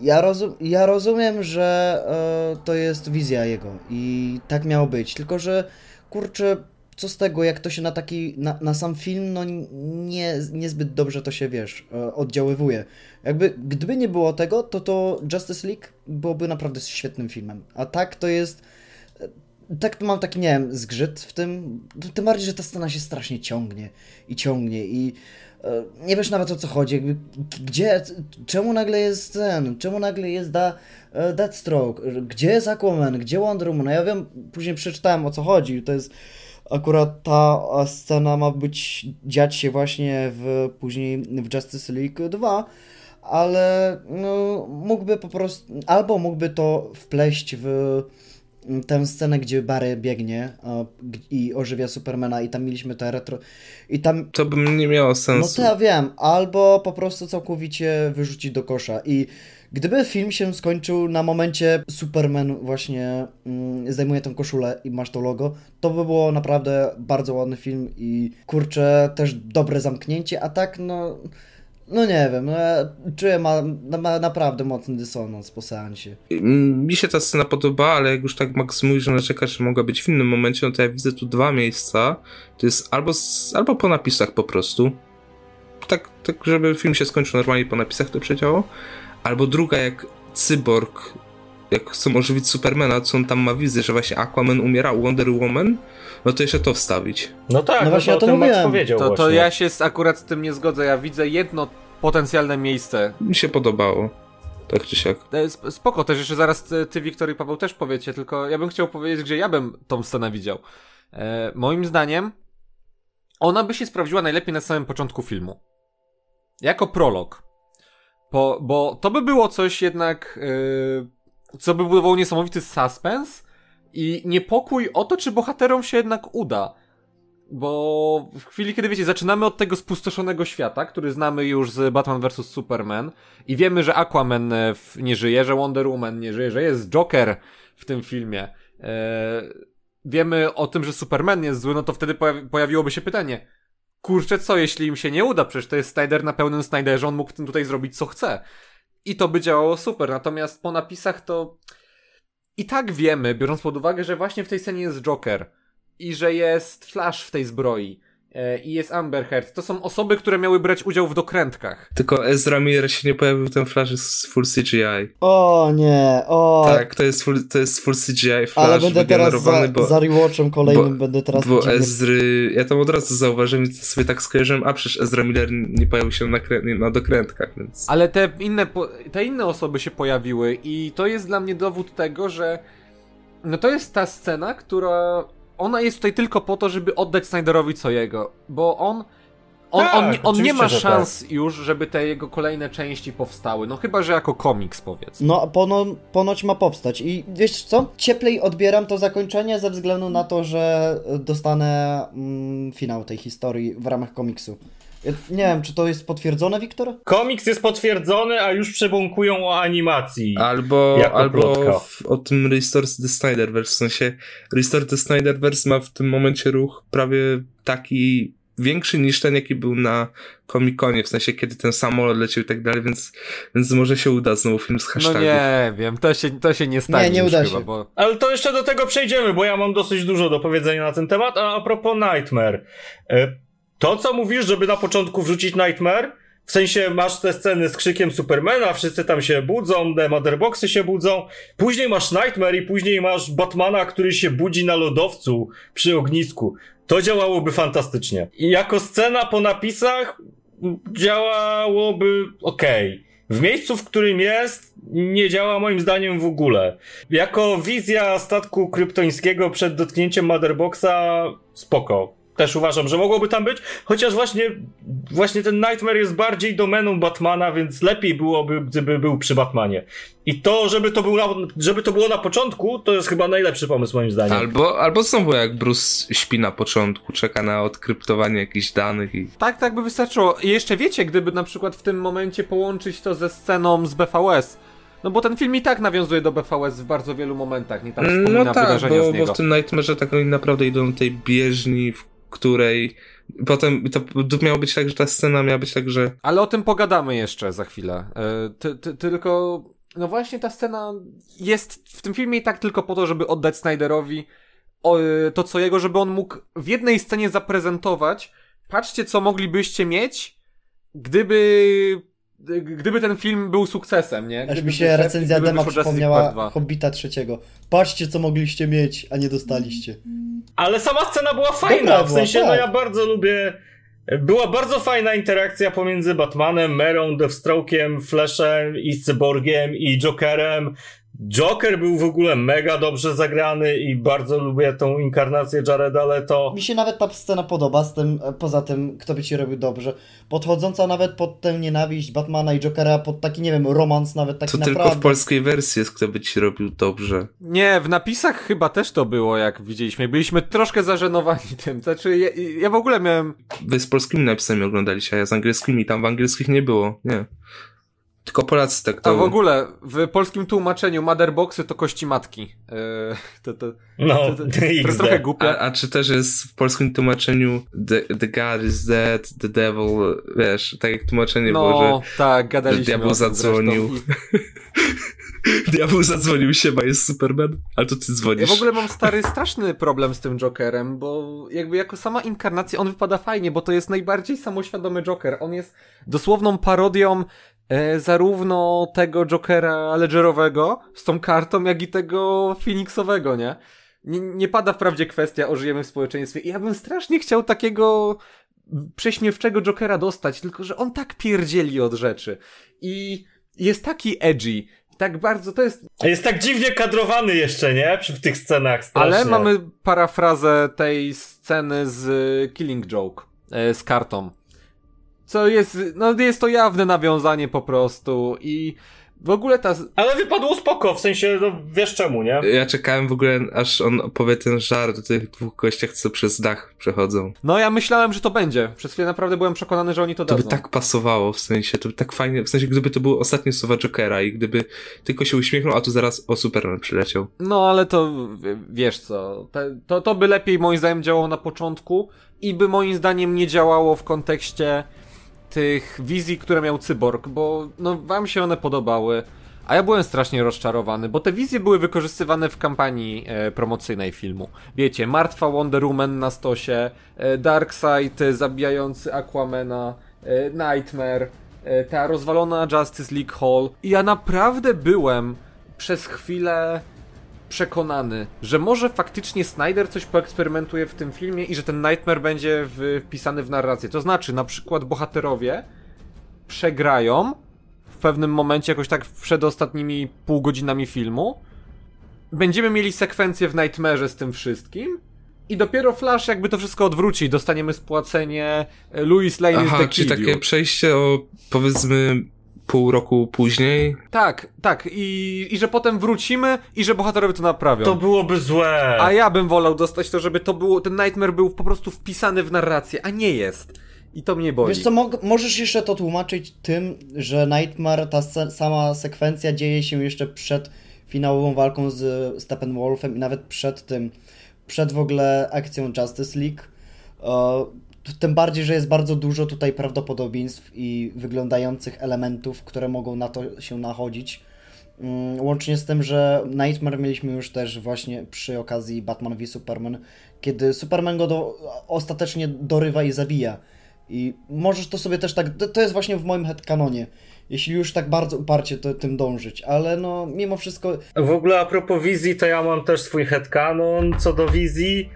Ja, rozum, ja rozumiem, że e, to jest wizja jego. I tak miało być, tylko że kurczę, co z tego, jak to się na taki, na, na sam film, no nie, niezbyt dobrze to się, wiesz, e, oddziaływuje. Jakby, gdyby nie było tego, to to Justice League byłoby naprawdę świetnym filmem. A tak to jest, e, tak mam taki, nie wiem, zgrzyt w tym, tym bardziej, że ta scena się strasznie ciągnie i ciągnie i e, nie wiesz nawet o co chodzi, jakby, gdzie, czemu nagle jest ten, czemu nagle jest da, Deathstroke, gdzie jest Aquaman, gdzie Wonder Woman, no ja wiem, później przeczytałem o co chodzi, to jest akurat ta scena ma być, dziać się właśnie w, później w Justice League 2, ale no, mógłby po prostu, albo mógłby to wpleść w tę scenę, gdzie Barry biegnie i ożywia Supermana i tam mieliśmy te retro... I tam... To by nie miało sensu. No to ja wiem, albo po prostu całkowicie wyrzucić do kosza i Gdyby film się skończył na momencie Superman właśnie mm, tą koszulę i masz to logo, to by było naprawdę bardzo ładny film i kurczę, też dobre zamknięcie, a tak no... No nie wiem, no ja czuję ma, ma naprawdę mocny dysonans po seansie. Mi się ta scena podoba, ale jak już tak Max mówi, że narzeka, że mogła być w innym momencie, no to ja widzę tu dwa miejsca. To jest albo, albo po napisach po prostu. Tak, tak, żeby film się skończył normalnie po napisach to przedziało. Albo druga, jak Cyborg, jak chcą ożywić Supermana, co on tam ma wizję, że właśnie Aquaman umiera Wonder Woman, no to jeszcze to wstawić. No tak, no, no właśnie to o tym Max powiedział to, to ja się akurat z tym nie zgodzę, ja widzę jedno potencjalne miejsce. Mi się podobało. Tak czy siak. E, spoko, też jeszcze zaraz ty, Wiktor i Paweł też powiecie, tylko ja bym chciał powiedzieć, gdzie ja bym tą scenę widział. E, moim zdaniem ona by się sprawdziła najlepiej na samym początku filmu. Jako prolog. Po, bo to by było coś jednak, yy, co by budowało niesamowity suspens i niepokój o to, czy bohaterom się jednak uda. Bo w chwili, kiedy wiecie, zaczynamy od tego spustoszonego świata, który znamy już z Batman vs. Superman i wiemy, że Aquaman e, nie żyje, że Wonder Woman nie żyje, że jest Joker w tym filmie. Yy, wiemy o tym, że Superman jest zły, no to wtedy pojawi pojawiłoby się pytanie, kurczę, co jeśli im się nie uda? Przecież to jest Snyder na pełnym Snyderze, on mógł tym tutaj zrobić co chce. I to by działało super, natomiast po napisach to i tak wiemy, biorąc pod uwagę, że właśnie w tej scenie jest Joker i że jest Flash w tej zbroi i jest Amber Heard. To są osoby, które miały brać udział w dokrętkach. Tylko Ezra Miller się nie pojawił ten Flash jest full CGI. O nie, o. Tak, to jest full, to jest full CGI Flash Ale będę teraz za, bo, za rewatchem kolejnym, bo, będę teraz... Bo Ezry, ja tam od razu zauważyłem i sobie tak skojarzyłem, a przecież Ezra Miller nie pojawił się na, na dokrętkach, więc... Ale te inne, te inne osoby się pojawiły i to jest dla mnie dowód tego, że no to jest ta scena, która ona jest tutaj tylko po to, żeby oddać Snyderowi co jego, bo on on, tak, on, on nie ma szans tak. już, żeby te jego kolejne części powstały. No chyba, że jako komiks powiedz. No pono, ponoć ma powstać. I wiesz co? Cieplej odbieram to zakończenie ze względu na to, że dostanę mm, finał tej historii w ramach komiksu. Ja nie wiem, czy to jest potwierdzone, Wiktor? Komiks jest potwierdzony, a już przebąkują o animacji. Albo, albo w, o tym Restore the Snyderverse. W sensie Restore the Snyderverse ma w tym momencie ruch prawie taki większy niż ten, jaki był na Comic-Conie, w sensie kiedy ten samolot leciał i tak dalej, więc, więc może się uda znowu film z hashtagów. No nie wiem, to się, to się nie stanie Nie, nie uda się. bo... Ale to jeszcze do tego przejdziemy, bo ja mam dosyć dużo do powiedzenia na ten temat, a a propos Nightmare. To, co mówisz, żeby na początku wrzucić Nightmare, w sensie masz te sceny z krzykiem Supermana, wszyscy tam się budzą, te motherboxy się budzą. Później masz Nightmare i później masz Batmana, który się budzi na lodowcu przy ognisku. To działałoby fantastycznie. I jako scena po napisach działałoby ok. W miejscu, w którym jest, nie działa moim zdaniem w ogóle. Jako wizja statku kryptońskiego przed dotknięciem Motherboxa spoko też uważam, że mogłoby tam być, chociaż właśnie, właśnie ten Nightmare jest bardziej domeną Batmana, więc lepiej byłoby, gdyby był przy Batmanie. I to, żeby to, był na, żeby to było na początku, to jest chyba najlepszy pomysł moim zdaniem. Albo, albo znowu jak Bruce śpi na początku, czeka na odkryptowanie jakichś danych i... Tak, tak by wystarczyło. I jeszcze wiecie, gdyby na przykład w tym momencie połączyć to ze sceną z BVS, no bo ten film i tak nawiązuje do BVS w bardzo wielu momentach, nie tam wspomina no tak, wydarzenia bo, z niego. bo w tym Nightmare tak oni naprawdę idą do tej bieżni, w której potem to miało być tak, że ta scena miała być tak, że... Ale o tym pogadamy jeszcze za chwilę. E, ty, ty, tylko no właśnie ta scena jest w tym filmie i tak tylko po to, żeby oddać Snyderowi o, to co jego, żeby on mógł w jednej scenie zaprezentować, patrzcie co moglibyście mieć, gdyby gdyby ten film był sukcesem, nie? Aż Gdyby mi się recenzja gdyby Dema przypomniała 2. Hobbita trzeciego. Patrzcie, co mogliście mieć, a nie dostaliście. Ale sama scena była fajna, Dobra w była, sensie, no tak. ja bardzo lubię... Była bardzo fajna interakcja pomiędzy Batmanem, Merą, Deathstroke'iem, Flashem i Cyborgiem i Jokerem. Joker był w ogóle mega dobrze zagrany i bardzo lubię tą inkarnację Jareda Leto. Mi się nawet ta scena podoba, z tym, e, poza tym, kto by ci robił dobrze. Podchodząca nawet pod tę nienawiść Batmana i Jokera, pod taki, nie wiem, romans nawet taki To naprawdę. tylko w polskiej wersji jest, kto by ci robił dobrze. Nie, w napisach chyba też to było, jak widzieliśmy. Byliśmy troszkę zażenowani tym. Znaczy, ja, ja w ogóle miałem. Wy z polskimi napisami oglądaliście, a ja z angielskimi. Tam w angielskich nie było, nie. Tylko Polacy tak to... A w ogóle w polskim tłumaczeniu Motherboxy to kości matki. Yy, to, to, No, to, to, to jest trochę głupie. A, a czy też jest w polskim tłumaczeniu the, the God is dead, the devil, wiesz, tak jak tłumaczenie było, No, tak, gadaliśmy. diabeł zadzwonił. że diabeł zadzwonił się, bo jest Superman, ale to ty Ja dzwonisz. w ogóle mam stary, straszny problem z tym Jokerem, bo jakby jako sama inkarnacja on wypada fajnie, bo to jest najbardziej samoświadomy Joker. On jest dosłowną parodią zarówno tego Jokera ledgerowego z tą kartą, jak i tego Phoenixowego, nie? Nie, nie pada wprawdzie kwestia o żyjemy w społeczeństwie i ja bym strasznie chciał takiego prześmiewczego Jokera dostać, tylko że on tak pierdzieli od rzeczy i jest taki edgy, tak bardzo, to jest Jest tak dziwnie kadrowany jeszcze, nie? Przy w tych scenach strasznie. ale mamy parafrazę tej sceny z Killing Joke e, z kartą. Co jest, no jest to jawne nawiązanie po prostu i w ogóle ta, Ale wypadło spoko, w sensie, no wiesz czemu, nie? Ja czekałem w ogóle, aż on opowie ten żart o tych dwóch gościach, co przez dach przechodzą. no ja myślałem, że to będzie. Przez chwilę naprawdę byłem przekonany, że oni to To by dadzą. tak pasowało, w sensie, to by tak fajnie, w sensie, gdyby to były ostatnie słowa Jokera i gdyby tylko się uśmiechnął, a tu zaraz o Superman przyleciał. No ale to wiesz co, to, to by lepiej moim zdaniem działało na początku i by moim zdaniem nie działało w kontekście tych wizji, które miał Cyborg, bo no wam się one podobały, a ja byłem strasznie rozczarowany, bo te wizje były wykorzystywane w kampanii e, promocyjnej filmu. Wiecie, martwa Wonder Woman na stosie, e, Darkseid e, zabijający Aquamana, e, Nightmare, e, ta rozwalona Justice League Hall. I ja naprawdę byłem przez chwilę przekonany, że może faktycznie Snyder coś poeksperymentuje w tym filmie i że ten Nightmare będzie wpisany w narrację. To znaczy, na przykład bohaterowie przegrają w pewnym momencie, jakoś tak przed ostatnimi pół godzinami filmu. Będziemy mieli sekwencję w Nightmare z tym wszystkim. I dopiero Flash jakby to wszystko odwróci. Dostaniemy spłacenie e, Louis Lane is Aha, the czyli takie przejście o, powiedzmy, pół roku później. Tak, tak. I, I że potem wrócimy i że bohaterowie to naprawią. To byłoby złe. A ja bym wolał dostać to, żeby to było, ten Nightmare był po prostu wpisany w narrację, a nie jest. I to mnie boli. Wiesz co, mog- możesz jeszcze to tłumaczyć tym, że Nightmare, ta se- sama sekwencja dzieje się jeszcze przed finałową walką z Steppenwolfem i nawet przed tym, przed w ogóle akcją Justice League. Tym bardziej, że jest bardzo dużo tutaj prawdopodobieństw i wyglądających elementów, które mogą na to się nachodzić. Mm, Łącznie z tym, że Nightmare mieliśmy już też właśnie przy okazji Batman v Superman, kiedy Superman go do, ostatecznie dorywa i zabija. I możesz to sobie też tak, to jest właśnie w moim headcanonie, jeśli już tak bardzo uparcie to, tym dążyć, ale no mimo wszystko W ogóle a propos wizji, to ja mam też swój headcanon co do wizji.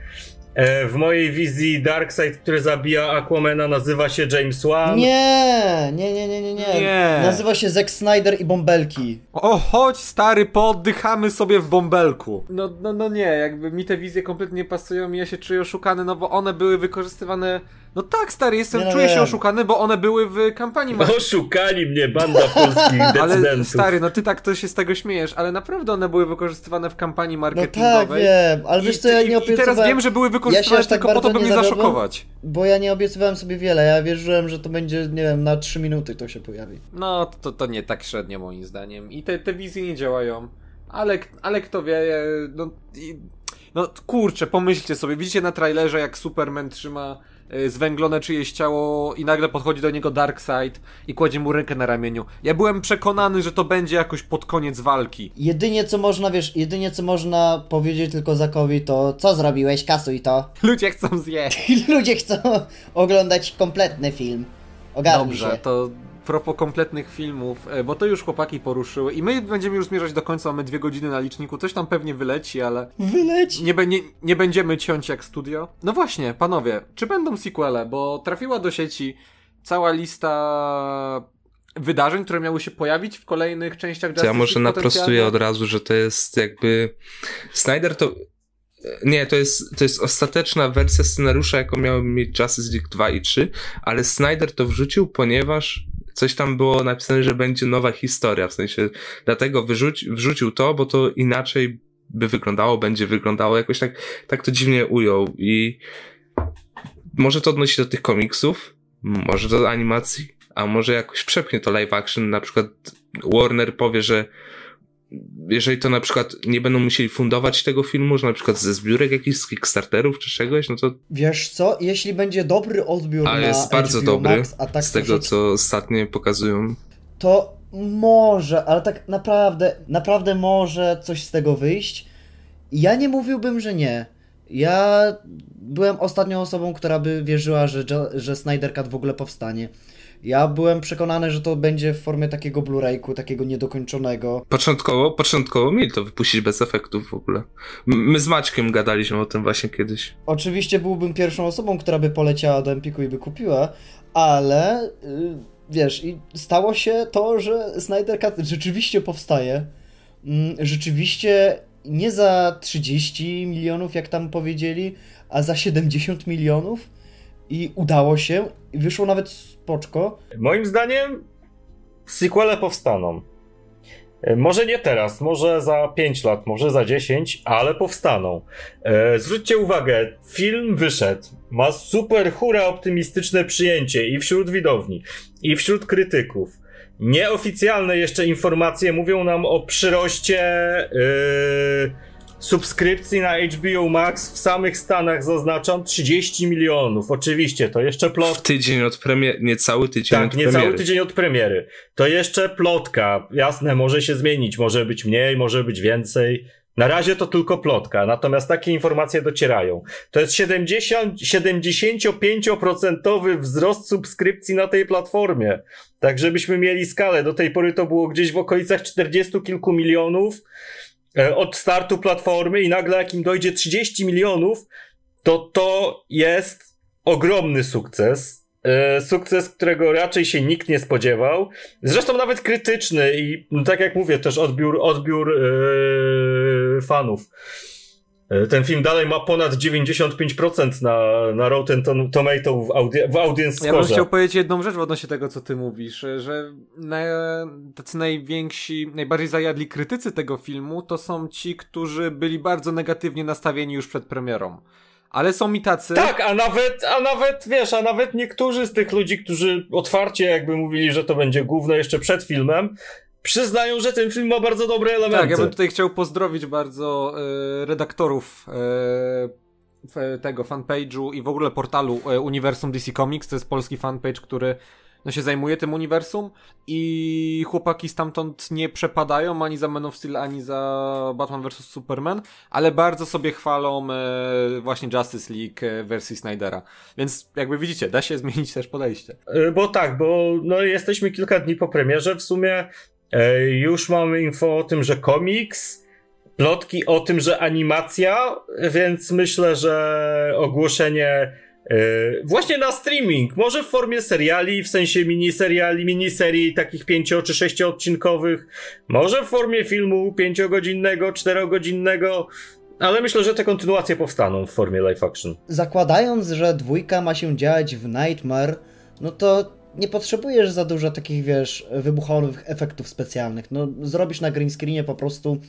E, W mojej wizji Darkseid, który zabija Aquamana, nazywa się James Wan. nie, nie, nie, nie, nie, nie, Nie. nazywa się Zack Snyder i Bąbelki. O, chodź stary, pooddychamy sobie w bąbelku. No, no, no nie, jakby mi te wizje kompletnie nie pasują i ja się czuję oszukany, no bo one były wykorzystywane... No tak stary, jestem, Nie, no czuję się oszukany, bo one były w kampanii marketingowej. Oszukali mnie banda polskich Ale decydentów. stary, no ty tak to się z tego śmiejesz, ale naprawdę one były wykorzystywane w kampanii No tak, marketingowej. wiem, ale wiesz co, ja nie I teraz obiecywałem, wiem, że były wykorzystywane aż tak tylko po to, by nie mnie zawiodłem. zaszokować. bo ja nie obiecywałem sobie wiele, ja wierzyłem, że to będzie, nie wiem, na 3 minuty to się pojawi. No, to, to nie tak średnio moim zdaniem. I te, te wizje nie działają. Ale, ale kto wie, e, no, i, no kurczę, pomyślcie sobie, widzicie na trailerze jak Superman trzyma zwęglone czyjeś ciało i nagle podchodzi do niego Darkseid i kładzie mu rękę na ramieniu. Ja byłem przekonany, że to będzie jakoś pod koniec walki. Jedynie co można, wiesz, jedynie co można powiedzieć tylko Zakowi to co zrobiłeś, kasuj to. Ludzie chcą zjeść. Ludzie chcą oglądać kompletny film. Ogarnij Dobrze, się. to propos kompletnych filmów, e, bo to już chłopaki poruszyły i my będziemy już zmierzać do końca, mamy dwie godziny na liczniku, coś tam pewnie wyleci, ale Wyleć. nie, be- nie, nie będziemy ciąć jak studio. No właśnie, panowie, czy będą sequele, bo trafiła do sieci cała lista wydarzeń, które miały się pojawić w kolejnych częściach To ja Justice może naprostuję od razu, że to jest jakby. Snyder to. Nie, to jest, to jest ostateczna wersja scenariusza, jaką miały mieć Justice League 2 i 3, ale Snyder to wrzucił, ponieważ coś tam było napisane, że będzie nowa historia, w sensie dlatego wyrzuci, wrzucił to, bo to inaczej by wyglądało, będzie wyglądało, jakoś tak, tak to dziwnie ujął. I może to odnosi do tych komiksów, może do animacji, a może jakoś przepchnie to live action, na przykład Warner powie, że jeżeli to na przykład nie będą musieli fundować tego filmu, że na przykład ze zbiórek jakichś z Kickstarterów czy czegoś, no to Wiesz co, jeśli będzie dobry odbiór a na jest bardzo HBO dobry Max, a tak z tego, co ostatnio pokazują. to może, ale tak naprawdę, naprawdę może coś z tego wyjść. Ja nie mówiłbym, że nie. Ja byłem ostatnią osobą, która by wierzyła, że, że Snyder Cut w ogóle powstanie. Ja byłem przekonany, że to będzie w formie takiego Blu-rayku, takiego niedokończonego. Początkowo, początkowo mieli to wypuścić bez efektów w ogóle. My z Maćkiem gadaliśmy o tym właśnie kiedyś. Oczywiście byłbym pierwszą osobą, która by poleciała do Empiku i by kupiła, ale y, wiesz, i stało się to, że Snyder Cut rzeczywiście powstaje. Mm, Rzeczywiście nie za 30 milionów, jak tam powiedzieli, a za 70 milionów. I udało się, i wyszło nawet spoczko. Moim zdaniem sequele powstaną. E, Może nie teraz, może za 5 lat, może za 10, ale powstaną. E, zwróćcie uwagę, film wyszedł, ma super hura optymistyczne przyjęcie i wśród widowni, i wśród krytyków. Nieoficjalne jeszcze informacje mówią nam o przyroście yy, subskrypcji na HBO Max w samych Stanach, zaznaczam, 30 milionów. Oczywiście, to jeszcze plot W tydzień od premiery, niecały tydzień tak, od niecały premiery. tydzień od premiery. To jeszcze plotka. Jasne, może się zmienić, może być mniej, może być więcej. Na razie to tylko plotka, natomiast takie informacje docierają. To jest 70, 75% wzrost subskrypcji na tej platformie. Tak, żebyśmy mieli skalę. Do tej pory to było gdzieś w okolicach 40 kilku milionów od startu platformy i nagle jak im dojdzie 30 milionów, to to jest ogromny sukces. E, Sukces, którego raczej się nikt nie spodziewał. Zresztą nawet krytyczny i no, tak jak mówię, też odbiór, odbiór e, fanów. E, Ten film dalej ma ponad 95% na, na Rotten Tom- Tomato w, audi- w audience Ja bym score. chciał powiedzieć jedną rzecz w odnośnie tego, co ty mówisz, że na, tacy najwięksi, najbardziej zajadli krytycy tego filmu to są ci, którzy byli bardzo negatywnie nastawieni już przed premierą. Ale są i tacy... Tak, a nawet, a nawet, wiesz, a nawet niektórzy z tych ludzi, którzy otwarcie jakby mówili, że to będzie gówno jeszcze przed filmem, przyznają, że ten film ma bardzo dobre elementy. Tak, ja bym tutaj chciał pozdrowić bardzo e, redaktorów e, tego fanpage'u i w ogóle portalu e, Uniwersum DC Comics. To jest polski fanpage, który no, się zajmuje tym uniwersum i chłopaki stamtąd nie przepadają ani za Man of Steel, ani za Batman vs. Superman, ale bardzo sobie chwalą e, właśnie Justice League wersji Snydera. Więc jakby widzicie, da się zmienić też podejście. Y, Bo tak, bo no, jesteśmy kilka dni po premierze. W sumie już mamy info o tym, że komiks, plotki o tym, że animacja, więc myślę, że ogłoszenie e, właśnie na streaming, może w formie seriali, w sensie miniseriali, miniserii takich pięcio czy sześcioodcinkowych, może w formie filmu pięciogodzinnego, czterogodzinnego, ale myślę, że te kontynuacje powstaną w formie live action. Zakładając, że dwójka ma się dziać w Nightmare, no to nie potrzebujesz za dużo takich, wiesz, wybuchowych efektów specjalnych. No, zrobisz na green screenie po prostu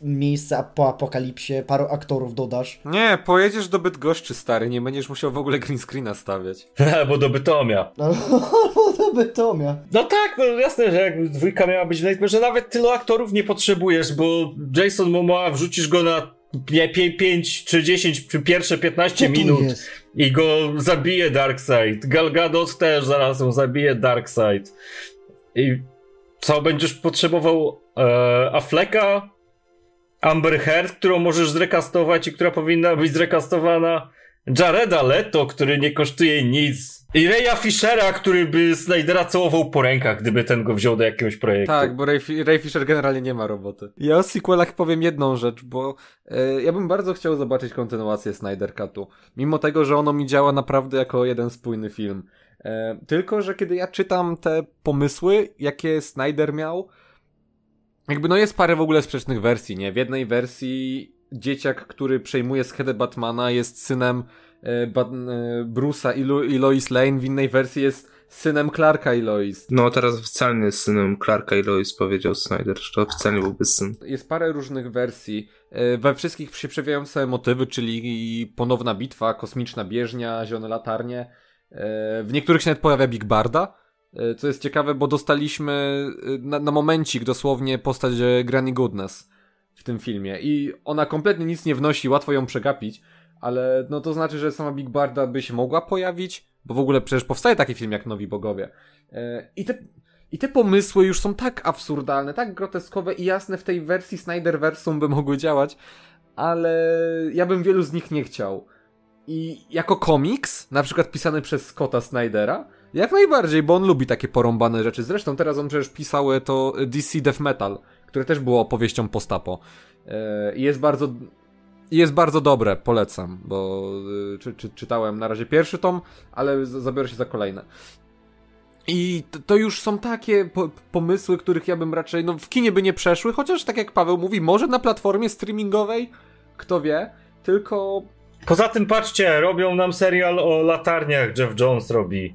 miejsce po apokalipsie, paru aktorów dodasz. Nie, pojedziesz do Bydgoszczy, stary, nie będziesz musiał w ogóle green screena stawiać. Albo do Bytomia. Albo do Bytomia. No tak, no jasne, że jakby dwójka miała być w Nightmare, że nawet tylu aktorów nie potrzebujesz, bo Jason Momoa wrzucisz go na 5 czy 10 czy pierwsze 15 Co tu minut jest? i go zabije Darkseid. Gal Gadot też zaraz ją zabije Darkseid. I co, będziesz potrzebował e, Afflecka, Amber Heard, którą możesz zrekastować i która powinna być zrekastowana, Jareda Leto, który nie kosztuje nic i Raya Fishera, który by Snydera całował po rękach, gdyby ten go wziął do jakiegoś projektu. Tak, bo Ray, Ray Fisher generalnie nie ma roboty. Ja o sequelach powiem jedną rzecz, bo e, ja bym bardzo chciał zobaczyć kontynuację Snyder Cutu. Mimo tego, że ono mi działa naprawdę jako jeden spójny film. E, tylko, że kiedy ja czytam te pomysły, jakie Snyder miał, jakby no jest parę w ogóle sprzecznych wersji, nie? W jednej wersji dzieciak, który przejmuje schedę Batmana jest synem Bruce'a i, Lo- i Lois Lane, w innej wersji jest synem Clarka i Lois. No teraz oficjalnie jest synem Clarka i Lois, powiedział Snyder, że to oficjalnie byłby syn. Jest parę różnych wersji. E, We wszystkich się przewijają same motywy, czyli ponowna bitwa, kosmiczna bieżnia, zielone latarnie. E, W niektórych się nawet pojawia Big Barda, e, co jest ciekawe, bo dostaliśmy e, na, na momencik dosłownie postać e, Granny Goodness w tym filmie i ona kompletnie nic nie wnosi, łatwo ją przegapić, ale no to znaczy, że sama Big Barda by się mogła pojawić, bo w ogóle przecież powstaje taki film jak Nowi Bogowie. E, I te i te pomysły już są tak absurdalne, tak groteskowe i jasne w tej wersji Snyderversum by mogły działać, ale ja bym wielu z nich nie chciał. I jako komiks, na przykład pisany przez Scotta Snydera, jak najbardziej, bo on lubi takie porąbane rzeczy. Zresztą teraz on przecież pisał e, to DC Death Metal, które też było opowieścią postapo. E, I jest bardzo jest bardzo dobre, polecam, bo y, czy, czy, czytałem na razie pierwszy tom, ale zabiorę się za kolejne. I to, już są takie po, pomysły, których ja bym raczej, no w kinie by nie przeszły, chociaż tak jak Paweł mówi, może na platformie streamingowej, kto wie, tylko Poza tym patrzcie, robią nam serial o latarniach, Jeff Jones robi.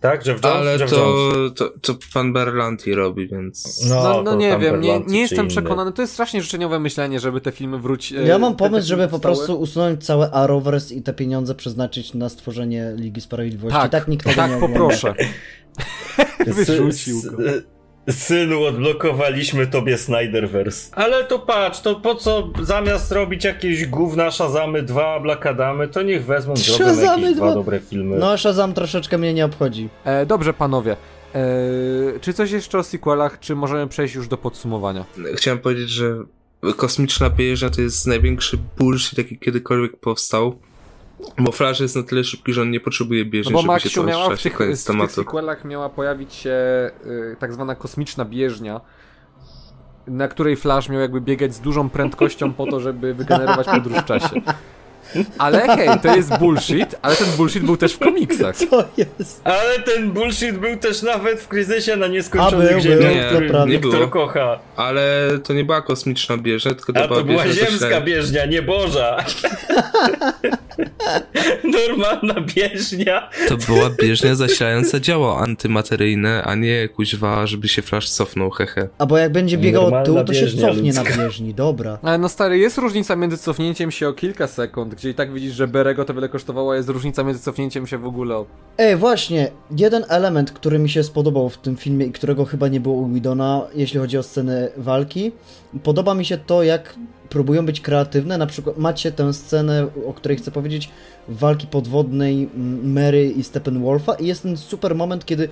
Tak? Jeff Jones? Ale Jeff to, Jones. to, to pan Berlanti robi, więc... no, no to nie wiem, nie, nie jestem inny. przekonany, to jest strasznie życzeniowe myślenie, żeby te filmy wrócić. Ja mam pomysł, żeby po prostu usunąć całe Arrowverse i te pieniądze przeznaczyć na stworzenie Ligi Sprawiedliwości. Tak, tak nikt tego tak nie ogląda. poproszę. Wyrzucił go. Sy- Synu, odblokowaliśmy tobie Snyderverse. Ale to patrz, to po co zamiast robić jakieś gówna Shazamy 2, Black Adamy, to niech wezmą, zrobią Shazamy jakieś dwa 2. dobre filmy. No, Shazam troszeczkę mnie nie obchodzi. E, dobrze, panowie. E, czy coś jeszcze o sequelach, czy możemy przejść już do podsumowania? Chciałem powiedzieć, że kosmiczna bieżnia to jest największy bullshit, jaki kiedykolwiek powstał. Bo Flash jest na tyle szybki, że on nie potrzebuje No bieżni, bo żeby się miała w tych, koniec w tych sequelach miała pojawić się y, tak zwana kosmiczna bieżnia, na której Flash miał jakby biegać z dużą prędkością po to, żeby wygenerować podróż w czasie. Ale hej, to jest bullshit, ale ten bullshit był też w komiksach. Co jest? Ale ten bullshit był też nawet w kryzysie na nieskończonych był, ziemiach, był, który Nie było. kocha. Ale to nie była kosmiczna bieżnia, tylko to A była to była bieżnia ziemska zasilająca- bieżnia, nie Boża. Normalna bieżnia. To była bieżnia zasilająca działo antymateryjne, a nie kuźwa, żeby się Flash cofnął, hehe. A bo jak będzie biegał od Normalna tyłu, to się cofnie na ludzka. bieżni, dobra. Ale no stary, jest różnica między cofnięciem się o kilka sekund, gdzie i tak widzisz, że Berego to wiele kosztowało, a jest różnica między cofnięciem się w ogóle o... Ej, właśnie, jeden element, który mi się spodobał w tym filmie i którego chyba nie było u Widona, jeśli chodzi o sceny walki, podoba mi się to, jak próbują być kreatywne. Na przykład macie tę scenę, o której chcę powiedzieć, walki podwodnej mm, Mary i Steppenwolfa i jest ten super moment, kiedy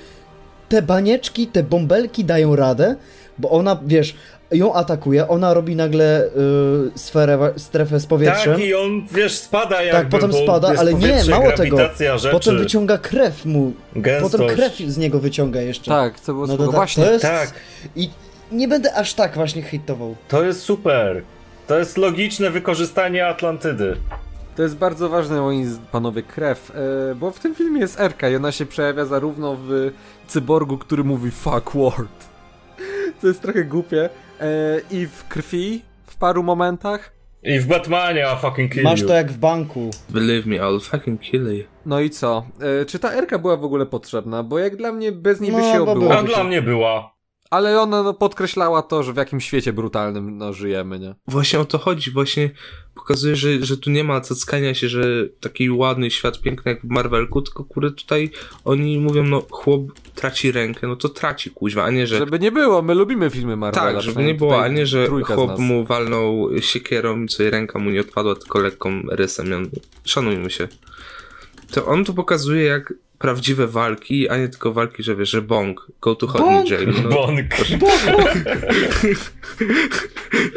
te banieczki, te bąbelki dają radę, bo ona, wiesz, ją atakuje, ona robi nagle y, sferę, strefę z powietrzem. Tak, i on, wiesz, spada jakby, Tak, potem spada, ale nie, mało tego. Rzeczy, Potem wyciąga krew mu, gęstość. potem krew z niego wyciąga jeszcze. Tak, to było No to, Właśnie, to jest... Tak, I nie będę aż tak właśnie hejtował. to jest super. To jest logiczne wykorzystanie Atlantydy. To jest bardzo ważne, moi panowie, krew, e, bo w tym filmie jest Erka i ona się przejawia zarówno w cyborgu, który mówi fuck world, co jest trochę głupie, i w krwi w paru momentach. I w Batmanie, a fucking kill Masz you. to jak w banku. Believe me, I'll fucking kill you. No i co? E, czy ta Erka była w ogóle potrzebna? Bo jak dla mnie bez niej by No, się obyło. A dla mnie była. Ale ona no, podkreślała to, że w jakim świecie brutalnym no, żyjemy, nie? Właśnie o to chodzi, właśnie pokazuje, że, że tu nie ma cackania się, że taki ładny świat piękny jak w Marvelku, tylko kurde tutaj oni mówią, no chłop traci rękę, no to traci kuźwa, a nie, że... Żeby nie było, my lubimy filmy Marvela. Tak, żeby nie było, a nie, że chłop mu walnął siekierą i co jej ręka mu nie odpadła, tylko lekką rysem. Szanujmy się. To on tu pokazuje jak prawdziwe walki, a nie tylko walki, że wiesz, że bong, go to hot Bong! jail. No. Bonk.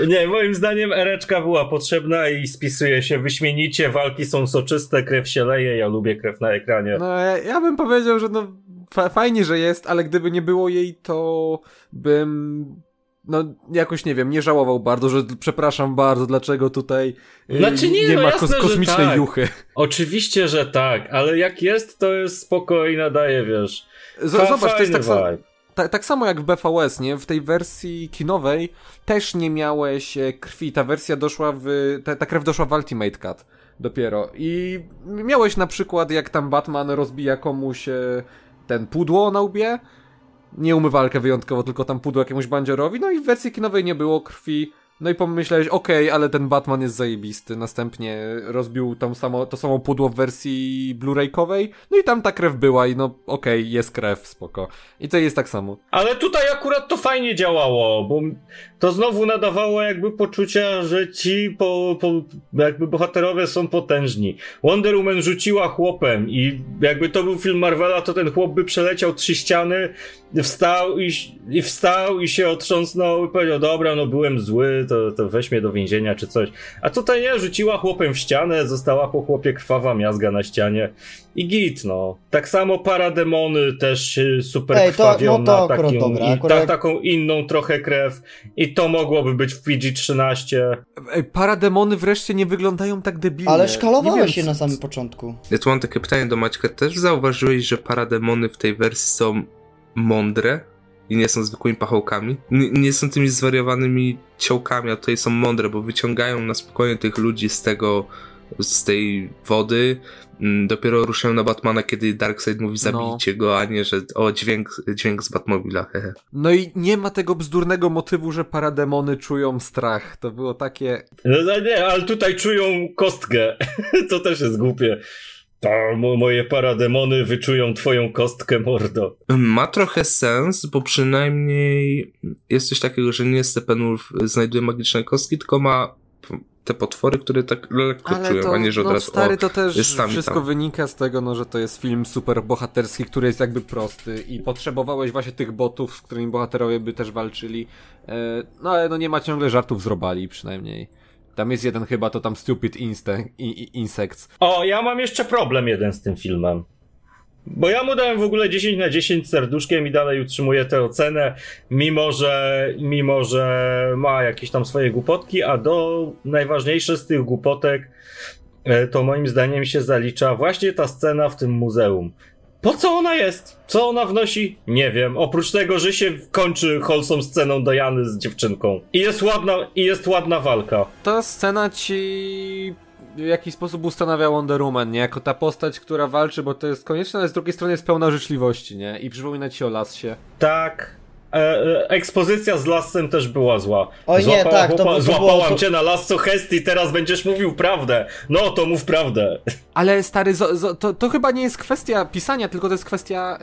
Nie, moim zdaniem Ereczka była potrzebna i spisuje się wyśmienicie. Walki są soczyste, krew się leje. Ja lubię krew na ekranie. No ja, ja bym powiedział, że no fa fajnie, że jest, ale gdyby nie było jej, to bym no jakoś nie wiem, nie żałował bardzo, że przepraszam bardzo, dlaczego tutaj y, Znaczy nie, no ma jasne, że kosmicznej tak. juchy. Oczywiście, że tak, ale jak jest, to jest spoko i nadaje, wiesz. Z Fa- zobacz, to jest tak samo, ta, tak samo jak w BVS, nie? W tej wersji kinowej też nie miałeś e, krwi. Ta wersja doszła w. Ta, ta krew doszła w Ultimate Cut dopiero. I miałeś na przykład, jak tam Batman rozbija komuś e, ten pudło na łbie. Nie umywalkę wyjątkowo, tylko tam pudło jakiemuś bandziorowi. No i w wersji kinowej nie było krwi. No i pomyślałeś, okej, ale ten Batman jest zajebisty. Następnie rozbił tą samo, to samo pudło w wersji Blu-raykowej. No i tam ta krew była i no okej, jest krew, spoko. I to jest tak samo. Ale tutaj akurat to fajnie działało, bo to znowu nadawało jakby poczucia, że ci po, po, jakby bohaterowie są potężni. Wonder Woman rzuciła chłopem i jakby to był film Marvela, to ten chłop by przeleciał trzy ściany, wstał i, i wstał i się otrząsnął i powiedział, dobra, no byłem zły, to, to weź mnie do więzienia czy coś. A tutaj nie, rzuciła chłopem w ścianę, została po chłopie krwawa miazga na ścianie i git, no. Tak samo parademony też super Ej, to- krwawią no to na takim, dobra, i akurat- ta, taką inną trochę krew i to mogłoby być w PG-13. Ej, parademony wreszcie nie wyglądają tak debilnie. Ale szkalowałeś wiem, się na samym początku. Ja tu mam takie pytanie do Maćka. Też zauważyłeś, że parademony w tej wersji są mądre i nie są zwykłymi pachołkami? N- nie są tymi zwariowanymi ciołkami, a tutaj są mądre, bo wyciągają na spokojnie tych ludzi z tego, z tej wody. Mm, Dopiero ruszają na Batmana, kiedy Darkseid mówi zabijcie go, a nie, że o, dźwięk, dźwięk z Batmobila, hehe. No i nie ma tego bzdurnego motywu, że parademony czują strach. To było takie... No, no nie, ale tutaj czują kostkę. to też jest głupie. To mo- moje parademony wyczują twoją kostkę, mordo. Ma trochę sens, bo przynajmniej jest coś takiego, że nie Steppenwolf znajduje magiczne kostki, tylko ma te potwory, które tak lekko Ale czują, to, a nie, że od no razu stary, o, to też jest tam i wszystko tam. wynika z tego, no, że to jest film super bohaterski, który jest jakby prosty i potrzebowałeś właśnie tych botów, z którymi bohaterowie by też walczyli. E, no ale no nie ma ciągle żartów z robali przynajmniej. Tam jest jeden chyba, to tam Stupid Inste- i, Insects. O, ja mam jeszcze problem jeden z tym filmem. Bo ja mu dałem w ogóle 10 na 10 serduszkiem i dalej utrzymuję tę ocenę, mimo że, mimo że ma jakieś tam swoje głupotki, a do najważniejsze z tych głupotek e, to moim zdaniem się zalicza właśnie ta scena w tym muzeum. Po co ona jest? Co ona wnosi? Nie wiem. Oprócz tego, że się kończy wholesome sceną Diany z dziewczynką. I jest ładna, i jest ładna walka. Ta scena ci w jakiś sposób ustanawia Wonder Woman, nie? Jako ta postać, która walczy, bo to jest konieczne, ale z drugiej strony jest pełna życzliwości, nie? I przypomina ci o Lassie. Tak. E, e, ekspozycja z lasem też była zła. Oj, nie, tak, to- to było- Złapałam to- cię na lasso Hesti, teraz będziesz mówił prawdę. No to mów prawdę. Ale stary, zo, zo, to, to chyba nie jest kwestia pisania, tylko to jest kwestia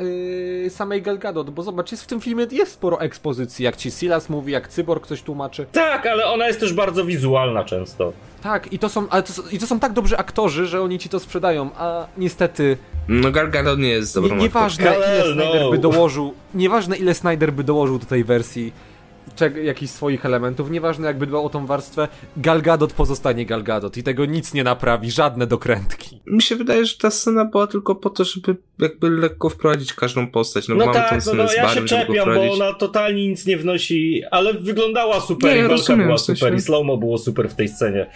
yy, samej Gal Gadot, bo zobacz, jest w tym filmie jest sporo ekspozycji, jak ci Silas mówi, jak Cyborg coś tłumaczy. Tak, ale ona jest też bardzo wizualna często. Tak, i to są, ale to, są- i to są tak dobrzy aktorzy, że oni ci to sprzedają, a niestety No Gal Gadot nie jest nie, dobrą nieważne Kal-El, ile Snyder no. by dołożył, nieważne ile Snyder by dołożył do tej wersji jakichś swoich elementów, nieważne jakby dbał o tą warstwę, Gal Gadot pozostanie Gal Gadot i tego nic nie naprawi, żadne dokrętki. Mi się wydaje, że ta scena była tylko po to, żeby jakby lekko wprowadzić każdą postać. No, No mamy tak, no, scenę no z ja się Barem, żeby go czepiam, bo ona totalnie nic nie wnosi, ale wyglądała super Nie, i ja walka rozumiem, była super i slowmo było super w tej scenie.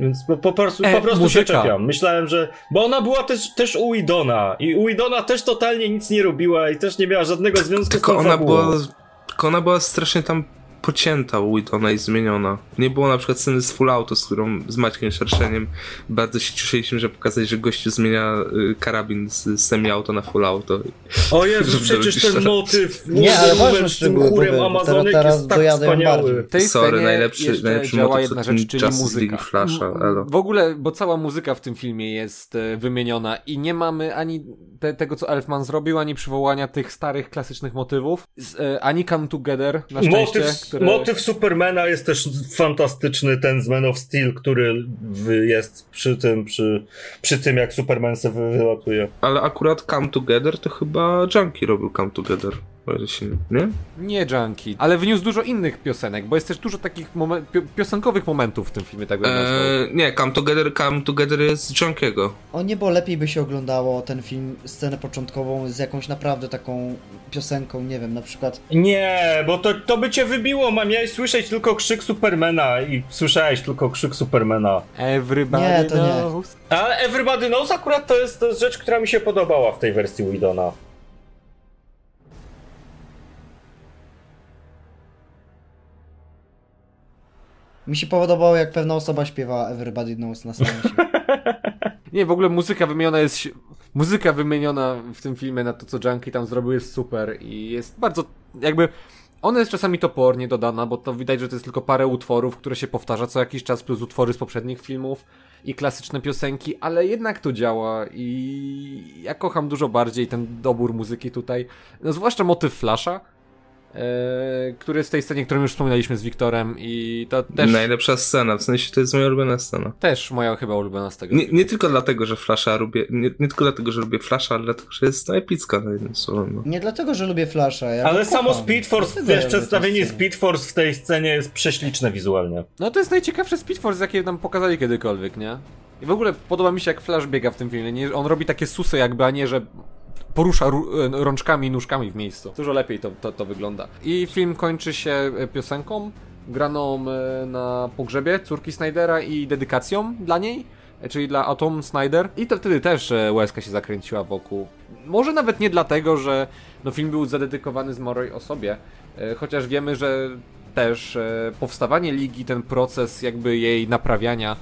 Więc po, po prostu, E, po prostu się czepiam. Myślałem, że... Bo ona była też, też u Idona i u Idona też totalnie nic nie robiła i też nie miała żadnego związku z Tylko tą ona fabułą. była, tylko ona była strasznie tam pocięta Widona i zmieniona. Nie było na przykład sceny z Full Auto, z którą z Maćkiem Szerszeniem bardzo się cieszyliśmy, że pokazać, że gościu zmienia y, karabin z semi-auto na Full Auto. O Jezu, przecież ten motyw Nie, ale ważne z tym chórem Amazonek teraz- jest tak dojadę wspaniały. bardziej. W tej Sorry, najlepszy- najlepszy działa motyw, jedna rzecz, czyli muzyka. Flasha. W ogóle, bo cała muzyka w tym filmie jest e, wymieniona i nie mamy ani te, tego, co Elfman zrobił, ani przywołania tych starych, klasycznych motywów, z, e, ani Come Together, na szczęście, Motyw, które... motyw Supermana jest też fantastyczny, ten z Man of Steel, który jest przy tym, przy, przy tym jak Superman se wy- wylatuje. Ale akurat Come Together to chyba Junkie robił Come Together. Nie- Nie? Nie Junkie, ale wniósł dużo innych piosenek, bo jest też dużo takich momen- pio piosenkowych momentów w tym filmie, tak bym. Eee, nie, Come Together, Come Together jest z Junkiego. O niebo lepiej by się oglądało ten film, scenę początkową z jakąś naprawdę taką piosenką, nie wiem, na przykład Nie, bo to, to by cię wybiło, ma miałeś słyszeć tylko krzyk Supermana i słyszałeś tylko krzyk Supermana. Everybody Nie, to nie. knows. Ale Everybody Knows akurat to jest, to jest rzecz, która mi się podobała w tej wersji Widona. Mi się podobało jak pewna osoba śpiewała Everybody Knows na seansie. Nie, w ogóle muzyka wymieniona jest. Muzyka wymieniona w tym filmie na to, co Junkie tam zrobił, jest super i jest bardzo. Jakby. Ona jest czasami topornie dodana, bo to widać, że to jest tylko parę utworów, które się powtarza co jakiś czas, plus utwory z poprzednich filmów i klasyczne piosenki, ale jednak to działa i ja kocham dużo bardziej ten dobór muzyki tutaj. No, zwłaszcza motyw Flasha, który jest w tej scenie, którą już wspominaliśmy z Wiktorem i to też, Najlepsza scena, w sensie to jest moja ulubiona scena. też moja chyba ulubiona z tego. Nie, nie tylko dlatego, że Flasha lubię, nie, nie tylko dlatego, że lubię Flasha, ale dlatego, że jest no, epicka na jednym słowem. No. Nie dlatego, że lubię Flasha, ja Ale samo. Speed Force, wiesz, przedstawienie. Speed Force w tej scenie jest prześliczne wizualnie. No to jest najciekawsze Speed Force, jakie nam pokazali kiedykolwiek, nie? I w ogóle podoba mi się, jak Flash biega w tym filmie. Nie, on robi takie susy jakby, a nie, że porusza ru- e, rączkami i nóżkami w miejscu. Dużo lepiej to, to, to wygląda. I film kończy się e, piosenką graną e, na pogrzebie córki Snydera i dedykacją dla niej, czyli dla Atom Snyder. I to wtedy też łezka się zakręciła wokół. Może nawet nie dlatego, że no, film był zadedykowany zmarłej osobie, chociaż wiemy, że też powstawanie ligi, ten proces jakby jej naprawiania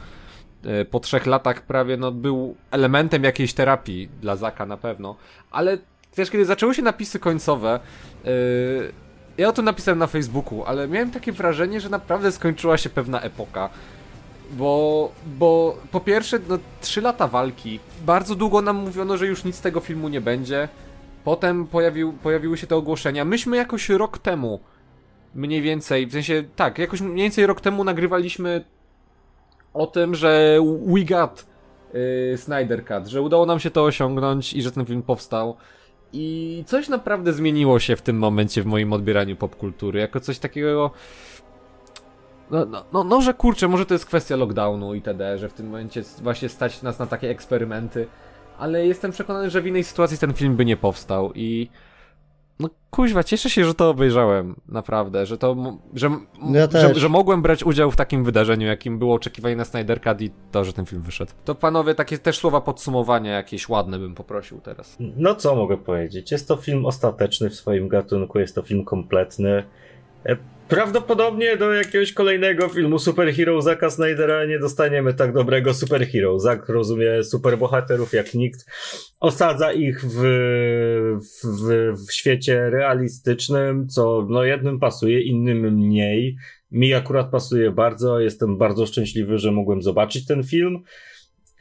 po trzech latach prawie no, był elementem jakiejś terapii dla Zaka na pewno, ale też kiedy zaczęły się napisy końcowe, e, ja o tym napisałem na Facebooku, ale miałem takie wrażenie, że naprawdę skończyła się pewna epoka. Bo, bo po pierwsze, no, trzy lata walki. Bardzo długo nam mówiono, że już nic z tego filmu nie będzie. Potem pojawił, pojawiły się te ogłoszenia. Myśmy jakoś rok temu, mniej więcej, w sensie tak, jakoś mniej więcej rok temu nagrywaliśmy o tym, że we got yy, Snyder Cut, że udało nam się to osiągnąć i że ten film powstał. I coś naprawdę zmieniło się w tym momencie w moim odbieraniu popkultury, jako coś takiego. No, no, no, no, że kurczę, może to jest kwestia lockdownu itd., że w tym momencie właśnie stać nas na takie eksperymenty, ale jestem przekonany, że w innej sytuacji ten film by nie powstał i no kuźwa, cieszę się, że to obejrzałem, naprawdę, że to, że, m- Ja że, że mogłem brać udział w takim wydarzeniu, jakim było oczekiwanie na Snyder Cut i to, że ten film wyszedł. To panowie, takie też słowa podsumowania jakieś ładne bym poprosił teraz. No co mogę powiedzieć? Jest to film ostateczny w swoim gatunku, jest to film kompletny. Prawdopodobnie do jakiegoś kolejnego filmu superhero Zaka Snydera nie dostaniemy tak dobrego superhero. Zack rozumie superbohaterów jak nikt. Osadza ich w, w, w świecie realistycznym, co no jednym pasuje, innym mniej. Mi akurat pasuje bardzo. Jestem bardzo szczęśliwy, że mogłem zobaczyć ten film.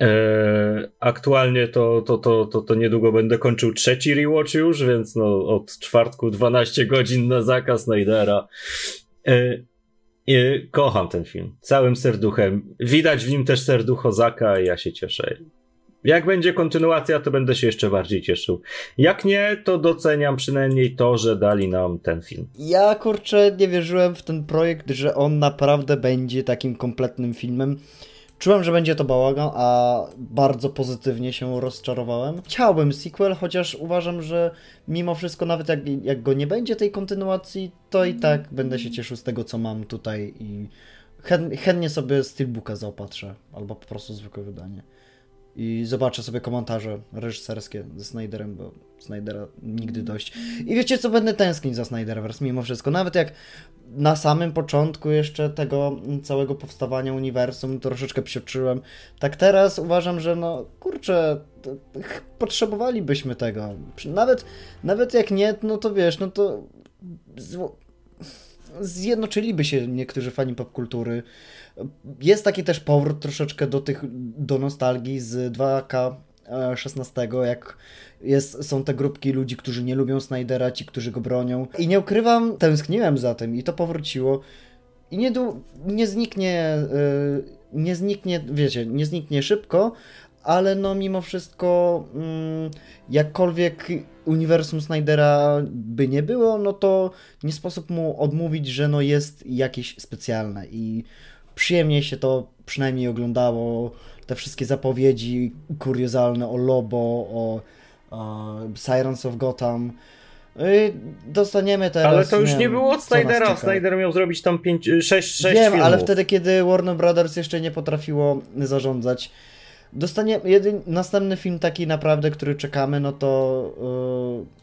E, aktualnie to, to, to, to, to niedługo będę kończył trzeci rewatch już, więc no od czwartku 12 godzin na Zaka Snydera. E, e, kocham ten film. Całym serduchem. Widać w nim też serducho Zaka i ja się cieszę. Jak będzie kontynuacja, to będę się jeszcze bardziej cieszył. Jak nie, to doceniam przynajmniej to, że dali nam ten film. Ja kurczę nie wierzyłem w ten projekt, że on naprawdę będzie takim kompletnym filmem. Czułem, że będzie to bałagan, a bardzo pozytywnie się rozczarowałem. Chciałbym sequel, chociaż uważam, że mimo wszystko, nawet jak, jak go nie będzie tej kontynuacji, to i tak będę się cieszył z tego, co mam tutaj i chęt, chętnie sobie Steelbooka zaopatrzę, albo po prostu zwykłe wydanie. I zobaczę sobie komentarze reżyserskie ze Snyderem, bo Snydera nigdy dość. I wiecie co, będę tęsknić za Snyderverse mimo wszystko, nawet jak na samym początku jeszcze tego całego powstawania uniwersum troszeczkę psioczyłem, tak teraz uważam, że no kurczę, potrzebowalibyśmy tego. Nawet, nawet jak nie, no to wiesz, no to zjednoczyliby się niektórzy fani popkultury. Jest taki też powrót troszeczkę do tych, do nostalgii z 2K16, jak jest, są te grupki ludzi, którzy nie lubią Snydera, ci, którzy go bronią. I nie ukrywam, tęskniłem za tym i to powróciło. I nie, nie zniknie, yy, nie zniknie, wiecie, nie zniknie szybko, ale no mimo wszystko, mm, jakkolwiek uniwersum Snydera by nie było, no to nie sposób mu odmówić, że no jest jakieś specjalne i przyjemnie się to przynajmniej oglądało. Te wszystkie zapowiedzi kuriozalne o Lobo, o, o Sirens of Gotham. Y, dostaniemy teraz. Ale to już nie, nie było od Snydera. Snyder miał zrobić tam 5, 6, 6 Wiem, filmów. ale wtedy, kiedy Warner Brothers jeszcze nie potrafiło zarządzać. Dostanie jedyn, następny film taki naprawdę, który czekamy, no to yy,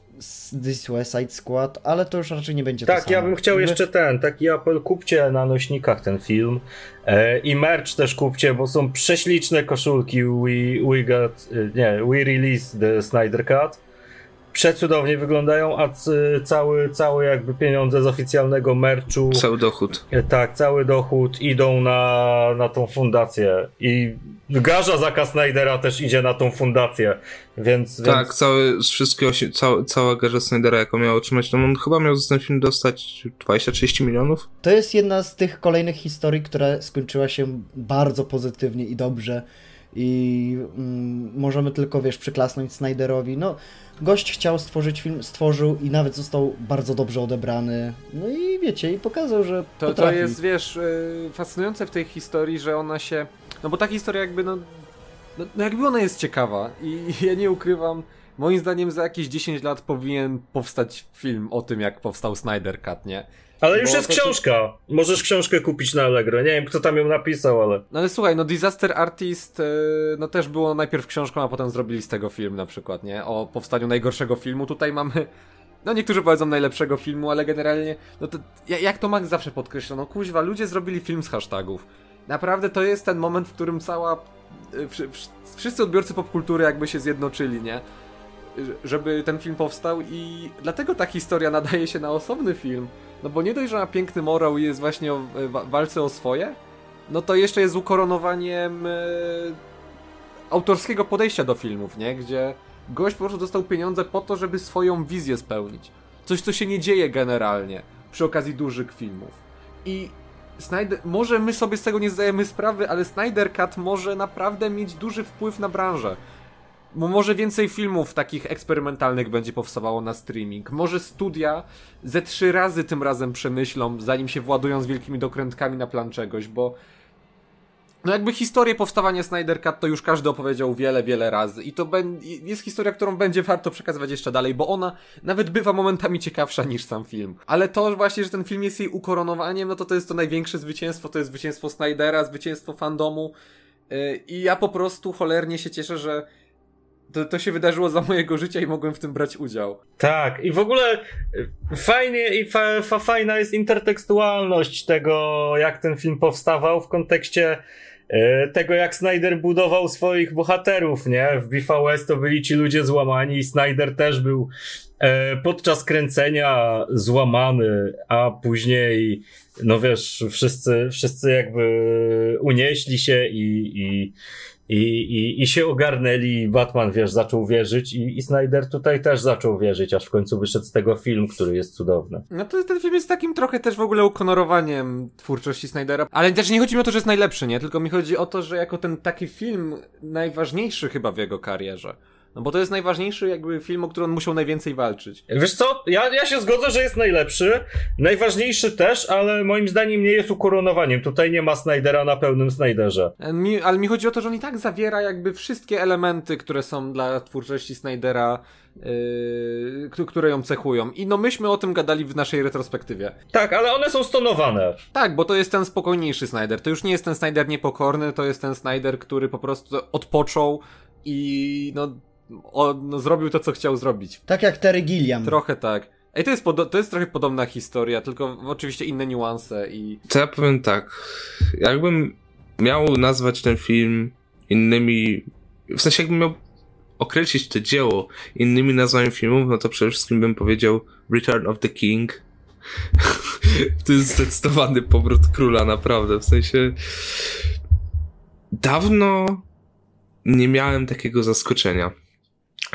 The Suicide Squad, ale to już raczej nie będzie Tak, to ja bym chciał jeszcze ten, taki apel, kupcie na nośnikach ten film. E, i merch też kupcie, bo są prześliczne koszulki We, we got, e, nie, We Release the Snyder Cut przecudownie wyglądają, a cały, cały jakby pieniądze z oficjalnego merchu. Cały dochód. E, tak, cały dochód idą na, na tą fundację. I garza Zaka Snydera też idzie na tą fundację, więc... Tak, więc... cały, z wszystkiego, cała, cała garza Snydera, jaką miał otrzymać, no on chyba miał za ten film dostać 20-30 milionów? To jest jedna z tych kolejnych historii, która skończyła się bardzo pozytywnie i dobrze i mm, możemy tylko, wiesz, przyklasnąć Snyderowi. No, gość chciał stworzyć film, stworzył i nawet został bardzo dobrze odebrany. No i wiecie, i pokazał, że to, potrafi. to jest, wiesz, yy, fascynujące w tej historii, że ona się... No bo ta historia jakby, no, no, no jakby ona jest ciekawa i ja nie ukrywam, moim zdaniem za jakieś 10 lat powinien powstać film o tym, jak powstał Snyder Cut, nie? Ale już jest książka. Możesz książkę kupić na Allegro. Nie wiem, kto tam ją napisał, ale... No ale słuchaj, no Disaster Artist, e, no też było najpierw książką, a potem zrobili z tego film na przykład, nie? O powstaniu najgorszego filmu. Tutaj mamy... No niektórzy powiedzą najlepszego filmu, ale generalnie, no to jak to Max zawsze podkreśla, no kuźwa, ludzie zrobili film z hashtagów. Naprawdę to jest ten moment, w którym cała... E, wszyscy odbiorcy popkultury jakby się zjednoczyli, nie? Żeby ten film powstał i dlatego ta historia nadaje się na osobny film. No bo nie dość, że ma piękny morał i jest właśnie o e, walce o swoje, no to jeszcze jest ukoronowaniem e, autorskiego podejścia do filmów, nie? Gdzie gość po prostu dostał pieniądze po to, żeby swoją wizję spełnić. Coś, co się nie dzieje generalnie przy okazji dużych filmów. I Snyder, może my sobie z tego nie zdajemy sprawy, ale Snyder Cut może naprawdę mieć duży wpływ na branżę. Może więcej filmów takich eksperymentalnych będzie powstawało na streaming. Może studia ze trzy razy tym razem przemyślą, zanim się władują z wielkimi dokrętkami na plan czegoś, bo no jakby historię powstawania Snyder Cut to już każdy opowiedział wiele, wiele razy i to jest historia, którą będzie warto przekazywać jeszcze dalej, bo ona nawet bywa momentami ciekawsza niż sam film. Ale to właśnie, że ten film jest jej ukoronowaniem, no to to jest to największe zwycięstwo, to jest zwycięstwo Snydera, zwycięstwo fandomu yy, i ja po prostu cholernie się cieszę, że to, to się wydarzyło za mojego życia i mogłem w tym brać udział. Tak, i w ogóle y, fajnie i fa, fa, fajna jest intertekstualność tego, jak ten film powstawał w kontekście y, tego, jak Snyder budował swoich bohaterów, nie? W BVS to byli ci ludzie złamani i Snyder też był e, podczas kręcenia złamany, a później, no wiesz, wszyscy, wszyscy jakby unieśli się i, i i, i, i się ogarnęli, Batman, wiesz, zaczął wierzyć i, i Snyder tutaj też zaczął wierzyć, aż w końcu wyszedł z tego film, który jest cudowny. No to ten film jest takim trochę też w ogóle ukonorowaniem twórczości Snydera, ale też nie chodzi mi o to, że jest najlepszy, nie? Tylko mi chodzi o to, że jako ten taki film najważniejszy chyba w jego karierze. No bo to jest najważniejszy jakby film, o który on musiał najwięcej walczyć. Wiesz co, ja, ja się zgodzę, że jest najlepszy, najważniejszy też, ale moim zdaniem nie jest ukoronowaniem. Tutaj nie ma Snydera na pełnym Snyderze. Mi, ale mi chodzi o to, że on i tak zawiera jakby wszystkie elementy, które są dla twórczości Snydera Yy, które ją cechują. I no myśmy o tym gadali w naszej retrospektywie. Tak, ale one są stonowane. Tak, bo to jest ten spokojniejszy Snyder. To już nie jest ten Snyder niepokorny, to jest ten Snyder, który po prostu odpoczął, i no, on zrobił to, co chciał zrobić. Tak jak Terry Gilliam. Trochę tak. Ej, to jest, to jest trochę podobna historia, tylko oczywiście inne niuanse i... To ja powiem tak, jakbym miał nazwać ten film innymi, w sensie jakbym miał określić to dzieło innymi nazwami filmów, no to przede wszystkim bym powiedział Return of the King. to jest zdecydowany powrót króla, naprawdę, w sensie dawno nie miałem takiego zaskoczenia.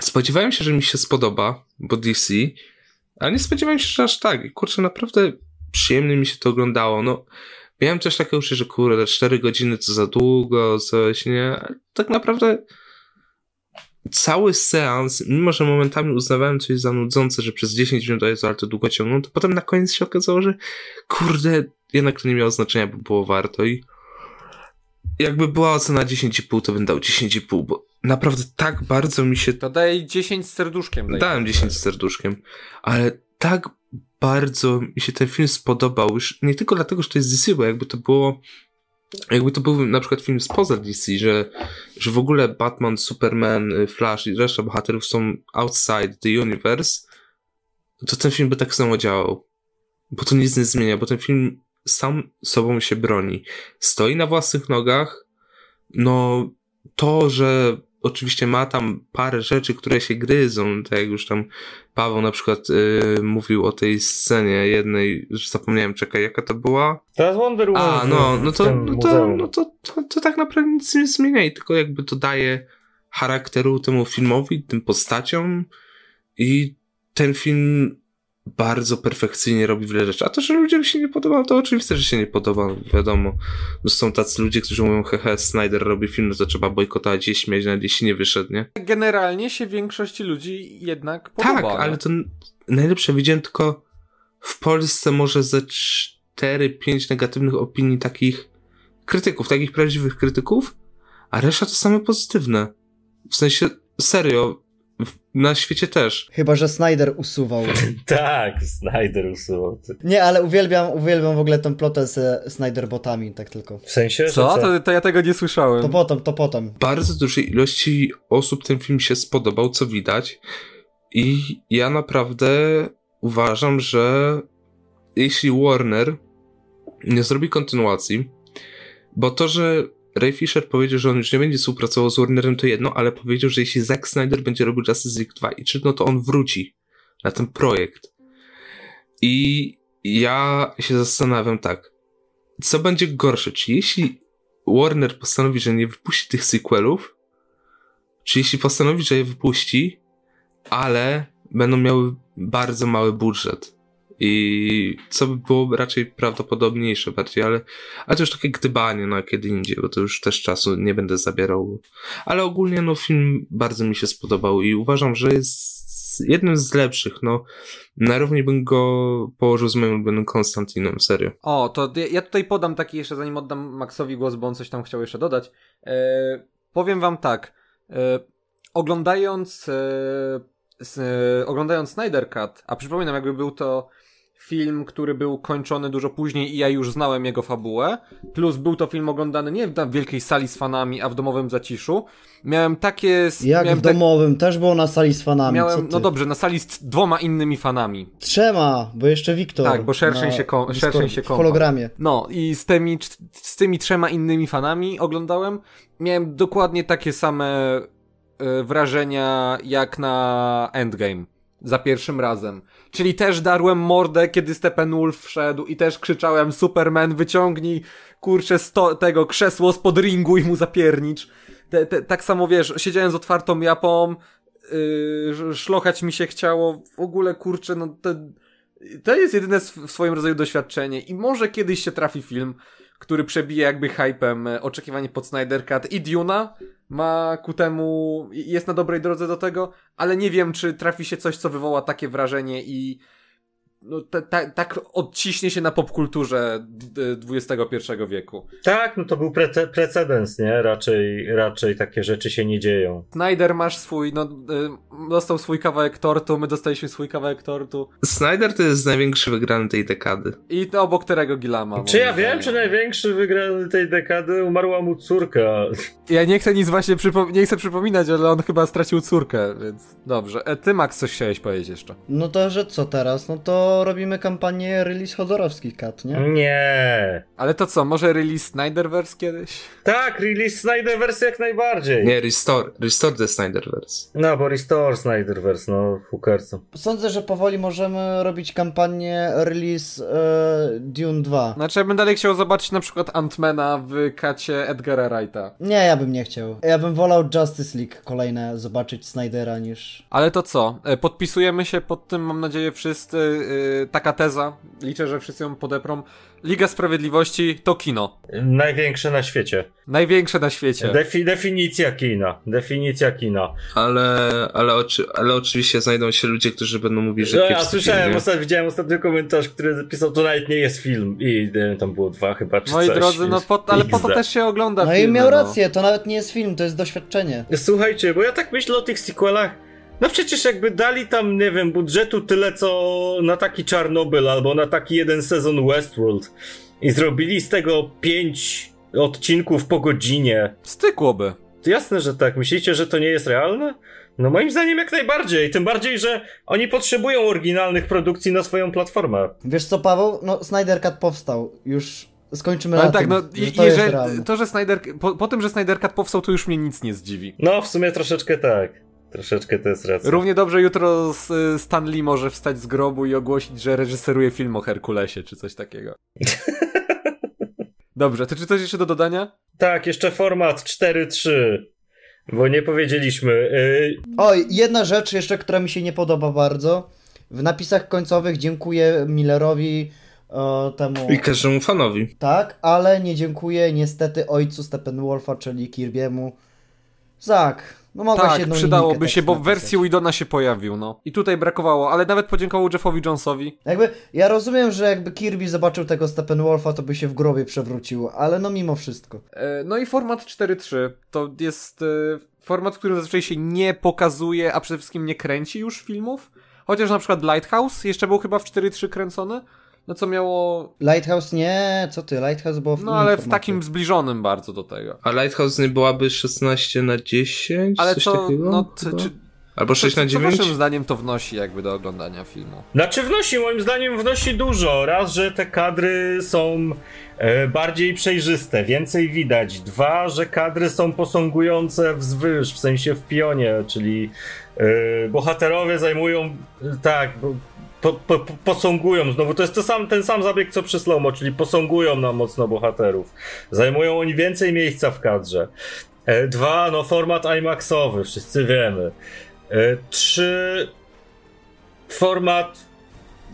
Spodziewałem się, że mi się spodoba, bo DC, ale nie spodziewałem się, że aż tak. Kurczę, naprawdę przyjemnie mi się to oglądało. No, miałem też takie uczucie, że kurde, 4 godziny to za długo, coś, nie? Tak naprawdę cały seans, mimo że momentami uznawałem coś za nudzące, że przez 10 minut jest ale to długo ciągną, to potem na koniec się okazało, że kurde, jednak to nie miało znaczenia, bo było warto i jakby była ocena 10,5, to bym dał 10,5, bo naprawdę tak bardzo mi się... To daj 10 z serduszkiem. Daj Dałem 10 z serduszkiem, ale tak bardzo mi się ten film spodobał, już nie tylko dlatego, że to jest DC, bo jakby to było jakby to był na przykład film spoza DC, że, że w ogóle Batman, Superman, Flash i reszta bohaterów są outside the universe, to ten film by tak samo działał. Bo to nic nie zmienia, bo ten film sam sobą się broni. Stoi na własnych nogach. No, to, że oczywiście ma tam parę rzeczy, które się gryzą, tak jak już tam Paweł na przykład yy, mówił o tej scenie jednej, że zapomniałem, czekaj, jaka to była? Teraz Wonder Woman. A, no, no to, no to, no to, to, to tak naprawdę nic nie zmienia i tylko jakby to daje charakteru temu filmowi, tym postaciom i ten film bardzo perfekcyjnie robi wiele rzeczy. A to, że ludziom się nie podoba, to oczywiste, że się nie podoba, wiadomo. No są tacy ludzie, którzy mówią, hehe, Snyder robi film, no to trzeba bojkotować i śmiać, nawet jeśli nie wyszedł, nie? Generalnie się większości ludzi jednak podoba. Tak, ale to najlepsze widziałem tylko w Polsce może ze 4-5 negatywnych opinii takich krytyków, takich prawdziwych krytyków, a reszta to same pozytywne. W sensie, serio, na świecie też. Chyba, że Snyder usuwał. tak, Snyder usuwał. Nie, ale uwielbiam, uwielbiam w ogóle tę plotę ze Snyder botami, tak tylko. W sensie? Co? co? To, to, ja tego nie słyszałem. To potem, to potem. Bardzo dużej ilości osób ten film się spodobał, co widać. I ja naprawdę uważam, że jeśli Warner nie zrobi kontynuacji, bo to, że Ray Fisher powiedział, że on już nie będzie współpracował z Warnerem, to jedno, ale powiedział, że jeśli Zack Snyder będzie robił Justice League 2 i 3, no to on wróci na ten projekt. I ja się zastanawiam tak, co będzie gorsze, czy jeśli Warner postanowi, że nie wypuści tych sequelów, czy jeśli postanowi, że je wypuści, ale będą miały bardzo mały budżet. I co by było raczej prawdopodobniejsze bardziej, ale, ale to już takie gdybanie na kiedy indziej, bo to już też czasu nie będę zabierał. Ale ogólnie no film bardzo mi się spodobał i uważam, że jest jednym z lepszych, no na równi bym go położył z moim ulubionym Konstantinem, serio. O, to ja tutaj podam taki jeszcze, zanim oddam Maxowi głos, bo on coś tam chciał jeszcze dodać. E, powiem wam tak, e, oglądając e, oglądając Snyder Cut, a przypominam jakby był to film, który był kończony dużo później i ja już znałem jego fabułę, plus był to film oglądany nie w wielkiej sali z fanami, a w domowym zaciszu. Miałem takie... Jak miałem w domowym? Też było na sali z fanami, miałem, No dobrze, na sali z dwoma innymi fanami. Trzema, bo jeszcze Wiktor. Tak, bo szerszej się, kom, szerszej się W hologramie. No i z tymi, z tymi trzema innymi fanami oglądałem. Miałem dokładnie takie same y, wrażenia jak na Endgame za pierwszym razem. Czyli też darłem mordę, kiedy Steppenwolf wszedł i też krzyczałem Superman wyciągnij kurczę sto, tego krzesło spod ringu i mu zapiernicz. Te, te, tak samo wiesz, siedziałem z otwartą japą, yy, szlochać mi się chciało, w ogóle kurczę, no to, to jest jedyne w swoim rodzaju doświadczenie. I może kiedyś się trafi film, który przebije jakby hypem e, oczekiwanie pod Snyder Cut i Duna ma ku temu, jest na dobrej drodze do tego, ale nie wiem, czy trafi się coś, co wywoła takie wrażenie i no, te, ta, tak odciśnie się na popkulturze XXI wieku. Tak, no to był pre precedens, nie? Raczej, raczej takie rzeczy się nie dzieją. Snyder masz swój, no, y, dostał swój kawałek tortu, my dostaliśmy swój kawałek tortu. Snyder to jest największy wygrany tej dekady. I to obok którego Gilama. Czy ja wiem, czy największy wygrany tej dekady umarła mu córka? Ja nie chcę nic właśnie przypo nie chcę przypominać, ale on chyba stracił córkę, więc dobrze. E, ty, Max, coś chciałeś powiedzieć jeszcze? No to, że co teraz? No to robimy kampanię release Hodorowski Cut, nie? Nie. Ale to co, może release Snyderverse kiedyś? Tak, release Snyderverse jak najbardziej. Nie, restore, restore the Snyderverse. No, bo restore Snyderverse, no, hookercu. Sądzę, że powoli możemy robić kampanię release e, Dune 2. Znaczy, ja bym dalej chciał zobaczyć na przykład Antmana w kacie Edgara Wrighta. Nie, ja bym nie chciał. Ja bym wolał Justice League kolejne zobaczyć Snydera niż... Ale to co? E, podpisujemy się pod tym, mam nadzieję, wszyscy. Yy, taka teza, liczę, że wszyscy ją podeprą. Liga Sprawiedliwości to kino. Największe na świecie. Największe na świecie. Defi definicja kina. Definicja kina. Ale, ale, oczy, ale oczywiście znajdą się ludzie, którzy będą mówić, że no, ja słyszałem, ostat, widziałem ostatni komentarz, który pisał, to nawet nie jest film. I tam było dwa chyba, czy Moi coś. drodzy, no po, ale po to też się ogląda No filmy, i miał no. rację, to nawet nie jest film, to jest doświadczenie. Słuchajcie, bo ja tak myślę o tych sequelach. No przecież jakby dali tam, nie wiem, budżetu tyle co na taki Czarnobyl albo na taki jeden sezon Westworld i zrobili z tego pięć odcinków po godzinie. Stykłoby. To jasne, że tak. Myślicie, że to nie jest realne? No moim zdaniem jak najbardziej. Tym bardziej, że oni potrzebują oryginalnych produkcji na swoją platformę. Wiesz co, Paweł? No, Snyder Cut powstał. Już skończymy Ale na tak, tym, no że i- to jeżeli, to, że Snyder, po, po tym, że Snyder Cut powstał, to już mnie nic nie zdziwi. No w sumie troszeczkę tak. Troszeczkę to jest racja. Równie dobrze jutro y, Stan Lee może wstać z grobu i ogłosić, że reżyseruje film o Herkulesie, czy coś takiego. Dobrze, to czy coś jeszcze do dodania? Tak, jeszcze format 4-3. Bo nie powiedzieliśmy. Yy, Oj, jedna rzecz jeszcze, która mi się nie podoba bardzo. W napisach końcowych dziękuję Millerowi e, temu. I każdemu fanowi. Tak, ale nie dziękuję niestety ojcu Steppenwolfa, czyli Kirby'emu. Zak, no mogłeś tak, jedną przydałoby linijkę się, bo w wersji Widona się pojawił, no. I tutaj brakowało, ale nawet podziękował Jeffowi Jonesowi. Jakby, ja rozumiem, że jakby Kirby zobaczył tego Steppenwolfa, to by się w grobie przewrócił, ale no mimo wszystko. E, No i format 4.3 to jest e, format, który zazwyczaj się nie pokazuje, a przede wszystkim nie kręci już filmów. Chociaż na przykład Lighthouse jeszcze był chyba w 4.3 kręcony. No co miało. Lighthouse nie, co ty, Lighthouse było w No ale w takim zbliżonym bardzo do tego. A Lighthouse nie byłaby 16 na 10? Ale coś co. takiego? No, chyba? czy, Albo 6 co, na co 9? waszym zdaniem to wnosi jakby do oglądania filmu? Znaczy wnosi, moim zdaniem wnosi dużo. Raz, że te kadry są e, bardziej przejrzyste, więcej widać. Dwa, że kadry są posągujące wzwyż, w sensie w pionie, czyli e, bohaterowie zajmują, tak, bo, po, po, po- posągują, znowu to jest to sam, ten sam zabieg co przy Slomo, czyli posągują nam mocno bohaterów. Zajmują oni więcej miejsca w kadrze. E, dwa, no format IMAXowy, wszyscy wiemy. E, trzy, format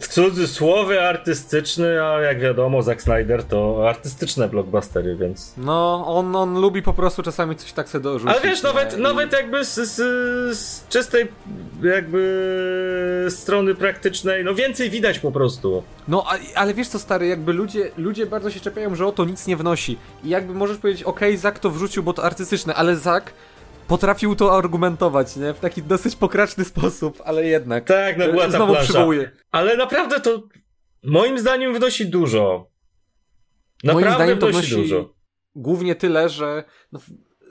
w cudzysłowie artystyczny, a jak wiadomo, Zack Snyder to artystyczne blockbustery, więc. No, on, on lubi po prostu czasami coś tak sobie dorzucić. Ale wiesz, nie? nawet, I- nawet jakby z, z, z czystej jakby strony praktycznej, no więcej widać po prostu. No, a, ale wiesz co, stary, jakby ludzie, ludzie bardzo się czepiają, że o to nic nie wnosi. I jakby możesz powiedzieć, okej, Zak to wrzucił, bo to artystyczne, ale Zak potrafił to argumentować, nie? W taki dosyć pokraczny sposób, ale jednak. Tak, no była ta Znowu plansza. przywołuję. Ale naprawdę to moim zdaniem wnosi dużo. Naprawdę Moim zdaniem to wnosi wnosi dużo. głównie tyle, że no,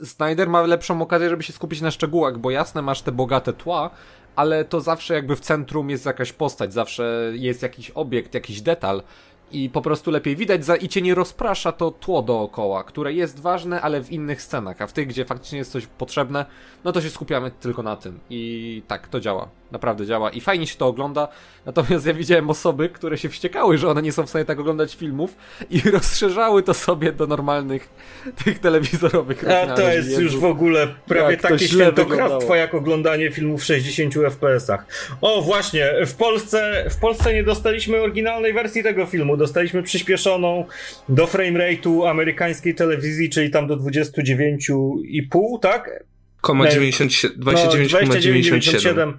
Snyder ma lepszą okazję, żeby się skupić na szczegółach, bo jasne, masz te bogate tła, ale to zawsze jakby w centrum jest jakaś postać, zawsze jest jakiś obiekt, jakiś detal i po prostu lepiej widać za, i cię nie rozprasza to tło dookoła, które jest ważne, ale w innych scenach, a w tych, gdzie faktycznie jest coś potrzebne, no to się skupiamy tylko na tym. I tak, to działa, naprawdę działa i fajnie się to ogląda, natomiast ja widziałem osoby, które się wściekały, że one nie są w stanie tak oglądać filmów i rozszerzały to sobie do normalnych tych telewizorowych A to jest Jezu. już w ogóle prawie jak takie świętokradztwo jak oglądanie filmów w 60 FPS-ach. O, właśnie, w Polsce, w Polsce nie dostaliśmy oryginalnej wersji tego filmu, dostaliśmy przyspieszoną do frame rate'u amerykańskiej telewizji, czyli tam do 29,5, tak? Koma Nie. 97, No, 29,97.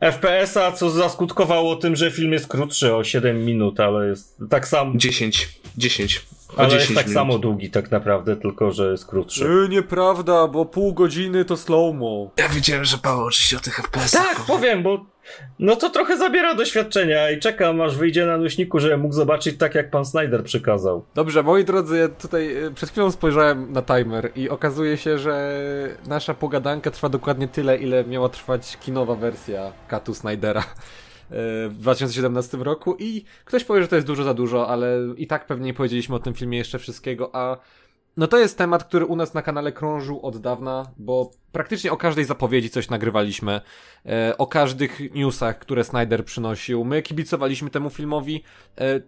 29,97. FPS-a, co zaskutkowało tym, że film jest krótszy o 7 minut, ale jest tak samo, 10. 10. O ale 10 jest tak minut. samo długi tak naprawdę, tylko że jest krótszy. Yy, nieprawda, bo pół godziny to slow-mo. Ja wiedziałem, że Paweł oczywiście o tych FPS-ach. Tak, powiem, bo no to trochę zabiera doświadczenia i czekam aż wyjdzie na nośniku, żebym mógł zobaczyć tak, jak pan Snyder przykazał. Dobrze, moi drodzy, ja tutaj e, przed chwilą spojrzałem na timer i okazuje się, że nasza pogadanka trwa dokładnie tyle, ile miała trwać kinowa wersja Katu Snydera e, w 2017 roku i ktoś powie, że to jest dużo za dużo, ale i tak pewnie nie powiedzieliśmy o tym filmie jeszcze wszystkiego, a no to jest temat, który u nas na kanale krążył od dawna, bo praktycznie o każdej zapowiedzi coś nagrywaliśmy, e, o każdych newsach, które Snyder przynosił. My kibicowaliśmy temu filmowi. E,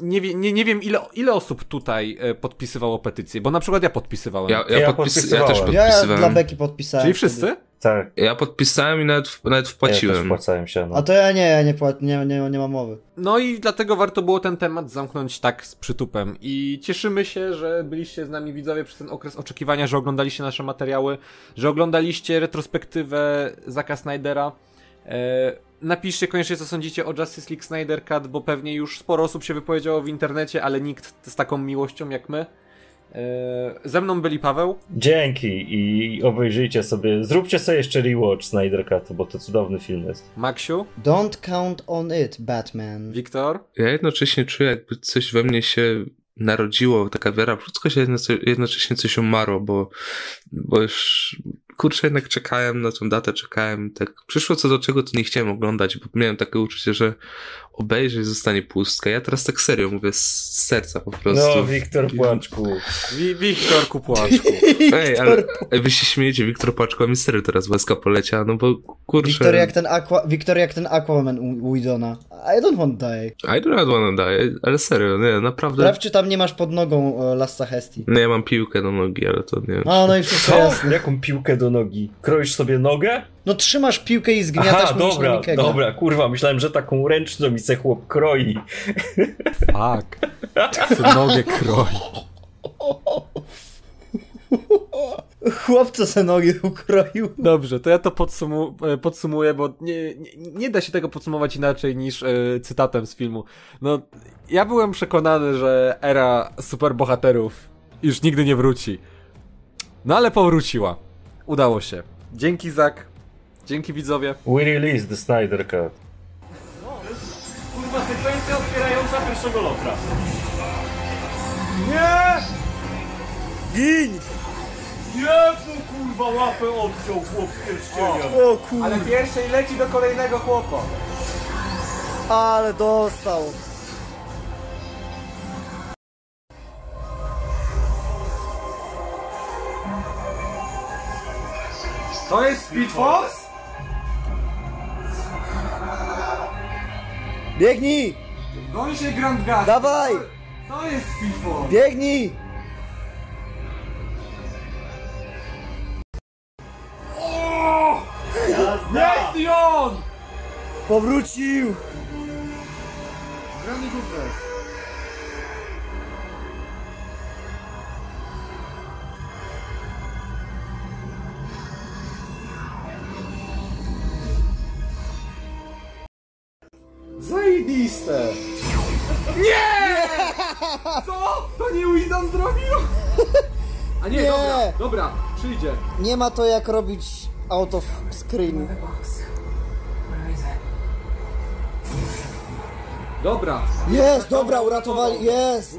nie, wie, nie, nie wiem, ile, ile osób tutaj e, podpisywało petycję, bo na przykład ja podpisywałem. Ja, ja, Ja podpis... ja też podpisywałem. Ja dla. Beki podpisałem. Czyli wtedy. wszyscy? Tak, Ja podpisałem i nawet, nawet ja wpłaciłem. wpłacałem się. No. A to ja nie, ja nie, płat, nie, nie, nie mam mowy. No i dlatego warto było ten temat zamknąć tak z przytupem. I cieszymy się, że byliście z nami widzowie przez ten okres oczekiwania, że oglądaliście nasze materiały, że oglądaliście retrospektywę Zaka Snydera. E, napiszcie koniecznie, co sądzicie o Justice League Snyder Cut, bo pewnie już sporo osób się wypowiedziało w internecie, ale nikt z taką miłością jak my. E, ze mną byli Paweł, Dzięki i obejrzyjcie sobie, zróbcie sobie jeszcze rewatch Snyder Cut, bo to cudowny film jest. Maksiu, Don't count on it, Batman. Wiktor. Ja jednocześnie czuję, jakby coś we mnie się narodziło, taka wiara w ludzkość, jednocześnie coś umarło, bo, bo już kurczę, jednak czekałem na tą datę, czekałem, tak przyszło co do czego, to nie chciałem oglądać, bo miałem takie uczucie, że obejrzeć zostanie pustka. Ja teraz tak serio mówię z serca po prostu. No, Wiktor Płaczku. Wi- Wiktor Kupłaczku. Ej, ale wy się śmiejecie, Wiktor Paczko, mi serio teraz łezka poleciała, no bo kurczę. Wiktor jak ten, Aqua, Wiktor jak ten Aquaman Widona. I don't want to die. I do not wanna die, ale serio, nie, naprawdę. Sprawdź, czy tam nie masz pod nogą e, Lassa Hesti. No ja mam piłkę do nogi, ale to nie. A, no i wszystko Co? jasne. Jaką piłkę do nogi? Kroisz sobie nogę? No trzymasz piłkę i zgniatasz Aha, dobra, dobra, kurwa, myślałem, że taką ręczną mi se chłop kroi. Tak. Co nogę kroi. Chłopco se nogi ukroił. Dobrze, to ja to podsumu e, podsumuję, bo nie, nie, nie da się tego podsumować inaczej niż e, cytatem z filmu. No, ja byłem przekonany, że era superbohaterów już nigdy nie wróci. No ale powróciła. Udało się. Dzięki Zak. Dzięki widzowie. We release the Snyder Cut. Kurwa, sekwencja otwierająca pierwszego lotra. Nie! Gin! Nie, kurwa, łapę odciął chłop z pierścieniem. O kur... Ale pierwszej leci do kolejnego chłopa. Ale dostał. To jest Speed Force? Biegnij! Goni się Grand Gas. Dawaj! To jest Speed Force. Biegnij! Jest i on! Powrócił! Granny Goodness. Zajebiste! Nie! Co? To nie Widon zrobił? A nie, Nie. dobra, dobra, przyjdzie. Nie ma to jak robić out of screen. Dobra. Jest, dobra, uratowali, jest!